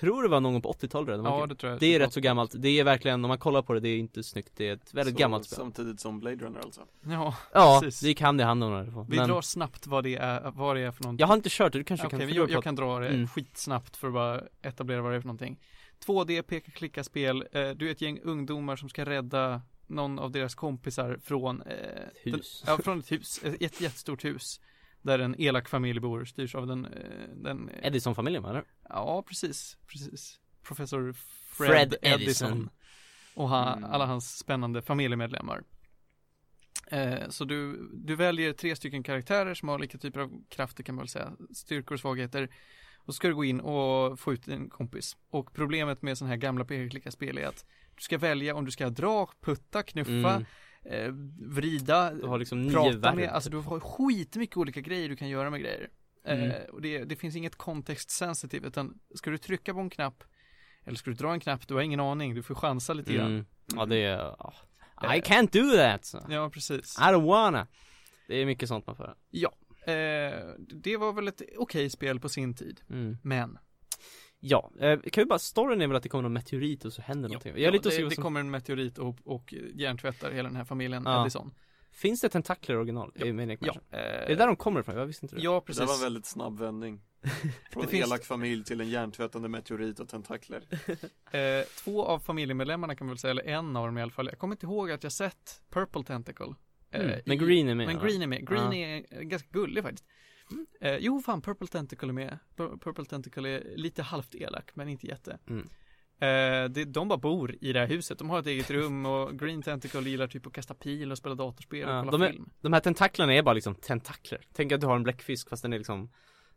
S2: tror det var någon gång på 80-talet redan.
S1: Ja, det tror jag.
S2: det är rätt så gammalt, det är verkligen, om man kollar på det, det är inte snyggt, det är ett väldigt
S3: Så
S2: gammalt spel.
S3: Samtidigt som Blade Runner alltså.
S1: Ja,
S2: Ja,
S1: precis.
S2: det gick hand i hand om det.
S1: vi
S2: Men
S1: drar snabbt vad det är, vad det är för någonting.
S2: jag har inte kört det, du kanske
S1: Okej,
S2: kan
S1: jag, jag
S2: på-
S1: kan dra det
S2: Mm.
S1: skitsnabbt för att bara etablera vad det är för någonting. 2D peka-klicka-spel, eh, du är ett gäng ungdomar som ska rädda någon av deras kompisar från eh,
S2: Hus.
S1: Den, ja, från ett hus, ett jätte- jättestort hus. Där en elak familj bor, styrs av den, eh, den eh,
S2: Edison-familjen va, eller?
S1: Ja, precis, precis. Professor Fred,
S2: Fred
S1: Edison.
S2: Edison.
S1: Och han,
S3: Mm.
S1: alla hans spännande familjemedlemmar. Eh, så du, du väljer tre stycken karaktärer som har olika typer av krafter kan man väl säga, styrkor och svagheter. Så ska du gå in och få ut en kompis. Och problemet med sådana här gamla peka-klicka-spel är att du ska välja om du ska dra, putta, knuffa,
S2: Mm.
S1: eh, vrida,
S2: Du har liksom
S1: prata
S2: värld.
S1: med, alltså du har skitmycket olika grejer du kan göra med grejer.
S2: Mm.
S1: Eh, och det, det finns inget kontextsensitivt utan ska du trycka på en knapp eller ska du dra en knapp, du har ingen aning, du får chansa lite grann.
S2: Mm. Ja det är, ja. I
S1: Eh.
S2: can't do that! Så.
S1: Ja, precis.
S2: I don't wanna. Det är mycket sånt man får.
S1: Ja, eh, det var väl ett okej spel på sin tid,
S2: mm.
S1: men
S2: Ja, eh, kan vi bara, storyn är väl att det kommer någon meteorit och så händer någonting. Jag är
S1: ja,
S2: lite
S1: det, det
S2: som...
S1: kommer en meteorit och, och hjärntvättar hela den här familjen
S2: Ja.
S1: Edison.
S2: Finns det tentakler i original? I Maniac
S1: Ja, eh,
S2: Är det där de kommer ifrån? Jag visste inte det.
S1: Ja,
S3: Det
S1: precis.
S3: där var en väldigt snabb vändning. Från
S1: Det finns-
S3: elak familj till en hjärntvättande meteorit och tentakler.
S1: Eh, två av familjemedlemmarna kan man väl säga, eller en av dem i alla fall. Jag kommer inte ihåg att jag sett Purple Tentacle. Eh,
S2: Mm. Men
S1: i-
S2: Green är med
S1: Men? Green är med. Green
S2: Ja.
S1: är eh, ganska gullig faktiskt. Eh, jo, fan, Purple Tentacle är med. Pur- Purple Tentacle är lite halvt elak, men inte jätte.
S2: Mm.
S1: Eh, det, de bara bor i det här huset. De har ett eget rum och Green Tentacle gillar typ att kasta pil och spela datorspel och
S2: Ja,
S1: kolla
S2: de är-
S1: film.
S2: De här tentaklerna är bara liksom tentakler. Tänk att du har en bläckfisk fast den är liksom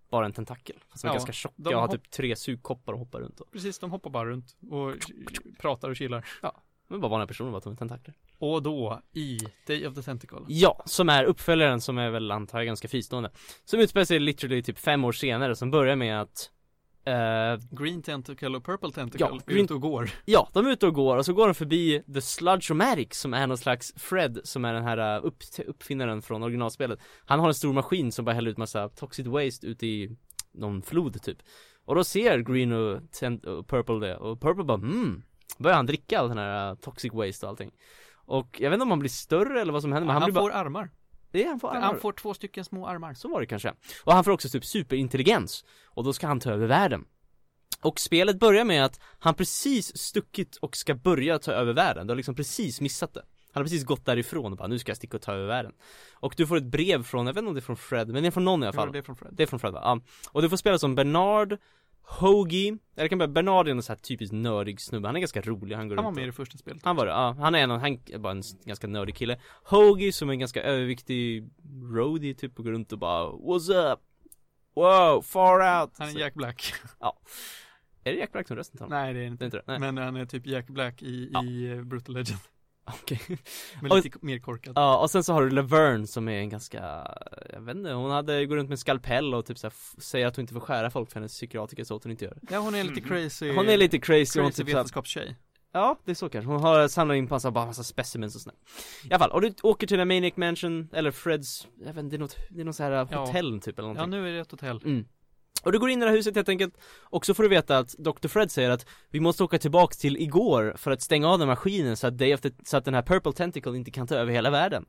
S2: bara en tentakel. Fast de är
S1: Ja,
S2: ganska tjocka
S1: de
S2: och har typ tre sugkoppar och hoppar runt och.
S1: Precis, de hoppar bara runt och pratar och chillar.
S2: De är bara vanliga personer bara är tentakler.
S1: Och då i Day of the Tentacle.
S2: Ja, som är uppföljaren som är väl antar jag ganska fristående. Som utspelar sig literally typ fem år senare som börjar med att eh,
S1: Green Tentacle och Purple Tentacle
S2: Ja,
S1: är
S2: Green-
S1: ute och går.
S2: Ja, de är ute och går och så går de förbi The Sludge-O-Matic som är någon slags Fred som är den här uh, upp, uppfinnaren från originalspelet Han har en stor maskin som bara häller ut massa toxic waste ut i någon flod typ Och då ser Green och, Tent- och Purple det och Purple bara mm Börjar han dricka all den här uh, toxic waste och allting Och jag vet inte om han blir större eller vad som händer men
S1: Han,
S2: han, blir
S1: får
S2: bara
S1: armar.
S2: Det är han får armar.
S1: Han får två stycken små armar.
S2: Så var det kanske. Och han får också typ superintelligens. Och då ska han ta över världen. Och spelet börjar med att han precis stuckit och ska börja ta över världen. Du har liksom precis missat det. Han har precis gått därifrån och bara nu ska jag sticka och ta över världen. Och du får ett brev från, jag vet inte om det är från Fred, men det är från någon i alla
S1: Ja,
S2: fall.
S1: det är från Fred.
S2: Det är från Fred va? Ja. Och du får spela som Bernard, Hoagie, eller kan börja, Bernard är en sån här typiskt nördig snubbe, han är ganska rolig, han går
S1: Han var med i det första spelet.
S2: han var det, ja. Han är en, han är bara en ganska nördig kille. Hoagie som är en ganska överviktig roadie typ och går runt och bara What's up? Wow, far out!
S1: Han är Jack Black.
S2: Är det Jack Black som rösten till honom?
S1: Nej, det är
S2: Det är
S1: inte.
S2: inte det? Nej.
S1: Men han är typ Jack Black i,
S2: Ja.
S1: i eh, Brutal Legend.
S2: Okej
S1: Men
S2: Och-
S1: lite mer korkad.
S2: Ja, och sen så har du Laverne som är en ganska, jag vet inte, hon hade, går runt med skalpell och typ så här, f- säger att hon inte får skära folk för hennes psykiatriker så att hon inte gör
S1: Ja hon är lite crazy.
S2: Hon är lite crazy, hon
S1: crazy
S2: typ här,
S1: vetenskapstjej.
S2: Ja, det är så kanske. Hon har samlat in på massa, bara massa specimens och sådär. I alla fall, och du åker till en Maniac Mansion, eller Freds, jag vet inte, det är något, det är något så här
S1: Ja.
S2: hotell typ eller
S1: Ja
S2: någonting.
S1: nu är det ett hotell.
S2: Mm. Och du går in i det här huset helt enkelt, och så får du veta att Dr. Fred säger att vi måste åka tillbaks till igår för att stänga av den maskinen så att, Day of the, så att den här Purple Tentacle inte kan ta över hela världen.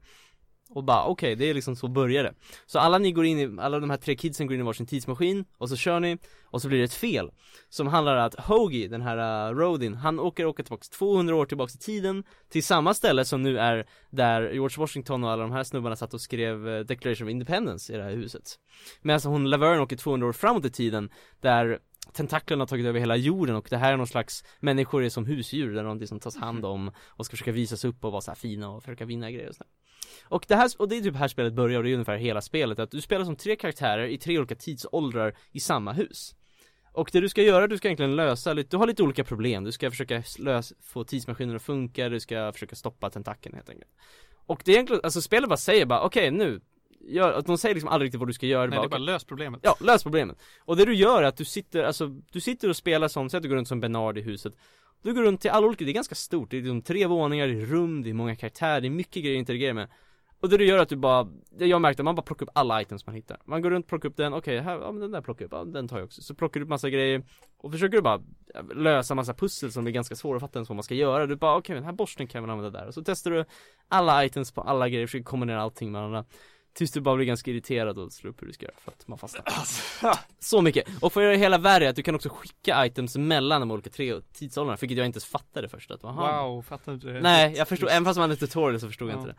S2: Och bara okej, det är liksom så börjar det. Så alla ni går in i, alla de här tre kidsen går in i varsin tidsmaskin, och så kör ni, och så blir det ett fel. Som handlar om att Hoagie, den här uh, Rodin, han åker åka tillbaks 200 år tillbaks i tiden Till samma ställe som nu är där George Washington och alla de här snubbarna satt och skrev uh, Declaration of Independence i det här huset Medan hon Laverne åker 200 år framåt i tiden Där tentaklerna har tagit över hela jorden och det här är någon slags Människor är som husdjur, där de liksom tas hand om Och ska försöka visas upp och vara så här fina och försöka vinna grejer och sådär. Och det här, och det är typ här spelet börjar och det är ungefär hela spelet att du spelar som tre karaktärer i tre olika tidsåldrar i samma hus. Och det du ska göra, du ska egentligen lösa lite, du har lite olika problem, du ska försöka lösa, få tidsmaskinen att funka, du ska försöka stoppa tentakeln helt enkelt. Och det är egentligen, alltså spelet bara säger bara okej nu, gör, att de säger liksom aldrig riktigt vad du ska göra,
S1: Nej det är
S2: bara,
S1: bara lös problemet.
S2: Ja, lös problemet. Och det du gör är att du sitter, alltså, du sitter och spelar som, säg att du går runt som Bernard i huset. Du går runt till alla olika, det är ganska stort, det är liksom tre våningar, det är rum, det är många karaktärer, det är mycket grejer att interagera med. Och det du gör är att du bara, jag märkte, man bara plockar upp alla items man hittar. Man går runt, plockar upp den, okej, här, ja men den där plockar jag upp, ja den tar jag också. Så plockar du upp massa grejer Och försöker du bara lösa massa pussel som är ganska svåra att fatta ens vad man ska göra. Du bara, okej den här borsten kan jag väl använda där. Och så testar du alla items på alla grejer, försöker kombinera allting med varandra Tills du bara blir ganska irriterad och slår upp hur du ska göra för att man fastnar Så mycket! Och för att göra det hela värre att du kan också skicka items mellan de olika tre tidsåldrarna, vilket jag inte ens fattade först att aha,
S1: Wow, fattar inte det.
S2: Nej, jag förstod, även fast man hade tutorial så förstod jag
S1: Ja.
S2: inte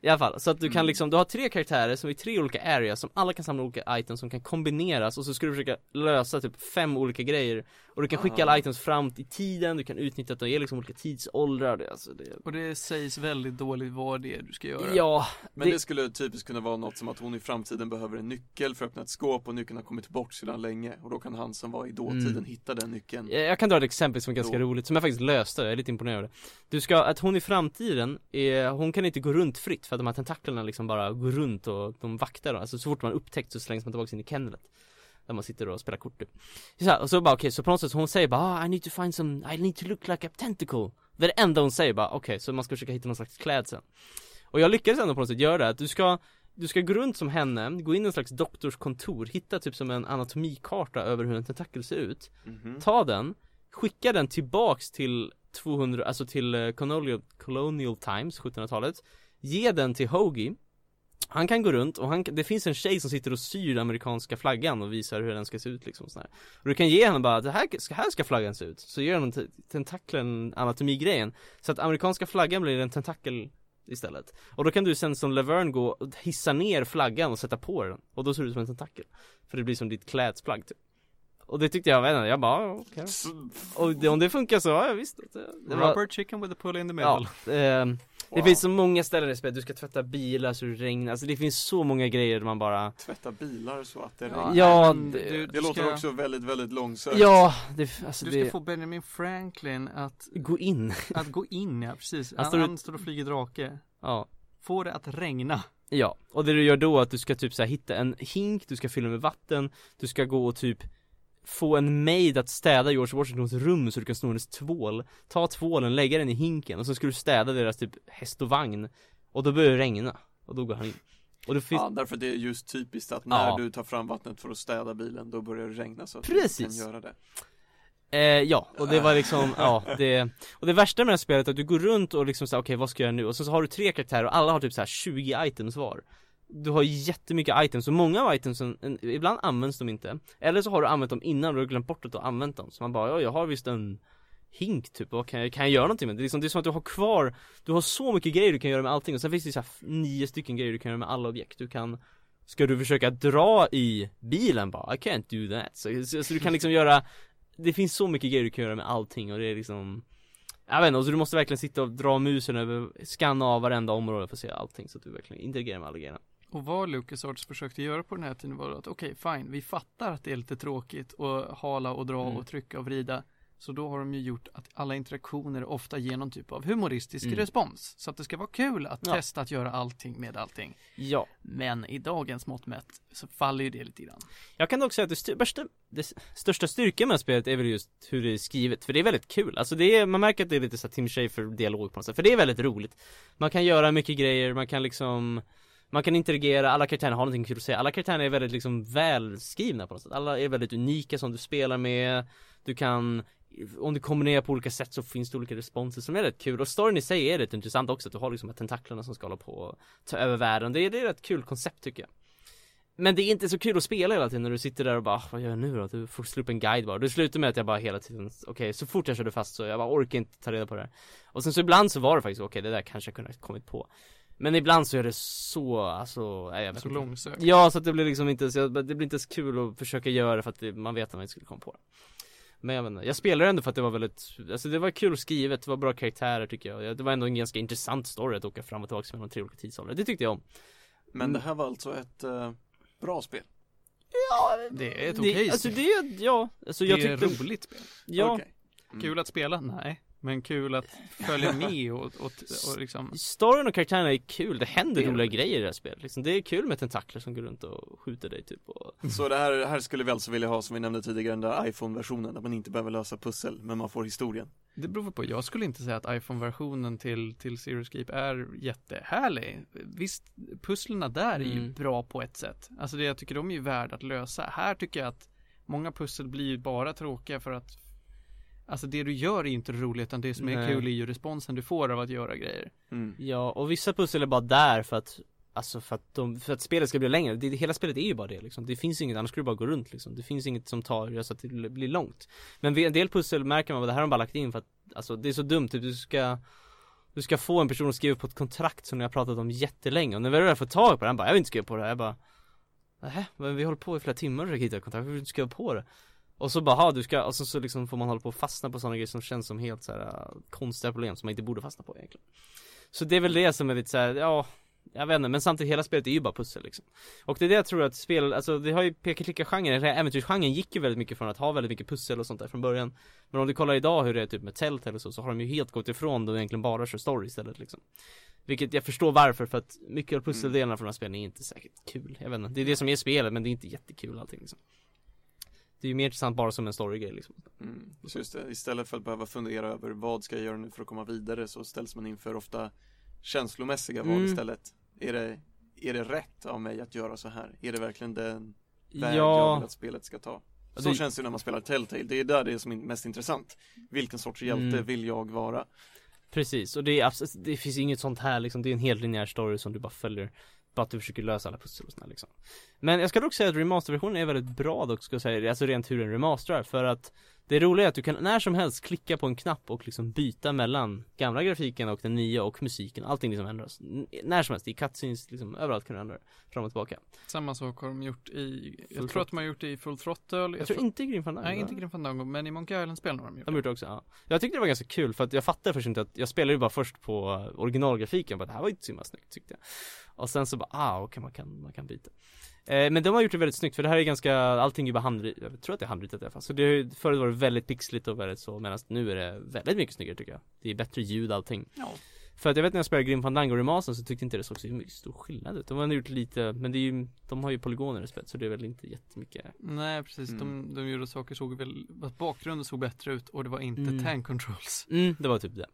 S2: det I alla fall, så att du kan
S3: Mm.
S2: liksom, du har tre karaktärer som är i tre olika areas som alla kan samla olika items som kan kombineras och så ska du försöka lösa typ fem olika grejer Och du kan skicka
S3: Ah.
S2: alla items fram i tiden, du kan utnyttja att de är liksom olika tidsåldrar, det, alltså det
S1: Och det sägs väldigt dåligt vad det är du ska göra.
S2: Ja,
S3: Men
S2: det,
S3: det skulle typiskt kunna vara något som att hon i framtiden behöver en nyckel för att öppna ett skåp och nyckeln har kommit bort sedan länge och då kan han som var i dåtiden
S2: Mm.
S3: hitta den nyckeln.
S2: Jag kan dra ett exempel som är ganska
S3: Då.
S2: roligt, som jag faktiskt löste, jag är lite imponerad. Du ska, att hon i framtiden, är, hon kan inte gå runt fritt för att de här tentaklerna liksom bara går runt och de vaktar då. Alltså så fort man upptäckt så slängs man tillbaka in i kennelet Där man sitter och spelar kort typ så, här, och så bara okej, så på något sätt, hon säger bara ah, I need to find some, I need to look like a tentacle Det är det enda hon säger bara, okej, så man ska försöka hitta någon slags klädsel Och jag lyckades ändå på något sätt göra det, att du ska du ska gå runt som henne, gå in i en slags doktorskontor, hitta typ som en anatomikarta över hur en tentakel ser ut.
S3: Mhm.
S2: ta den, skicka den tillbaks till 200, alltså till eh, colonial, colonial times, 1700-talet Ge den till Hoagie. Han kan gå runt och han, det finns en tjej som sitter och syr den amerikanska flaggan och visar hur den ska se ut liksom sådär. Och du kan ge henne bara att det här, ska, här ska flaggan se ut, så ger hon te- tentaklen anatomigrejen. Så att amerikanska flaggan blir en tentakel istället. Och då kan du sen som Laverne gå och hissa ner flaggan och sätta på den. Och då ser det ut som en tentakel. För det blir som ditt klädesplagg typ. Och det tyckte jag, inte, jag bara, ja, okej. Och det, om det funkar så, ja visst. Det, var,
S1: Rubber chicken with a pull in the
S2: Ja,
S1: middle.
S2: Ehm, det
S3: Wow.
S2: finns så många ställen i spelet, du ska tvätta bilar så det regnar, alltså det finns så många grejer där man bara
S3: Tvätta bilar så att det regnar.
S2: Ja, det-
S1: du,
S3: Det
S1: du
S3: låter
S1: ska,
S3: också väldigt, väldigt långsökt.
S2: Ja, det, alltså
S1: Du ska
S2: det,
S1: få Benjamin Franklin att,
S2: gå in,
S1: att gå in, ja precis.
S2: Han
S1: Han,
S2: står
S1: han står och flyger drake.
S2: ja
S1: Få det att regna.
S2: Ja, och det du gör då är att du ska typ så här hitta en hink, du ska fylla med vatten, du ska gå och typ få en maid att städa George Washingtons rum så du kan sno hennes tvål Ta tvålen, lägga den i hinken och så ska du städa deras typ häst och vagn Och då börjar det regna, och då går han in Och det finns,
S3: Ja, därför det är just typiskt att när
S2: Ja.
S3: du tar fram vattnet för att städa bilen, då börjar det regna så att du
S2: Precis.
S3: kan göra det.
S2: Eh, ja, och det var liksom, ja, det Och det värsta med det här spelet är att du går runt och liksom såhär, okej vad ska jag göra nu? Och sen så har du tre karaktärer och alla har typ så här 20 items var du har jättemycket items och många av itemsen, en- ibland används de inte. Eller så har du använt dem innan och du har glömt bort att du har använt dem. Så man bara, ja jag har visst en hink typ, vad kan jag, kan jag göra någonting med det? Är, liksom, det är som att du har kvar, du har så mycket grejer du kan göra med allting och sen finns det så här nio stycken grejer du kan göra med alla objekt. Du kan Ska du försöka dra i bilen bara? I can't do that. Så, så, så du kan liksom göra Det finns så mycket grejer du kan göra med allting och det är liksom Jag vet inte, så du måste verkligen sitta och dra musen över, skanna av varenda område för att se allting så att du verkligen interagerar med alla grejerna.
S1: Och vad LucasArts försökte göra på den här tiden var att okej fine, vi fattar att det är lite tråkigt att hala och dra
S2: Mm.
S1: och trycka och vrida. Så då har de ju gjort att alla interaktioner ofta ger någon typ av humoristisk
S2: Mm.
S1: respons. Så att det ska vara kul att
S2: Ja.
S1: testa att göra allting med allting.
S2: Ja.
S1: Men i dagens mått mätt så faller ju det lite grann.
S2: Jag kan dock säga att det, styr, värsta, det största styrkan med spelet är väl just hur det är skrivet, för det är väldigt kul. Alltså det är, man märker att det är lite så Tim Schafer-dialog på något sätt, för det är väldigt roligt. Man kan göra mycket grejer, man kan liksom man kan interagera, alla karaktärer har någonting kul att säga, alla karaktärer är väldigt liksom välskrivna på något sätt, alla är väldigt unika som du spelar med, du kan om du kombinerar på olika sätt så finns det olika responser som är rätt kul och storyn i sig är rätt intressant också, att du har liksom de här tentaklerna som ska hålla på och ta över världen, det är, det är ett rätt kul koncept tycker jag men det är inte så kul att spela hela tiden när du sitter där och bara, ah, vad gör jag nu då? Du får slå upp en guide bara. Det slutar med att jag bara hela tiden, okej, så fort jag körde fast så jag bara orkar inte ta reda på det här. Och sen så ibland så var det faktiskt, okej, det där kanske jag kunde ha kommit på. Men ibland så är det så, alltså, nej, jag vet
S1: Så
S2: inte.
S1: långsökt.
S2: Ja, så att det blir liksom inte, så jag, det blir inte så kul att försöka göra det för att det, man vet att man inte skulle komma på det. Men jag vet inte, jag spelade ändå för att det var väldigt, alltså det var kul skrivet, det var bra karaktärer tycker jag. Det var ändå en ganska intressant story att åka fram och tillbaka mellan tre olika tidsåldrar. Det tyckte jag om.
S3: Men det här var alltså ett eh, bra spel.
S1: Det är ett
S2: det,
S1: okej
S2: Alltså
S1: spel.
S2: det är, ja, alltså jag
S1: det är
S2: tyckte,
S1: roligt spel.
S2: ja,
S3: Okej. Mm.
S1: Kul att spela? Nej. Men kul att följa med och, och, och liksom
S2: Storyn och karaktärerna är kul, det händer roliga grejer i det här spelet liksom. Det är kul med tentakler som går runt och skjuter dig typ och...
S3: Så det här, här skulle vi alltså vilja ha som vi nämnde tidigare, den där iPhone-versionen där man inte behöver lösa pussel, men man får historien.
S1: Det beror på, jag skulle inte säga att iPhone-versionen till, till Escape är jättehärlig. Visst, pusslerna där är ju
S2: Mm.
S1: bra på ett sätt. Alltså det jag tycker de är ju värda att lösa. Här tycker jag att många pussel blir ju bara tråkiga för att Alltså det du gör är inte roligt utan det som är
S2: Nej.
S1: kul är ju responsen du får av att göra grejer.
S3: Mm.
S2: Ja, och vissa pussel är bara där för att Alltså för att, de, för att spelet ska bli längre, det, hela spelet är ju bara det liksom. Det finns inget, annars skulle du bara gå runt liksom. Det finns inget som tar, så att det blir långt. Men en del pussel märker man att det här har de bara lagt in för att Alltså det är så dumt, typ du ska Du ska få en person att skriva på ett kontrakt som ni har pratat om jättelänge. Och när vi väl får tag på det, han bara 'Jag vill inte skriva på det här' jag bara Nähä, men vi håller på i flera timmar och försöker hitta ett kontrakt, vi vill inte skriva på det och så bara, ha du ska, och så, liksom får man hålla på och fastna på sådana grejer som känns som helt så här äh, konstiga problem som man inte borde fastna på egentligen. Så det är väl det som är lite så här, ja jag vet inte, men samtidigt hela spelet är ju bara pussel liksom. Och det är det jag tror att spel, alltså det har ju peka klicka genren, eller äventyrsgenren gick ju väldigt mycket från att ha väldigt mycket pussel och sånt där från början. Men om du kollar idag hur det är typ med Telltale och så, så har de ju helt gått ifrån det och egentligen bara kör story istället liksom. Vilket jag förstår varför, för att mycket av pusseldelarna från de här spelen är inte säkert kul, jag vet inte Det är det som är spelet, men det är inte jättekul allting liksom Det är ju mer intressant bara som en storygrej liksom
S3: Mm. Just det, istället för att behöva fundera över vad ska jag göra nu för att komma vidare så ställs man inför ofta känslomässiga val
S2: Mm.
S3: istället. Är det, är det rätt av mig att göra så här? Är det verkligen den väg jag vill
S2: Ja,
S3: att spelet ska ta?
S2: Ja,
S3: Så
S2: det-
S3: känns det när man spelar Telltale, det är där det är som mest intressant. Vilken sorts hjälte
S2: Mm.
S3: vill jag vara?
S2: precis, och det är det finns inget sånt här liksom, det är en helt linjär story som du bara följer bara att du försöker lösa alla pussel och sådär liksom. Men jag ska dock säga att remasterversionen är väldigt bra dock ska jag säga, alltså rent hur den remasterar för att det roliga är att du kan när som helst klicka på en knapp och liksom byta mellan gamla grafiken och den nya och musiken, allting liksom ändras. N- När som helst, i cutscenes liksom, överallt kan du ändra det, fram och tillbaka.
S1: Samma sak har de gjort i, jag
S2: Full
S1: tror att de har gjort det i Full Throttle.
S2: Jag tror inte Grim Fandango
S1: Nej, inte Grim Fandango, men i Monkey Island-spelen har de gjort
S2: De
S1: det.
S2: har gjort det också, ja. Jag tyckte det var ganska kul för att jag fattade först inte att, jag spelade ju bara först på originalgrafiken, bara det här var ju inte så himla snyggt tyckte jag. Och sen så bara, ah okej man kan, man kan byta eh, Men de har gjort det väldigt snyggt för det här är ganska, allting är bara handritat, jag tror att det är handritat i alla fall Så det har förut var det väldigt pixligt och väldigt så, medan nu är det väldigt mycket snyggare tycker jag Det är bättre ljud allting
S1: Ja.
S2: För att jag vet när jag spelade Grim Fandango Remaster så tyckte inte det såg så mycket stor skillnad ut De har gjort lite, men det är ju, de har ju polygoner i spelet så det är väl inte jättemycket
S1: Nej, precis.
S3: Mm.
S1: De, de gjorde saker såg väl, att bakgrunden såg bättre ut och det var inte
S2: Mm.
S1: tank controls.
S2: Mm, det var typ det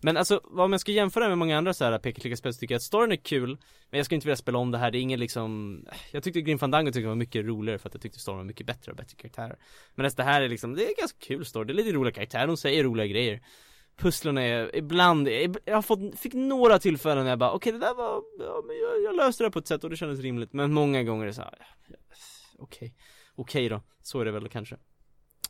S2: men alltså, vad man ska jämföra med många andra så här peka spel så tycker jag att storyn är kul Men jag skulle inte vilja spela om det här, det är ingen liksom Jag tyckte Grim Fandango tyckte var mycket roligare för att jag tyckte storyn var mycket bättre och bättre karaktärer. Men alltså, det här är liksom, det är ganska kul story, det är lite roliga karaktärer, de säger roliga grejer. Pusslen är ibland, jag har fått, fick några tillfällen när jag bara okej det där var, ja, men jag, jag löste det på ett sätt och det kändes rimligt. Men många gånger är det så här, ja, okej, okej då, så är det väl kanske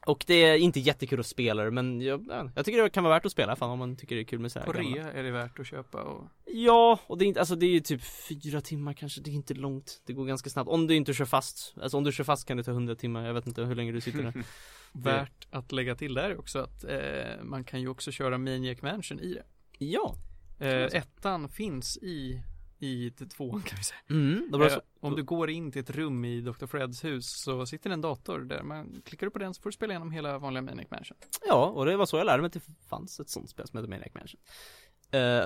S2: och det är inte jättekul att spela det men jag, jag tycker det kan vara värt att spela fan om man tycker det är kul med så här
S1: På rea är det värt att köpa och
S2: Ja, och det är inte, alltså det är ju typ fyra timmar kanske, det är inte långt. Det går ganska snabbt, om du inte kör fast Alltså om du kör fast kan det ta 100 timmar, jag vet inte hur länge du sitter där.
S1: Värt att lägga till där är också att eh, man kan ju också köra Maniac Mansion i det.
S2: Ja,
S1: Eh, ettan finns i, i tvåan kan vi säga.
S2: Mm, det var
S1: Eh,
S2: så,
S1: om du går in till ett rum i Dr. Freds hus så sitter en dator där man klickar upp på den så får du spela igenom hela vanliga Maniac Mansion.
S2: ja, och det var så jag lärde mig att det fanns ett sånt spel som heter Maniac Mansion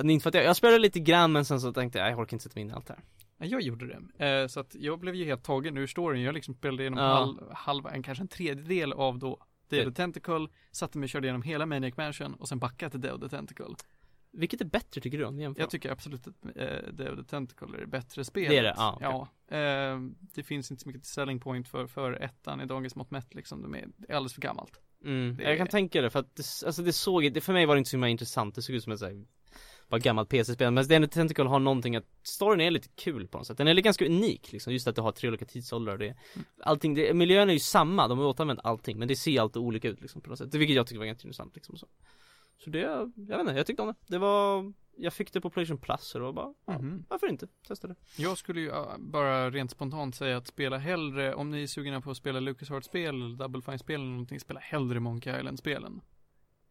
S2: uh, Inte för att jag, jag spelade lite grann men sen så tänkte jag, jag orkar inte sätta mig in i allt det här
S1: Ja, Jag gjorde det. Eh, så att jag blev ju helt tagen ur storyn. Jag liksom spelade igenom
S2: Ja.
S1: halv, halva, en, kanske en tredjedel av då Day of the Tentacle, satte mig och körde igenom hela Maniac Mansion och sen backade till Day of the Tentacle.
S2: Vilket är bättre tycker du om?
S1: Jag tycker absolut att eh, Day of the Tentacle är bättre spelet.
S2: Det är det? Ja, okej.
S1: Ja. Eh, det finns inte så mycket selling point för, för ettan i dagens mått mätt liksom. De är det är alldeles för gammalt.
S2: Mm,
S1: Det-
S2: jag kan tänka det för att det, alltså det såg, det, för mig var det inte så himla intressant, det såg ut som ett såhär bara gammalt PC-spel, men End of the Tentacle har någonting att, storyn är lite kul på något sätt, den är ganska unik liksom, just att du har tre olika tidsåldrar och det, allting, det, miljön är ju samma, de har återanvänt allting, men det ser alltid olika ut liksom på något sätt, vilket jag tycker var ganska intressant liksom så. Så det, jag vet inte, jag tyckte om det, det var, jag fick det på Playstation Plus och det var bara, ja,
S1: Mhm.
S2: varför inte, testa det
S1: Jag skulle ju bara rent spontant säga att spela hellre, om ni är sugna på att spela LucasArts-spel eller Double Fine-spel eller någonting, spela hellre Monkey Island-spelen.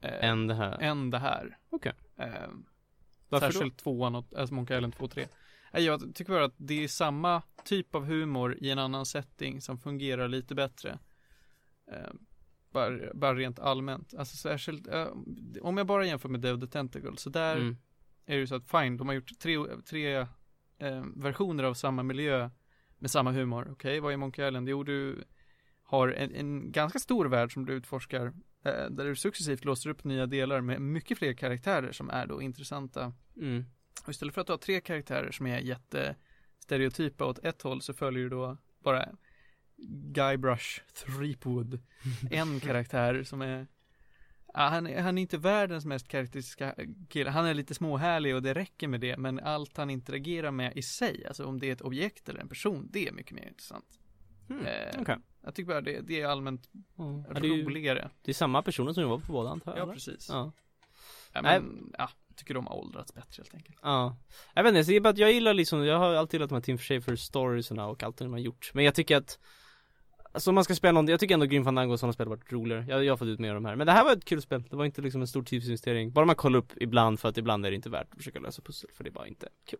S1: Eh,
S2: Än det här,
S1: än det här.
S2: Okej.
S1: Eh,
S2: varför då?
S1: särskilt tvåan, och, alltså Monkey Island 2 och 3. Nej, Jag tycker bara att det är samma typ av humor i en annan setting som fungerar lite bättre. Eh, bara, bara rent allmänt. Alltså särskilt, eh, om jag bara jämför med of the Tentacle, så där
S2: Mm.
S1: är det ju så att fine, de har gjort tre, tre eh, versioner av samma miljö med samma humor. Okej, vad är Monkey Island? Jo, du har en, en ganska stor värld som du utforskar eh, där du successivt låser upp nya delar med mycket fler karaktärer som är då intressanta.
S2: Mm.
S1: Och istället för att du har tre karaktärer som är jättestereotypa åt ett håll så följer du då bara Guybrush Threepwood. En karaktär som är han, är- han är inte världens mest karaktäristiska kille. Han är lite småhärlig och det räcker med det. Men allt han interagerar med i sig, alltså om det är ett objekt eller en person, det är mycket mer intressant.
S2: Mm.
S1: Eh,
S2: Okej.
S1: Jag tycker bara det, det är allmänt
S2: Ja, det, är ju,
S1: roligare.
S2: det är samma personer som jobbar på båda antar jag?
S1: Ja,
S2: eller?
S1: precis.
S2: Ja.
S1: Ja, men, ja, jag tycker de har åldrats bättre helt enkelt.
S2: Ja, jag vet inte, jag, bara att jag gillar liksom, jag har alltid gillat de här Team Schafer storiesna och allt det de har gjort Men jag tycker att Alltså om man ska spela någonting, jag tycker ändå Grim Fandango och sådana spel har varit roligare jag, jag har fått ut mer av de här Men det här var ett kul spel, det var inte liksom en stor tidsinvestering Bara man kollar upp ibland för att ibland är det inte värt att försöka lösa pussel för det är bara inte kul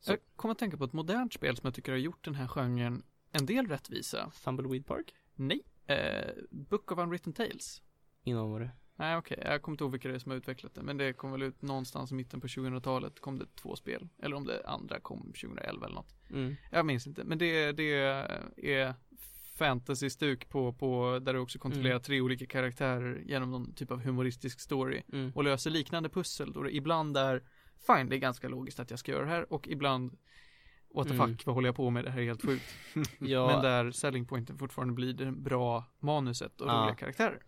S2: Så.
S1: Jag kommer att tänka på ett modernt spel som jag tycker har gjort den här genren en del rättvisa.
S2: Tumbleweed Park?
S1: Nej. Eh, Book of Unwritten Tales.
S2: Innan var det
S1: Nej okej, jag kommer inte ihåg vilka det är som har utvecklat det. Men det kom väl ut någonstans i mitten på 2000-talet kom det två spel. Eller om det andra kom 2011 eller något.
S2: mm.
S1: Jag minns inte. Men det, det är fantasy-stuk på, på där du också kontrollerar
S2: Mm.
S1: tre olika karaktärer genom någon typ av humoristisk story.
S2: Mm.
S1: Och löser liknande pussel då det ibland är fine, det är ganska logiskt att jag ska göra det här och ibland what the
S2: Mm.
S1: fuck, vad håller jag på med, det här är helt sjukt.
S2: Ja,
S1: Men
S2: men,
S1: där selling pointen fortfarande blir det bra manuset och
S2: Ja.
S1: roliga karaktärer.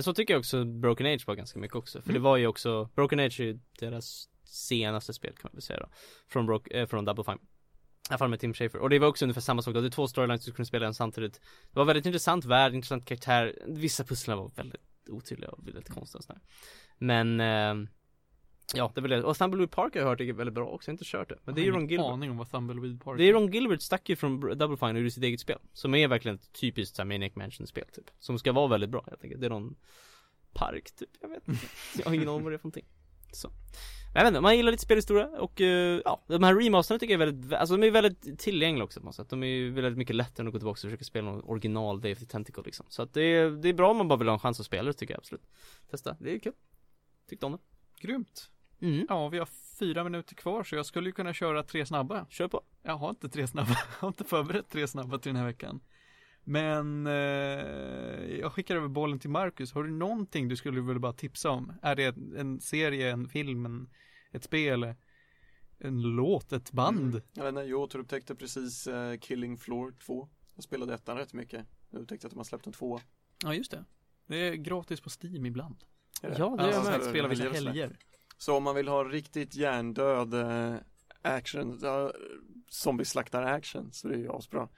S2: så tycker jag också Broken Age var ganska mycket också För
S1: Mm.
S2: det var ju också, Broken Age är ju deras senaste spel kan man väl säga då Från, Broke, eh, från Double Fine alla fall med Tim Schafer. Och det var också ungefär samma sak, du hade två storylines du kunde spela en samtidigt. Det var väldigt intressant värld, intressant karaktär. Vissa pusslar var väldigt otydliga och väldigt konstiga och sådär. Men eh, Ja, det är väl det. Och Thumbleweed Park har jag hört är väldigt bra också, jag har inte kört det. Men det är ju Ron Gilbert.
S1: aning om vad Thumbleweed Park
S2: Det är Ron Gilbert stack ju från Double Fine och gjorde sitt eget spel. Som är verkligen ett typiskt såhär Maniac Mansion spel typ. Som ska vara väldigt bra helt enkelt. Det är någon park typ, jag vet inte. Jag har ingen aning vad det är för någonting. Så Men jag vet inte, man gillar lite spelhistoria och eh, ja, de här remasterna tycker jag är väldigt, alltså de är väldigt tillgängliga också på något sätt. De är ju väldigt mycket lättare än att gå tillbaka och försöka spela någon original Day of the Tentacle liksom. Så att det är, det är bra om man bara vill ha en chans att spela det tycker jag absolut. Testa, det är kul. Tyckte om det.
S1: Grymt.
S2: Mm,
S1: Ja, vi har fyra minuter kvar så jag skulle ju kunna köra tre snabba.
S2: kör på.
S1: Jag har inte tre snabba, jag har inte förberett tre snabba till den här veckan. Men eh, jag skickar över bollen till Marcus. Har du någonting du skulle vilja bara tipsa om? Är det en serie, en film, en, ett spel, en låt, ett band?
S3: Mm. Jag vet inte, jag återupptäckte precis eh, Killing Floor 2. Jag spelade ettan rätt mycket. Jag upptäckte att de har släppt en tvåa.
S1: Ja, just det. Det är gratis på Steam ibland.
S3: Det?
S2: Ja, det är
S1: jag
S2: med.
S1: med. Spelar vissa
S3: Helger. Så om man vill ha riktigt hjärndöd eh, action, ja, zombie-slaktar action, så det är ju asbra.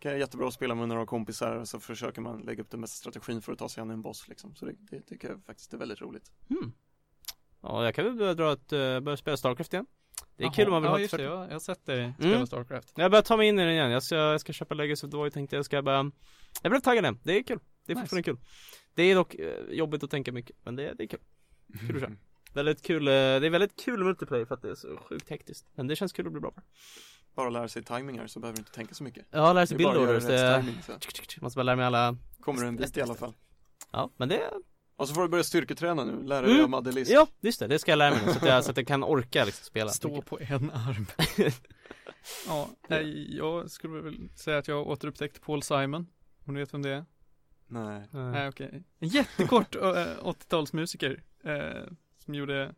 S3: Kan jättebra att spela med några kompisar och så försöker man lägga upp den bästa strategin för att ta sig an en boss liksom. Så det, det tycker jag faktiskt är väldigt roligt.
S2: Mm. Ja, jag kan väl börja dra ett, uh, börja spela Starcraft igen Det är
S1: Jaha,
S2: kul om man vill
S1: ja,
S2: ha ett
S1: just det,
S2: 40
S1: ja, jag har sett dig spela
S2: Mm.
S1: Starcraft.
S2: Jag börjar ta mig in i den igen, jag ska, jag ska köpa Legacy of the Void tänkte jag ska bara Jag blev taggad igen, det är kul Det är
S1: Nice.
S2: fortfarande kul Det är dock eh, jobbigt att tänka mycket, men det, det är kul Kul att köra Väldigt kul, eh, det är väldigt kul multiplayer för att det är så sjukt hektiskt Men det känns kul att bli bra på
S3: Bara lära sig timmingar så behöver du inte tänka så mycket.
S2: Ja, lära sig build
S3: göra
S2: orders,
S3: rätt
S2: det
S3: så
S2: Måste bara lära mig alla
S3: kommer du en bit i alla fall.
S2: Ja, men det
S3: Och så får du börja styrketräna nu, lära dig
S2: Mm.
S3: List.
S2: Ja, just det, det ska jag lära mig nu så att jag, så att jag kan orka liksom spela
S1: Stå på en arm. ja, nej, jag skulle väl säga att jag har återupptäckt Paul Simon. Om du vet vem det är?
S3: Nej.
S2: Nej.
S1: Nej, okej. En jättekort äh, 80-talsmusiker. Eh, som gjorde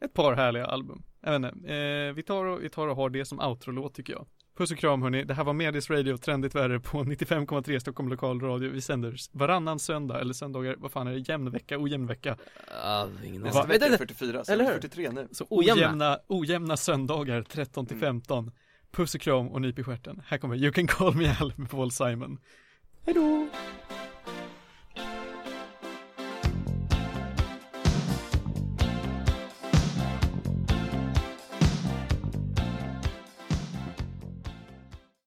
S1: ett par härliga album. Jag vet inte, eh, vi, tar och, vi tar och har det som outro-låt tycker jag. Puss och kram hörni, det här var Medis Radio, trendigt värre på 95,3 Stockholm lokalradio. Vi sänder varannan söndag, eller söndagar, vad fan är det, jämn vecka, ojämn vecka.
S2: Ja, ingen
S3: Nästa vecka är
S2: Vänta,
S3: 44, så
S2: Eller hur?
S3: 43 nu.
S1: Så
S2: Ojämna.
S1: ojämna, ojämna söndagar 13 till 15. Puss och kram och nyp i stjärten. Här kommer You can call me Al med Paul Simon.
S2: Hejdå!